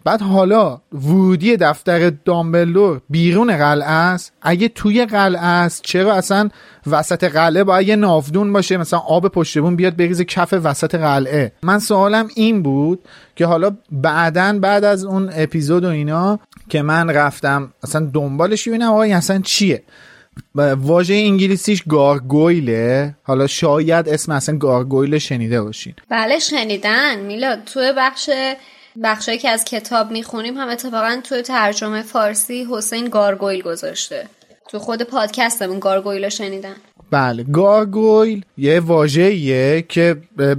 بعد حالا ورودی دفتر دامبلدور بیرون قلعه است. اگه توی قلعه است چرا اصلا وسط قلعه باید یه نافدون باشه؟ مثلا آب پشتبون بیاد بریزه کف وسط قلعه. من سوالم این بود که حالا بعدا بعد از اون اپیزود و اینا که من رفتم اصلا دنبالش ببینم آقا اصلا چیه؟ واژه انگلیسیش gargoyle ه. حالا شاید اسم اصلا gargoyle شنیده باشین. بله شنیدن. میلاد تو بخش بخشایی که از کتاب می‌خونیم هم اتفاقا تو ترجمه فارسی همین gargoyle گذاشته. تو خود پادکستمون gargoyle رو شنیدن. بله gargoyle یه واژه‌ایه که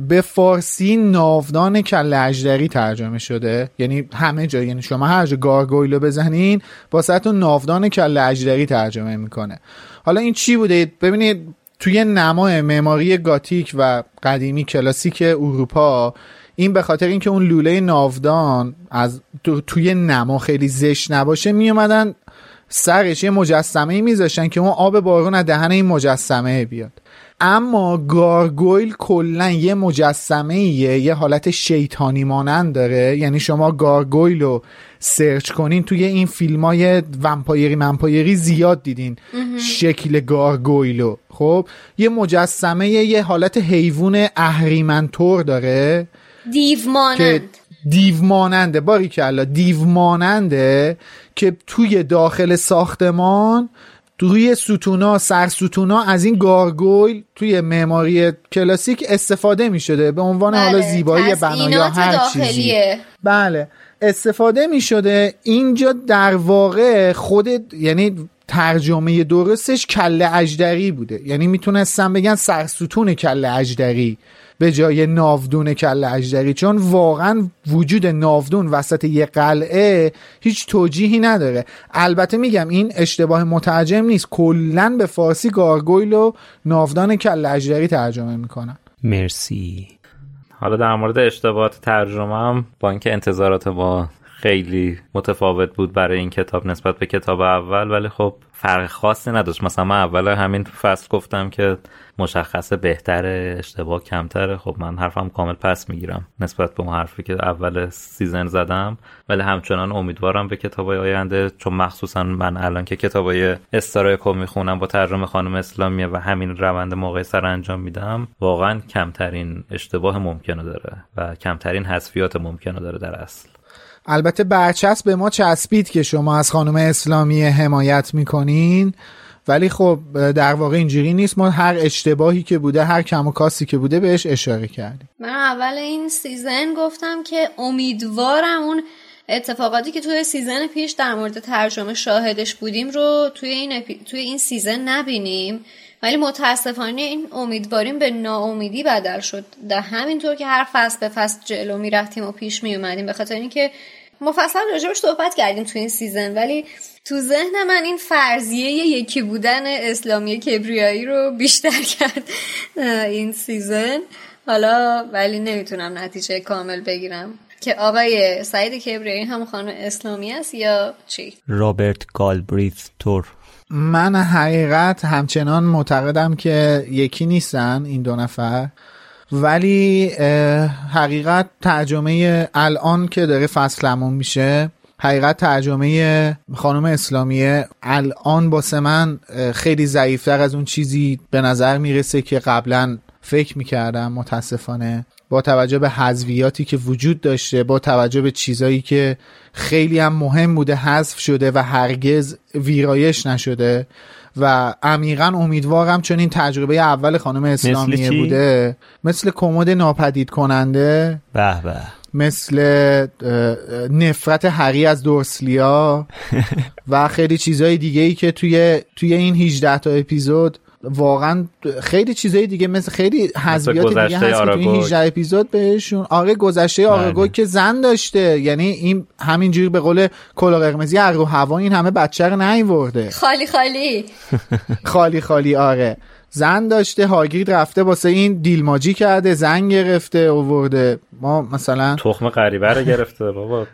به فارسی ناودان کله اژدری ترجمه شده. یعنی همه جا یعنی شما هر جا gargoyle رو بزنین با ناودان کله اجدری ترجمه می‌کنه. حالا این چی بوده؟ ببینید توی نمای معماری گاتیک و قدیمی کلاسیک اروپا این به خاطر اینکه اون لوله ناودان از توی نما خیلی زشت نباشه میومدن سرش یه مجسمه ای میذاشتن که اون آب بارون از دهن این مجسمه بیاد. اما گارگویل کلا یه مجسمه ایه یه حالت شیطانی مانند داره. یعنی شما گارگویل رو سرچ کنین توی این فیلم های vampire ی منپایری زیاد دیدین. شکل gargoyle و خب یه مجسمه یه حالت حیوان اهریمن‌طور داره. دیو مانند دیو ماننده باریکلا دیو ماننده که توی داخل ساختمان توی ستونا ستونا از این gargoyle توی معماری کلاسیک استفاده می شده به عنوان بله. حالا زیبایی بنا یا هر چیزی. بله استفاده می شده اینجا در واقع خود یعنی ترجمه درستش کله اجدری بوده. یعنی می‌تونستم بگن سرستون کله اجدری. به جای ناودون کل اجدری چون واقعا وجود ناودون وسط یه قلعه هیچ توجیهی نداره. البته میگم این اشتباه مترجم نیست. کلا به فارسی گارگویل و ناودان کل اجدری ترجمه می‌کنن. مرسی. حالا در مورد اشتباهات ترجمه هم با اینکه انتظارات با خیلی متفاوت بود برای این کتاب نسبت به کتاب اول ولی خب فرق خاصی نداشت. مثلا من اول همین فصل گفتم که مشخص بهتر اشتباه کمتره. خب من حرفم کامل پس می‌گیرم نسبت به اون حرفی که اول season زدم. ولی همچنان امیدوارم به کتابای آینده چون مخصوصا من الان که کتابای Strike و می‌خونم با ترجمه خانم اسلامیه و همین روند مقایسه رو انجام میدم واقعا کمترین اشتباه ممکنه داره و کمترین حذفیات ممکنه داره در اصل. البته برچسب به ما چسبید که شما از خانم اسلامی حمایت می‌کنین. ولی خب در واقع اینجوری نیست. ما هر اشتباهی که بوده هر کم و کاسی که بوده بهش اشاره کردیم. من اول این season گفتم که امیدوارم اون اتفاقاتی که توی season پیش در مورد ترجمه شاهدش بودیم رو توی این, توی این season نبینیم. ولی متاسفانه این امیدواریم به ناامیدی بدل شد. در همینطور که هر فصل به فصل جلو می‌رفتیم و پیش می اومدیم به خاطر اینکه مفصل راجبش صحبت کردیم تو این season. ولی تو ذهن من این فرضیه یکی بودن اسلامی کبریایی رو بیشتر کرد این season. حالا ولی نمی‌تونم نتیجه کامل بگیرم که آقای سعید کبریایی هم خانم اسلامی است یا چی؟ رابرت گالبریث طور. من حقیقت همچنان معتقدم که یکی نیستن این دو نفر. ولی حقیقت ترجمه الان که داره فصلمون میشه حقیقت ترجمه خانم اسلامیه الان باسه من خیلی ضعیفتر از اون چیزی به نظر می‌رسه که قبلا فکر می‌کردم متاسفانه. با توجه به حذویاتی که وجود داشته با توجه به چیزایی که خیلی هم مهم بوده حذف شده و هرگز ویرایش نشده. و عمیقا امیدوارم چون این تجربه اول خانم اسلامیه بوده مثل کمد ناپدید کننده به به. مثل نفرت هری از دورسلیا و خیلی چیزهای دیگه ای که توی توی این 18 تا اپیزود واقعا خیلی چیزای دیگه مثل خیلی حذفیات دیگه هست که توی 18 اپیزود بهشون آره گذشته آراگو بله. که زن داشته. یعنی این همینجوری به قول کلا قرمزی رو هوا این همه بچه رو نیورده. خالی خالی. خالی خالی آره. زن داشته هاگرید رفته واسه این دیلماجی کرده زن گرفته اوورده ما مثلا تخم غریبه رو گرفته بابا.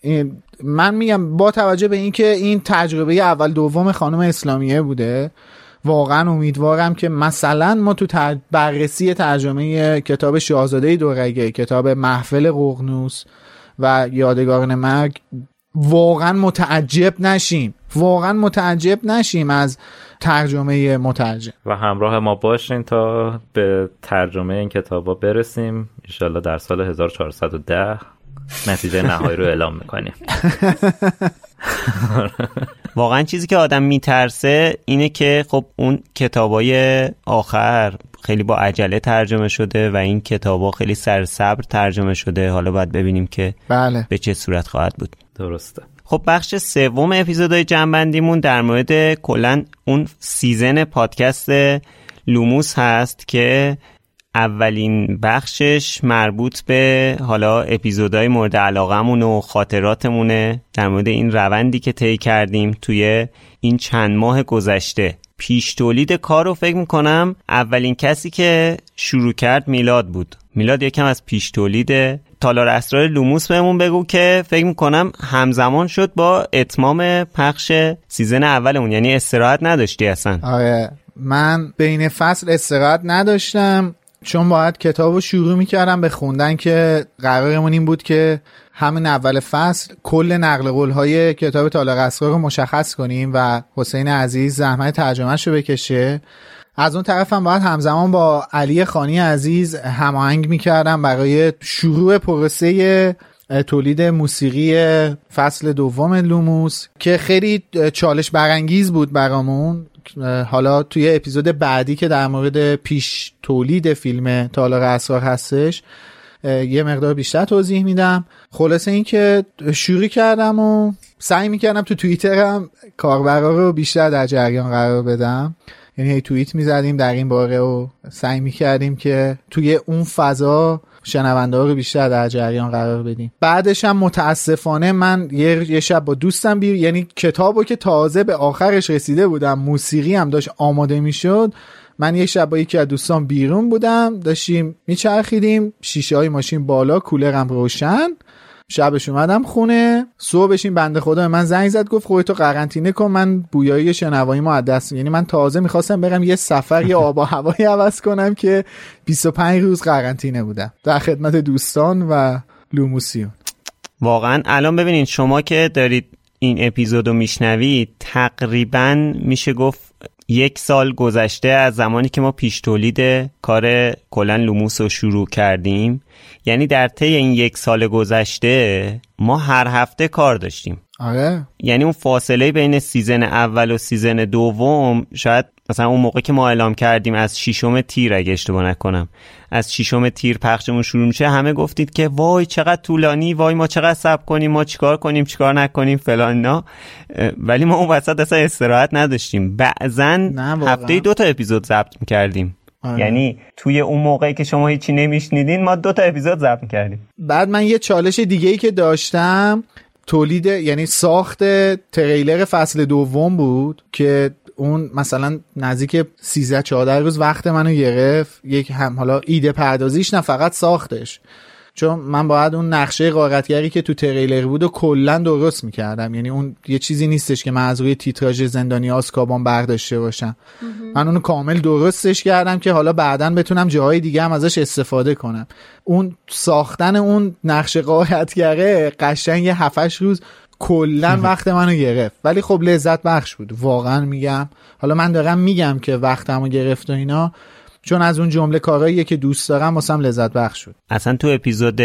این من میگم با توجه به اینکه این تجربه اول دوم خانم اسلامیه بوده واقعا امیدوارم که مثلا ما تو بررسی ترجمه کتاب شاهزاده دورگه کتاب محفل قغنوس و یادگاران مرگ واقعا متعجب نشیم. واقعا متعجب نشیم از ترجمه مترجم. و همراه ما باشین تا به ترجمه این کتابا برسیم. انشالله در سال 1410 نتیجه نهایی رو اعلام می‌کنیم. واقعا چیزی که آدم میترسه اینه که خب اون کتابای آخر خیلی با عجله ترجمه شده و این کتابا خیلی سر صبر ترجمه شده. حالا باید ببینیم که بله. به چه صورت خواهد بود. درسته. خب بخش سوم اپیزودهای جمع‌بندیمون در مورد کلا اون season پادکست لوموس هست که اولین بخشش مربوط به حالا اپیزودهای مورد علاقمون و خاطراتمونه. در مورد این روندی که طی کردیم توی این چند ماه گذشته. پیش تولید کار رو فکر می‌کنم اولین کسی که شروع کرد میلاد بود. میلاد یکم از پیش تولید تالار اسرار لوموس بهمون بگو که فکر می‌کنم همزمان شد با اتمام پخش سیزن اولمون. یعنی استراحت نداشتی اصلا. آره. من بین فصل استراحت نداشتم. چون باید کتاب رو شروع می‌کردم به خوندن که قرارمون این بود که همین اول فصل کل نقل قول های کتاب تالار اسرار رو مشخص کنیم و حسین عزیز زحمت ترجمهش رو بکشه. از اون طرف هم باید همزمان با علی خانی عزیز هماهنگ می‌کردم برای شروع پروسه تولید موسیقی فصل دوم لوموس که خیلی چالش برانگیز بود برامون. حالا توی اپیزود بعدی که در مورد پیش تولید فیلم تالار اسرار هستش یه مقدار بیشتر توضیح میدم. خلاصه این که شروع کردم و سعی می‌کردم تو توییترم کاربرا رو بیشتر در جریان قرار بدم. یعنی هی توییت می‌زدیم در این باره و سعی می‌کردیم که توی اون فضا شنونده رو بیشتر در جریان قرار بدیم. بعدش هم متاسفانه من یه, یه شب با دوستم بیر یعنی کتابو که تازه به آخرش رسیده بودم موسیقی هم داشت آماده می‌شد من یه شب با یکی از دوستان بیرون بودم داشتیم میچرخیدیم شیشه های ماشین بالا کولرم روشن شبش اومدم خونه. صبحش این بنده خدا من زنگ زد گفت خودتو قرنطینه کن من بویایی شنوایی ما از دست یعنی من تازه می‌خواستم برم یه سفر یه آب و هوایی عوض کنم که 25 روز قرنطینه بودم. در خدمت دوستان و لوموسیون. واقعا الان ببینید شما که دارید این اپیزود رو میشنوید تقریبا میشه گفت یک سال گذشته از زمانی که ما پیش تولید کار کلن لوموس رو شروع کردیم یعنی در طی این یک سال گذشته ما هر هفته کار داشتیم. آره. یعنی اون فاصله بین season اول و season دوم شاید مثلا اون موقع که ما اعلام کردیم از ششم تیر اگه اشتباه نکنم از ششم تیر پخشمون شروع میشه همه گفتید که وای چقدر طولانی وای ما چقدر صبر کنیم ما چیکار کنیم چیکار نکنیم فلان نه ولی ما اون وسط اصلا استراحت نداشتیم. بعضا هفته دو تا اپیزود ضبط می‌کردیم. آره. یعنی توی اون موقعی که شما هیچی نمیشنیدین ما دو تا اپیزود ضبط کردیم بعد من یه چالش دیگه ای که داشتم تولید یعنی ساخت تریلر فصل دوم بود که اون مثلا نزدیک 13 14 روز وقت منو گرفت. یک هم حالا ایده پردازیش نه فقط ساختش. چون من باید اون نقشه قارتگری که تو تریلر بود و کلا درست می‌کردم. یعنی اون یه چیزی نیستش که من از روی تیتراژ زندانی آسکابان برداشته باشم. من اونو کامل درستش کردم که حالا بعدا بتونم جاهای دیگه هم ازش استفاده کنم. اون ساختن اون نقشه قارتگره قشنگ یه هفتش روز کلا وقت منو گرفت. ولی خب لذت بخش بود. واقعا میگم. حالا من دارم میگم که وقتمو گرفت و اینا. چون از اون جمله کارهاییه که دوست دارم واسم لذت بخش شد اصلا تو اپیزود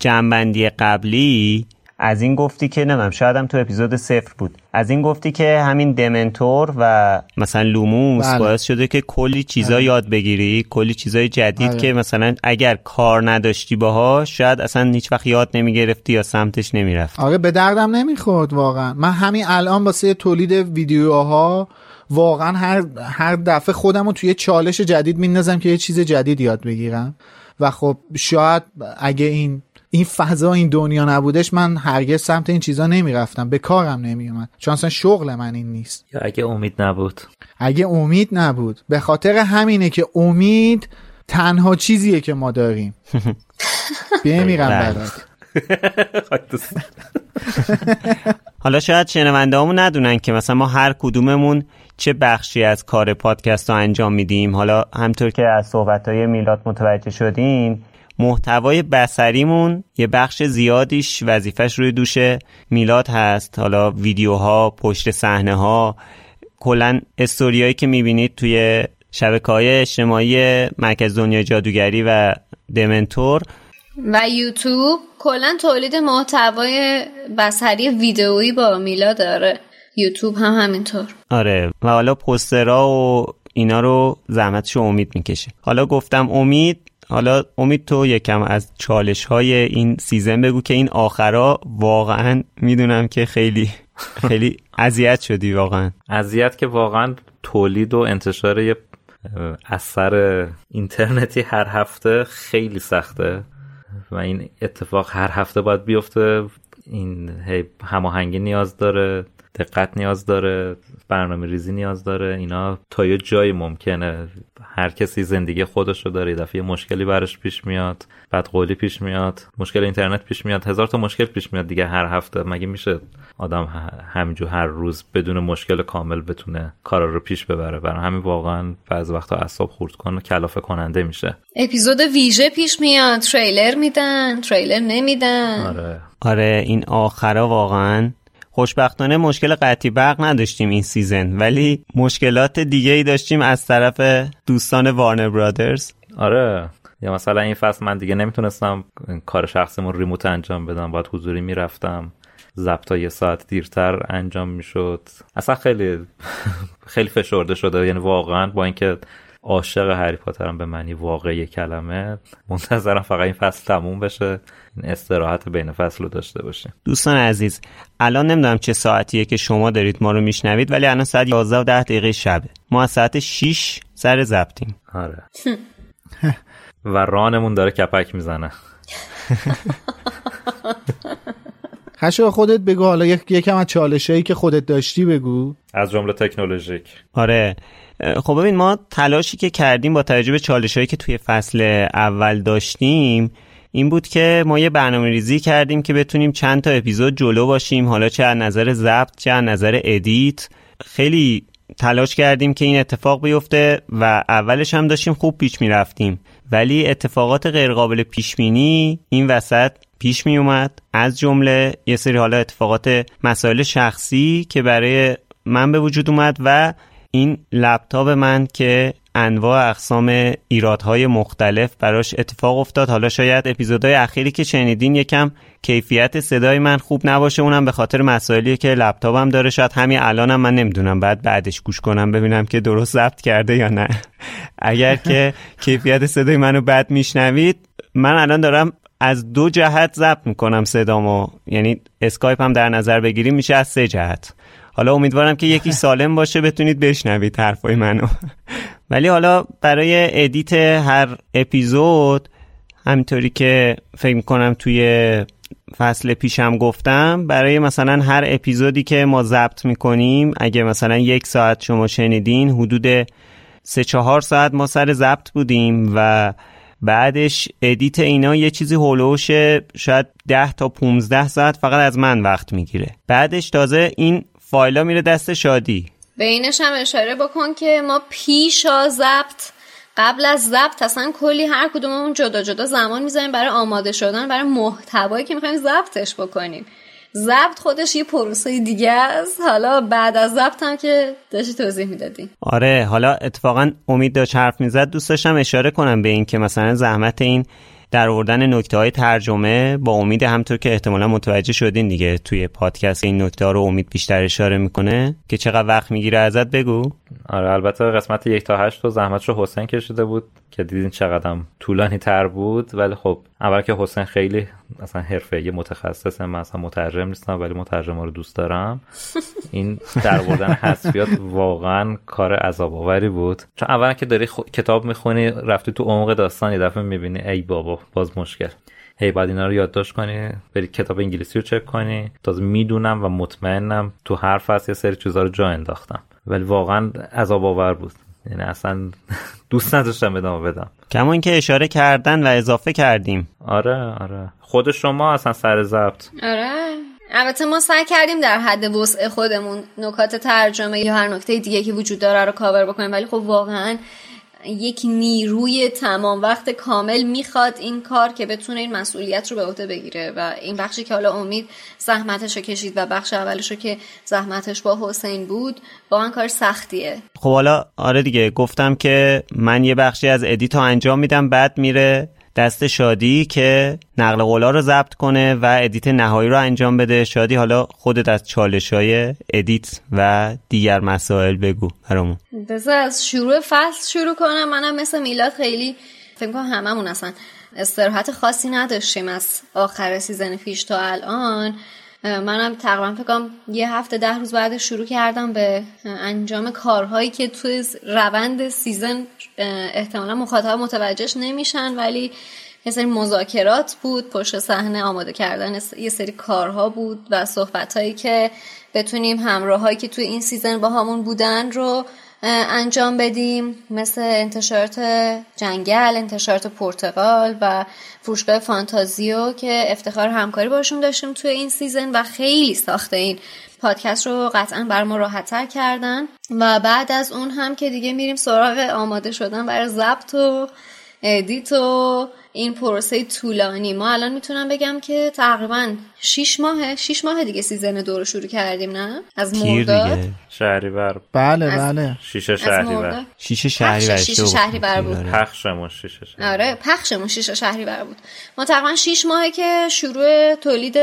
جنبندی قبلی از این گفتی که نمیم شاید هم تو اپیزود صفر بود از این گفتی که همین دمنتور و مثلا لوموس بله. باعث شده که کلی چیزا بله. یاد بگیری کلی چیزای جدید بله. که مثلا اگر کار نداشتی باهاش شاید اصلا هیچ وقت یاد نمی‌گرفتی یا سمتش نمی‌رفت آره به دردم نمی‌خورد واقعا من همین الان واسه تولید ویدیوها واقعا هر هر دفعه خودم رو توی چالش جدید میندازم که یه چیز جدید یاد بگیرم و خب شاید اگه این این فضا این دنیا نبودش من هرگز سمت این چیزا نمی‌رفتم. به کارم نمیومد چون اصلا شغل من این نیست. یا اگه امید نبود؟ اگه امید نبود. به خاطر همینه که امید تنها چیزیه که ما داریم. بمیرم برات. حالا شاید شنونده همون ندونن که مثلا ما هر کدوممون چه بخشی از کار پادکست رو انجام میدیم. حالا همطور که از صحبت های میلاد متوجه شدین محتوای بسریمون یه بخش زیادیش وظیفش روی دوش میلاد هست. حالا ویدیوها پشت صحنه ها کلا استوریایی که می‌بینید توی شبکه های اجتماعی مرکز دنیای جادوگری و دمنتور. و یوتیوب کلا تولید محتوای بسری ویدئویی با میلا داره. یوتیوب هم همینطور. آره. و حالا پسترا و اینا رو زحمتشو امید می‌کشه. حالا گفتم امید حالا امید تو یکم از چالش های این سیزن بگو که این آخرا واقعا می‌دونم که خیلی خیلی اذیت شدی واقعا. اذیت که واقعا تولید و انتشار یه اثر اینترنتی هر هفته خیلی سخته و این اتفاق هر هفته باید بیفته. این هماهنگی نیاز داره دقت نیاز داره برنامه ریزی نیاز داره اینا تا یه جایی ممکنه. هر کسی زندگی خودش رو داره دفعه مشکلی براش پیش میاد بعد قولی پیش میاد مشکل اینترنت پیش میاد هزار تا مشکل پیش میاد دیگه هر هفته. مگه میشه آدم همینجور هر روز بدون مشکل کامل بتونه کارا رو پیش ببره؟ برای همین واقعا بعض وقتا اعصاب خورد کنه کلافه کننده میشه. اپیزود ویژه پیش میاد. تریلر میدن تریلر نمیدن. آره. آره این آخرا واقعا خوشبختانه مشکل قطعی برق نداشتیم این season ولی مشکلات دیگه ای داشتیم از طرف دوستان وارنر برادرز آره یا مثلا این فصل من دیگه نمی‌تونستم کار شخصمون ریموت انجام بدم باید حضوری می‌رفتم. ضبط یه ساعت دیرتر انجام می‌شد. اصلا خیلی خیلی فشرده شده یعنی واقعا با اینکه عاشق هری پاترم به معنی واقعی کلمه منتظرم فقط این فصل تموم بشه این استراحت بین فصل رو داشته باشه دوستان عزیز الان نمی‌دونم چه ساعتیه که شما دارید ما رو میشنوید ولی الان ساعت 11 و 10 دقیقه شبه. ما از ساعت 6 سر زبطیم آره. و رانمون داره کپک می‌زنه. خشو خودت بگو حالا یکم از چالشایی که خودت داشتی بگو. از جمله تکنولوژیک. آره. خب ببین ما تلاشی که کردیم با توجه به چالشهایی که توی فصل اول داشتیم این بود که ما یه برنامه ریزی کردیم که بتونیم چند تا اپیزود جلو باشیم. حالا چه از نظر ضبط چه از نظر ادیت. خیلی تلاش کردیم که این اتفاق بیفته و اولش هم داشتیم خوب پیش می‌رفتیم. ولی اتفاقات غیرقابل پیش بینی این وسط پیش می اومد از جمله یه سری حالا اتفاقات مسائل شخصی که برای من به وجود اومد و این لپتاپ من که انواع اقسام ایرادهای مختلف براش اتفاق افتاد. حالا شاید اپیزودهای اخیری که شنیدین یکم کیفیت صدای من خوب نباشه. اونم به خاطر مسائلی که لپتاپم داره. شاید همین الانم من نمی‌دونم. بعد بعدش گوش کنم ببینم که درست ضبط کرده یا نه. اگر که کیفیت صدای منو بد میشنوید من الان دارم از دو جهت ضبط می‌کنم صدامو. یعنی اسکایپ هم در نظر بگیریم میشه از سه جهت. حالا امیدوارم که یکی سالم باشه بتونید بشنوید حرفای منو. ولی حالا برای edit هر اپیزود همینطوری که فکر کنم توی فصل پیشم گفتم برای مثلا هر اپیزودی که ما ضبط می‌کنیم اگه مثلا یک ساعت شما شنیدین حدود سه چهار ساعت ما سر ضبط بودیم و بعدش ادیت اینا یه چیزی هولوش شاید 10 تا 15 ساعت فقط از من وقت می‌گیره. بعدش تازه این فایلا میره دست شادی. به اینش هم اشاره بکن که ما پیش ضبط قبل از ضبط اصلا کلی هر کدوممون جدا جدا زمان می‌ذاریم برای آماده شدن برای محتوایی که می‌خوایم ضبطش بکنیم. ضبط خودش یه پروسه دیگه است. حالا بعد از ضبط هم که داشتی توضیح می‌دادی. آره حالا اتفاقا امید داشت حرف می‌زد. دوست داشتم اشاره کنم به این که مثلا زحمت این در آوردن نکته های ترجمه با امید همطور که احتمالا متوجه شدین دیگه توی پادکست این نکته رو امید بیشتر اشاره می‌کنه که چقدر وقت می‌گیره ازت بگو؟ آره البته قسمت یک تا هشت رو زحمت رو حسین کشیده بود. که دیدین چقدر طولانی تر بود. ولی خب اول که حسین خیلی اصلا حرفه یه متخصص من اصلا مترجم نیستم ولی مترجم رو دوست دارم. این در بردن حذفیات واقعا کار عذاب آوری بود. چون اول که داری کتاب می‌خونی رفتی تو عمق داستان یه دفعه می‌بینی ای بابا باز مشکل. هی بعد اینا رو یادداشت کنی بری کتاب انگلیسی رو چک کنی. تازه می‌دونم و مطمئنم تو هر فصل یه سری چیزا رو جا انداختم. ولی واقعا عذاب آور بود. یعنی اصلا دوست نداشتم ادامه بدم. کما اینکه اشاره کردن و اضافه کردیم. آره آره. خود شما اصلا سر ضبط. آره. البته ما سعی کردیم در حد وسع خودمون نکات ترجمه یا هر نکته دیگه که وجود داره رو کاور بکنیم ولی خب واقعا یک نیروی تمام وقت کامل می‌خواد این کار که بتونه این مسئولیت رو به عهده بگیره و این بخشی که حالا امید زحمتش رو کشید و بخش اولش رو که زحمتش با حسین بود واقعا کار سختیه. خب حالا آره دیگه گفتم که من یه بخشی از ادیت انجام میدم بعد میره دست شادی که نقل قولا رو ضبط کنه و edit نهایی رو انجام بده. شادی حالا خودت از چالش های edit و دیگر مسائل بگو برامون. بذار از شروع فصل شروع کنم. منم مثل میلاد خیلی فکر کنم هممون اصلا استراحت خاصی نداشتیم از آخر season پیش تا الان. منم تقریبا فکر کنم یه هفته ده روز بعد شروع کردم به انجام کارهایی که توی روند season احتمالا مخاطب متوجهش نمیشن ولی یه سری مذاکرات بود پشت صحنه آماده کردن یه سری کارها بود و صحبت که بتونیم همراهایی که توی این season باهامون بودن رو انجام بدیم مثل انتشارات جنگل انتشارات پرتقال و فروشگاه فانتازیو که افتخار همکاری باشون داشتیم توی این season و خیلی ساختن این پادکست رو قطعا بر ما راحتتر کردن. و بعد از اون هم که دیگه میریم سراغ آماده شدن برای ضبط و edit و این پروسه طولانی. ما الان می‌تونم بگم که تقریبا 6 ماه 6 ماه دیگه season دو رو شروع کردیم نه؟ از مرداد شهریور. بله بله. شیشه شهریور. شیشه شهریور شیشه شهریور بود. پخشمون شیشه شهریور. آره پخشمون شیشه شهریور بود. ما تقریبا 6 ماهه که شروع تولید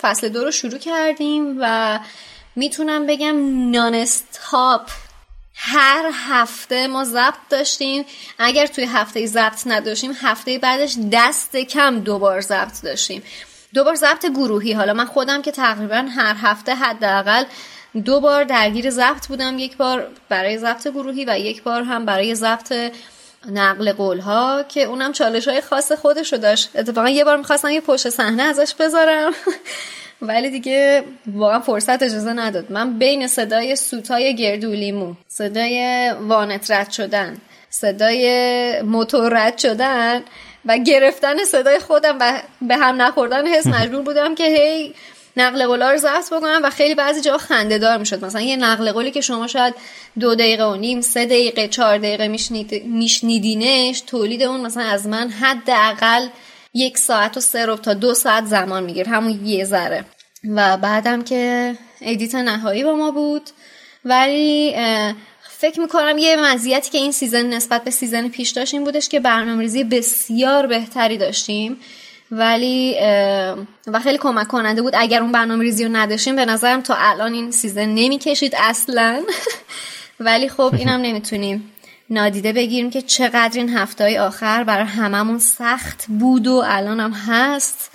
فصل دو رو شروع کردیم و می‌تونم بگم nonstop هر هفته ما ضبط داشتیم. اگر توی هفته ضبط نداشتیم هفته بعدش دست کم دوبار ضبط داشتیم. دوبار ضبط گروهی. حالا من خودم که تقریبا هر هفته حداقل دو بار درگیر ضبط بودم. یک بار برای ضبط گروهی و یک بار هم برای ضبط نقل قول ها که اونم چالش های خاص خودش رو داشت. اتفاقا یه بار می‌خواستم یه پشت صحنه ازش بذارم. ولی دیگه واقعا فرصت اجازه نداد. من بین صدای سوتای گردولیمو صدای وانت رد شدن صدای موتور رد شدن و گرفتن صدای خودم و به هم نخوردن حس مجبور بودم که هی نقل قولا رو ضبط بکنم و خیلی بعضی جا خنده دار می‌شد. مثلا یه نقل قولی که شما شاید دو دقیقه و نیم سه دقیقه چهار دقیقه میشنیدینش تولید اون مثلا از من حداقل یک ساعت و سه تا دو ساعت زمان می‌گیره. همون یه ذره. و بعدم که ادیت نهایی با ما بود. ولی فکر می‌کنم یه مزیتی که این season نسبت به season پیش داشت این بودش که برنامه ریزی بسیار بهتری داشتیم. ولی و خیلی کمک کننده بود. اگر اون برنامه ریزی رو نداشتیم به نظرم تا الان این season نمی‌کشید اصلا. ولی خب اینم نمی‌تونیم. نادیده بگیریم که چقدر این هفته های آخر برای هممون سخت بود و الان هم هست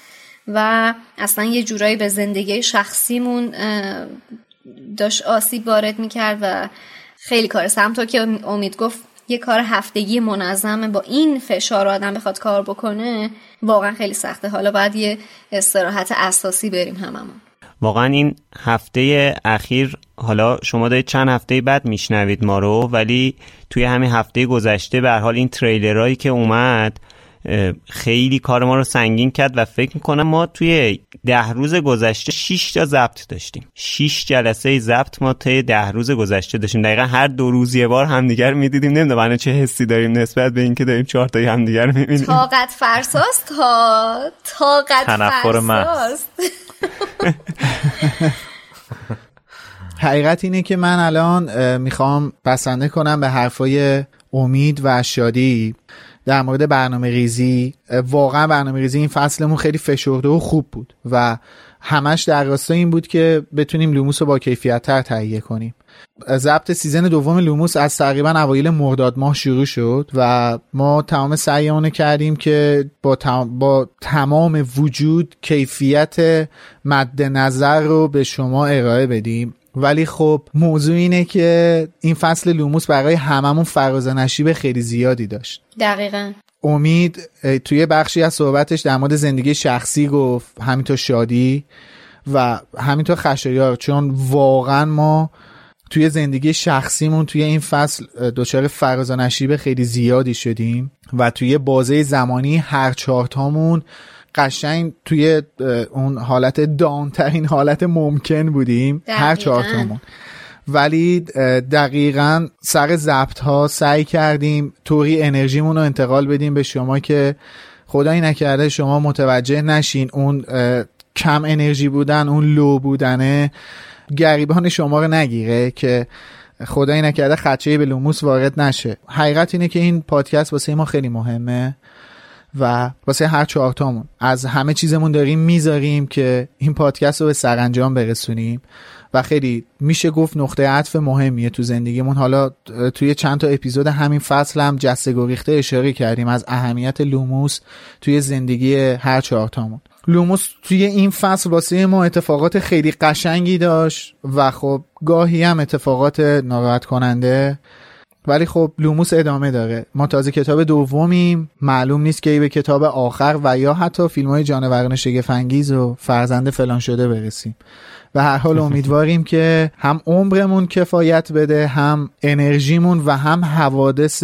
و اصلا یه جورایی به زندگی شخصیمون داشت آسیب وارد می‌کرد و خیلی کار همطور که امید گفت یه کار هفتگی منظمه با این فشار آدم بخواد کار بکنه واقعا خیلی سخته. حالا باید یه استراحت اساسی بریم هممون. واقعا این هفته اخیر حالا شما دارید چند هفته بعد میشنوید ما رو ولی توی همین هفته گذشته به حال این تریلرهایی که اومد خیلی کار ما رو سنگین کرد و فکر می‌کنم ما توی ده روز گذشته 6 تا ضبط داشتیم. 6 جلسه ضبط ما توی ده روز گذشته داشتیم. دقیقا هر دو روز یه بار همدیگر می‌دیدیم. نمی‌دونم چه حسی داریم نسبت به اینکه داریم چهار تایی همدیگر می‌بینیم. طاقت فرساست؟ ها طاقت فرساست. حقیقت اینه که من الان می‌خوام بسنده کنم به حرفای امید و شادی. در مورد برنامه ریزی واقعا برنامه ریزی این فصلمون خیلی فشرده و خوب بود و همش در راستای این بود که بتونیم لوموس رو با کیفیت تر تهیه کنیم. ضبط season دوم لوموس از تقریبا اوایل مرداد ماه شروع شد و ما تمام سعیمون کردیم که با, با تمام وجود کیفیت مد نظر رو به شما ارائه بدیم. ولی خب موضوع اینه که این فصل لوموس برای هممون فراز نشیب خیلی زیادی داشت. دقیقا. امید توی بخشی از صحبتش در مورد زندگی شخصی گفت همینطور شادی و همینطور خشایار چون واقعا ما توی زندگی شخصیمون توی این فصل دچار فراز نشیب خیلی زیادی شدیم و توی بازه زمانی هر چهارتامون قشنگ توی اون حالت دانترین حالت ممکن بودیم. هر چهار تامون ولی دقیقا سر ضبط ها سعی کردیم طوری انرژیمون رو انتقال بدیم به شما که خدایی نکرده شما متوجه نشین اون کم انرژی بودن اون لو بودنه گریبان شما رو نگیره که خدایی نکرده خدچه به لوموس وارد نشه. حقیقت اینه که این پادکست واسه ما خیلی مهمه. و واسه هر چهارتامون از همه چیزمون داریم می‌ذاریم که این پادکست رو به سرانجام برسونیم. و خیلی میشه گفت نقطه عطف مهمیه تو زندگیمون. حالا توی چند تا اپیزود همین فصل هم جسته گریخته اشاره کردیم از اهمیت لوموس توی زندگی هر چهارتامون لوموس توی این فصل واسه ما اتفاقات خیلی قشنگی داشت و خب گاهی هم اتفاقات ناراحت کننده ولی خب لوموس ادامه داره. ما تازه کتاب دومیم. معلوم نیست که کی به کتاب آخر و یا حتی فیلم های جانوران شگفت‌انگیز و فرزند نفرین شده برسیم. و هر حال امیدواریم که هم عمرمون کفایت بده هم انرژیمون و هم حوادث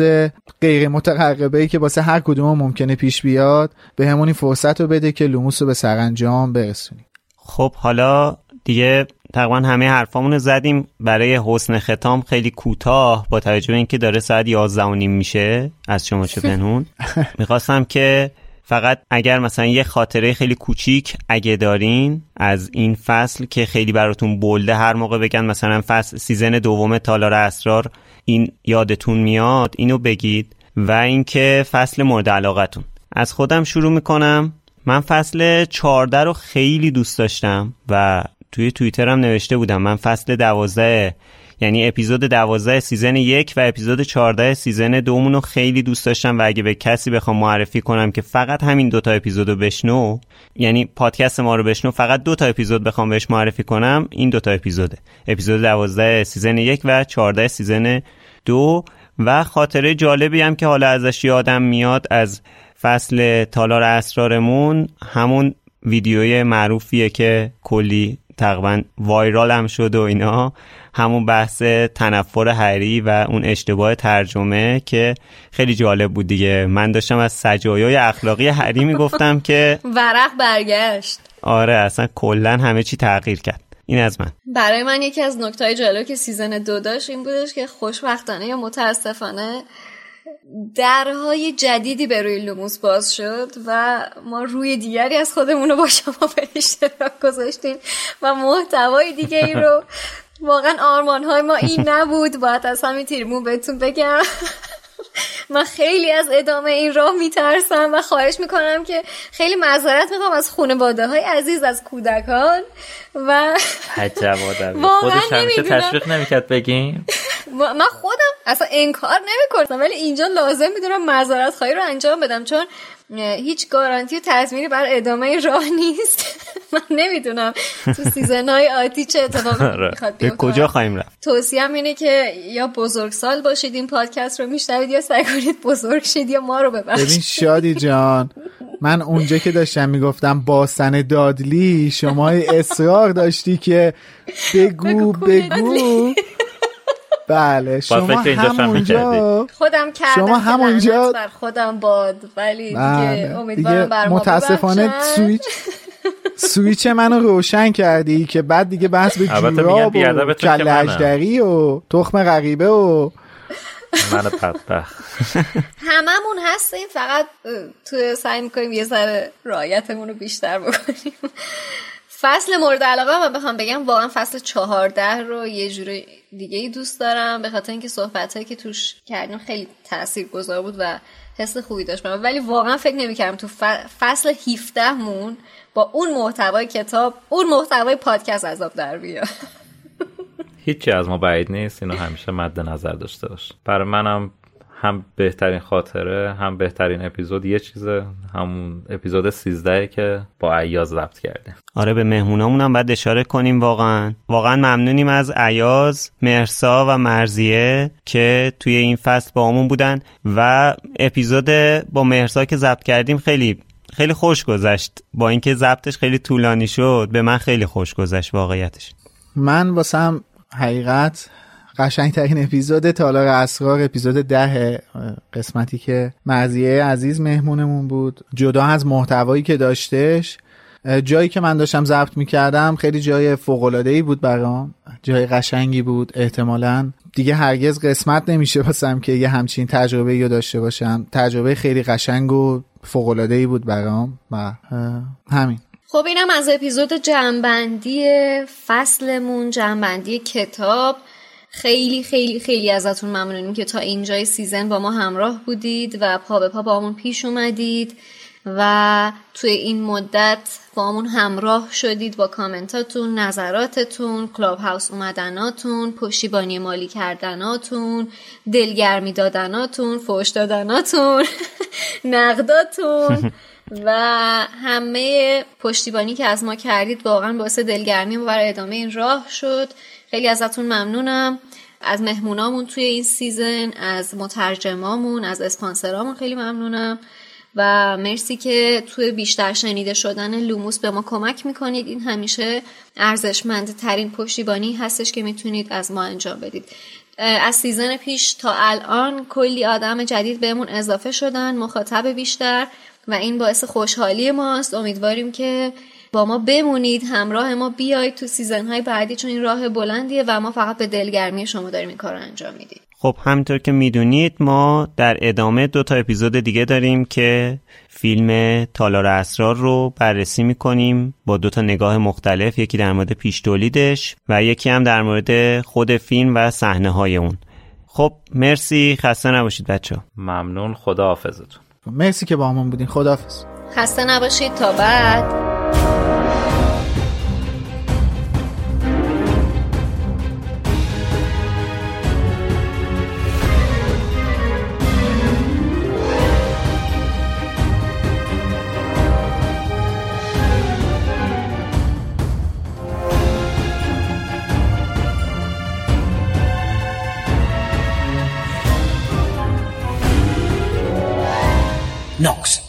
غیر مترقبه ای که واسه هر کدوم ممکنه پیش بیاد بهمون این فرصت رو بده که لوموس رو به سرانجام برسونیم. خب حالا دیگه تقریبا همه حرفامون رو زدیم. برای حسن ختام خیلی کوتاه با توجه به اینکه داره ساعت 11 و نیم میشه. از شما چه پنهون. می‌خواستم که فقط اگر مثلا یه خاطره خیلی کوچیک اگه دارین از این فصل که خیلی براتون bold ه هر موقع بگن مثلا فصل season دوم تالار اسرار این یادتون میاد اینو بگید. و اینکه فصل مورد علاقتون. از خودم شروع می‌کنم. من فصل 14 رو خیلی دوست داشتم و توی توییترم نوشته بودم. من فصل دوازده یعنی اپیزود دوازده season یک و اپیزود چارده season دومون رو خیلی دوست داشتم و اگه به کسی بخوام معرفی کنم که فقط همین دوتا اپیزود رو بشنو یعنی پادکست ما رو بشنو فقط دوتا اپیزود بخوام بهش معرفی کنم این دوتا اپیزوده. اپیزود دوازده season یک و چارده season دو و خاطره جالبی هم که حالا ازش یادم میاد از فصل تالار اسرارمون همون ویدیوی معروفیه که کلی تقریبا viral هم شد و اینا. همون بحث تنفر هری و اون اشتباه ترجمه که خیلی جالب بود دیگه. من داشتم از سجایای اخلاقی هری می‌گفتم که ورق برگشت. آره اصلا کلا همه چی تغییر کرد. این از من. برای من یکی از نکتهای جالب که season دو داشت این بودش که خوشبختانه یا متاسفانه درهای جدیدی به روی لوموس باز شد و ما روی دیگری از خودمون رو با شما به اشتراک گذاشتیم و محتوای دیگه ای رو. واقعا آرمان های ما این نبود. باید از همین تریبون بهتون بگم. من خیلی از ادامه این راه میترسم و خواهش می‌کنم که خیلی معذرت می‌خوام از خانواده های عزیز از کودکان و خودش همیشه تشویق نمی‌کرد بگیم؟ من خودم اصلا انکار نمی‌کنم. ولی اینجا لازم می‌دونم معذرت خواهی رو انجام بدم چون هیچ گارانتی و تضمینی بر ادامه راه نیست. من نمی‌دونم تو سیزن های آتی چه اتفاقی آره. می‌خواد به کجا خواهیم رفت؟ توصیه اینه که یا بزرگ سال باشید این پادکست رو میشنوید یا سعی کنید بزرگ شید یا ما رو ببخشید. ببین شادی جان من اونجا که داشتم می‌گفتم باسن دادلی شما اصرار داشتی که بگو بگو بله شما همونجا خودم کردم شما همونجا بر خودم باد ولی دیگه بله. امیدوارم بر متاسفانه سویچ سویچ منو روشن کردی که بعد دیگه بحث به جوراب و کل و تخم غریبه و من بدبخت. هممون هستیم فقط تو سعی می‌کنیم یه ذره رایتمون رو بیشتر بکنیم. فصل مورد علاقه من بخوام بگم واقعا فصل چهارده رو یه جوری دیگه ای دوست دارم به خاطر اینکه صحبت که توش کردیم خیلی تأثیر گذار بود و حس خوبی داشت ولی واقعا فکر نمی‌کردم تو فصل 17 مون با اون محتوای کتاب اون محتوای پادکست عذاب در بیاد. هیچی از ما بعید نیست اینو همیشه مد نظر داشته باش. برای منم هم بهترین خاطره هم بهترین اپیزود. یه چیزه همون اپیزود 13 که با عیاز ضبط کرده آره به مهمونامون هم باید اشاره کنیم واقعا. واقعا ممنونیم از عیاز مرسا و مرزیه که توی این فصل با همون بودن و اپیزود با مرسا که ضبط کردیم خیلی خیلی خوش گذشت. با اینکه ضبطش خیلی طولانی شد به من خیلی خوش گذشت واقعیتش. من واسم حقیقت قشنگترین اپیزود تالار اسرار اپیزود ده قسمتی که مرزیه عزیز مهمونمون بود. جدا از محتوایی که داشتش جایی که من داشتم ضبط می‌کردم خیلی جای ای بود برام. جای قشنگی بود احتمالا. دیگه هرگز قسمت نمیشه باسم که یه همچین تجربه رو داشته باشم. تجربه خیلی قشنگ و ای بود برام و همین. خب اینم از اپیزود جمع‌بندی فصلمون جمع‌بندی کتاب. خیلی خیلی خیلی ازتون ممنونیم که تا اینجای season با ما همراه بودید و پا به پا باهامون پیش اومدید و توی این مدت باهامون همراه شدید با کامنتاتون نظراتتون کلاب هاوس اومدناتون پشتیبانی مالی کردناتون دلگرمی دادناتون فوش دادناتون نقداتون و همه پشتیبانی که از ما کردید واقعا باعث دلگرمی و برای ادامه این راه شد. خیلی ازتون ممنونم. از مهمونامون توی این season از مترجمامون از اسپانسرامون خیلی ممنونم. و مرسی که توی بیشتر شنیده شدن لوموس به ما کمک می‌کنید. این همیشه ارزشمند ترین پشتیبانی هستش که می‌تونید از ما انجام بدید. از season پیش تا الان کلی آدم جدید بهمون اضافه شدن مخاطب بیشتر و این باعث خوشحالی ماست. امیدواریم که با ما بمونید همراه ما بیاید تو season های بعدی چون این راه بلندیه و ما فقط به دلگرمی شما داریم این کار رو انجام میدیم. خب همینطور که می‌دونید ما در ادامه دو تا اپیزود دیگه داریم که فیلم تالار اسرار رو بررسی می‌کنیم با دو تا نگاه مختلف یکی در مورد پیش تولیدش و یکی هم در مورد خود فیلم و صحنه های اون. خب مرسی. خسته نباشید بچه ممنون. خدا حافظتون مرسی که با همون بودین. خداحافظ. خسته نباشید. تا بعد. Knox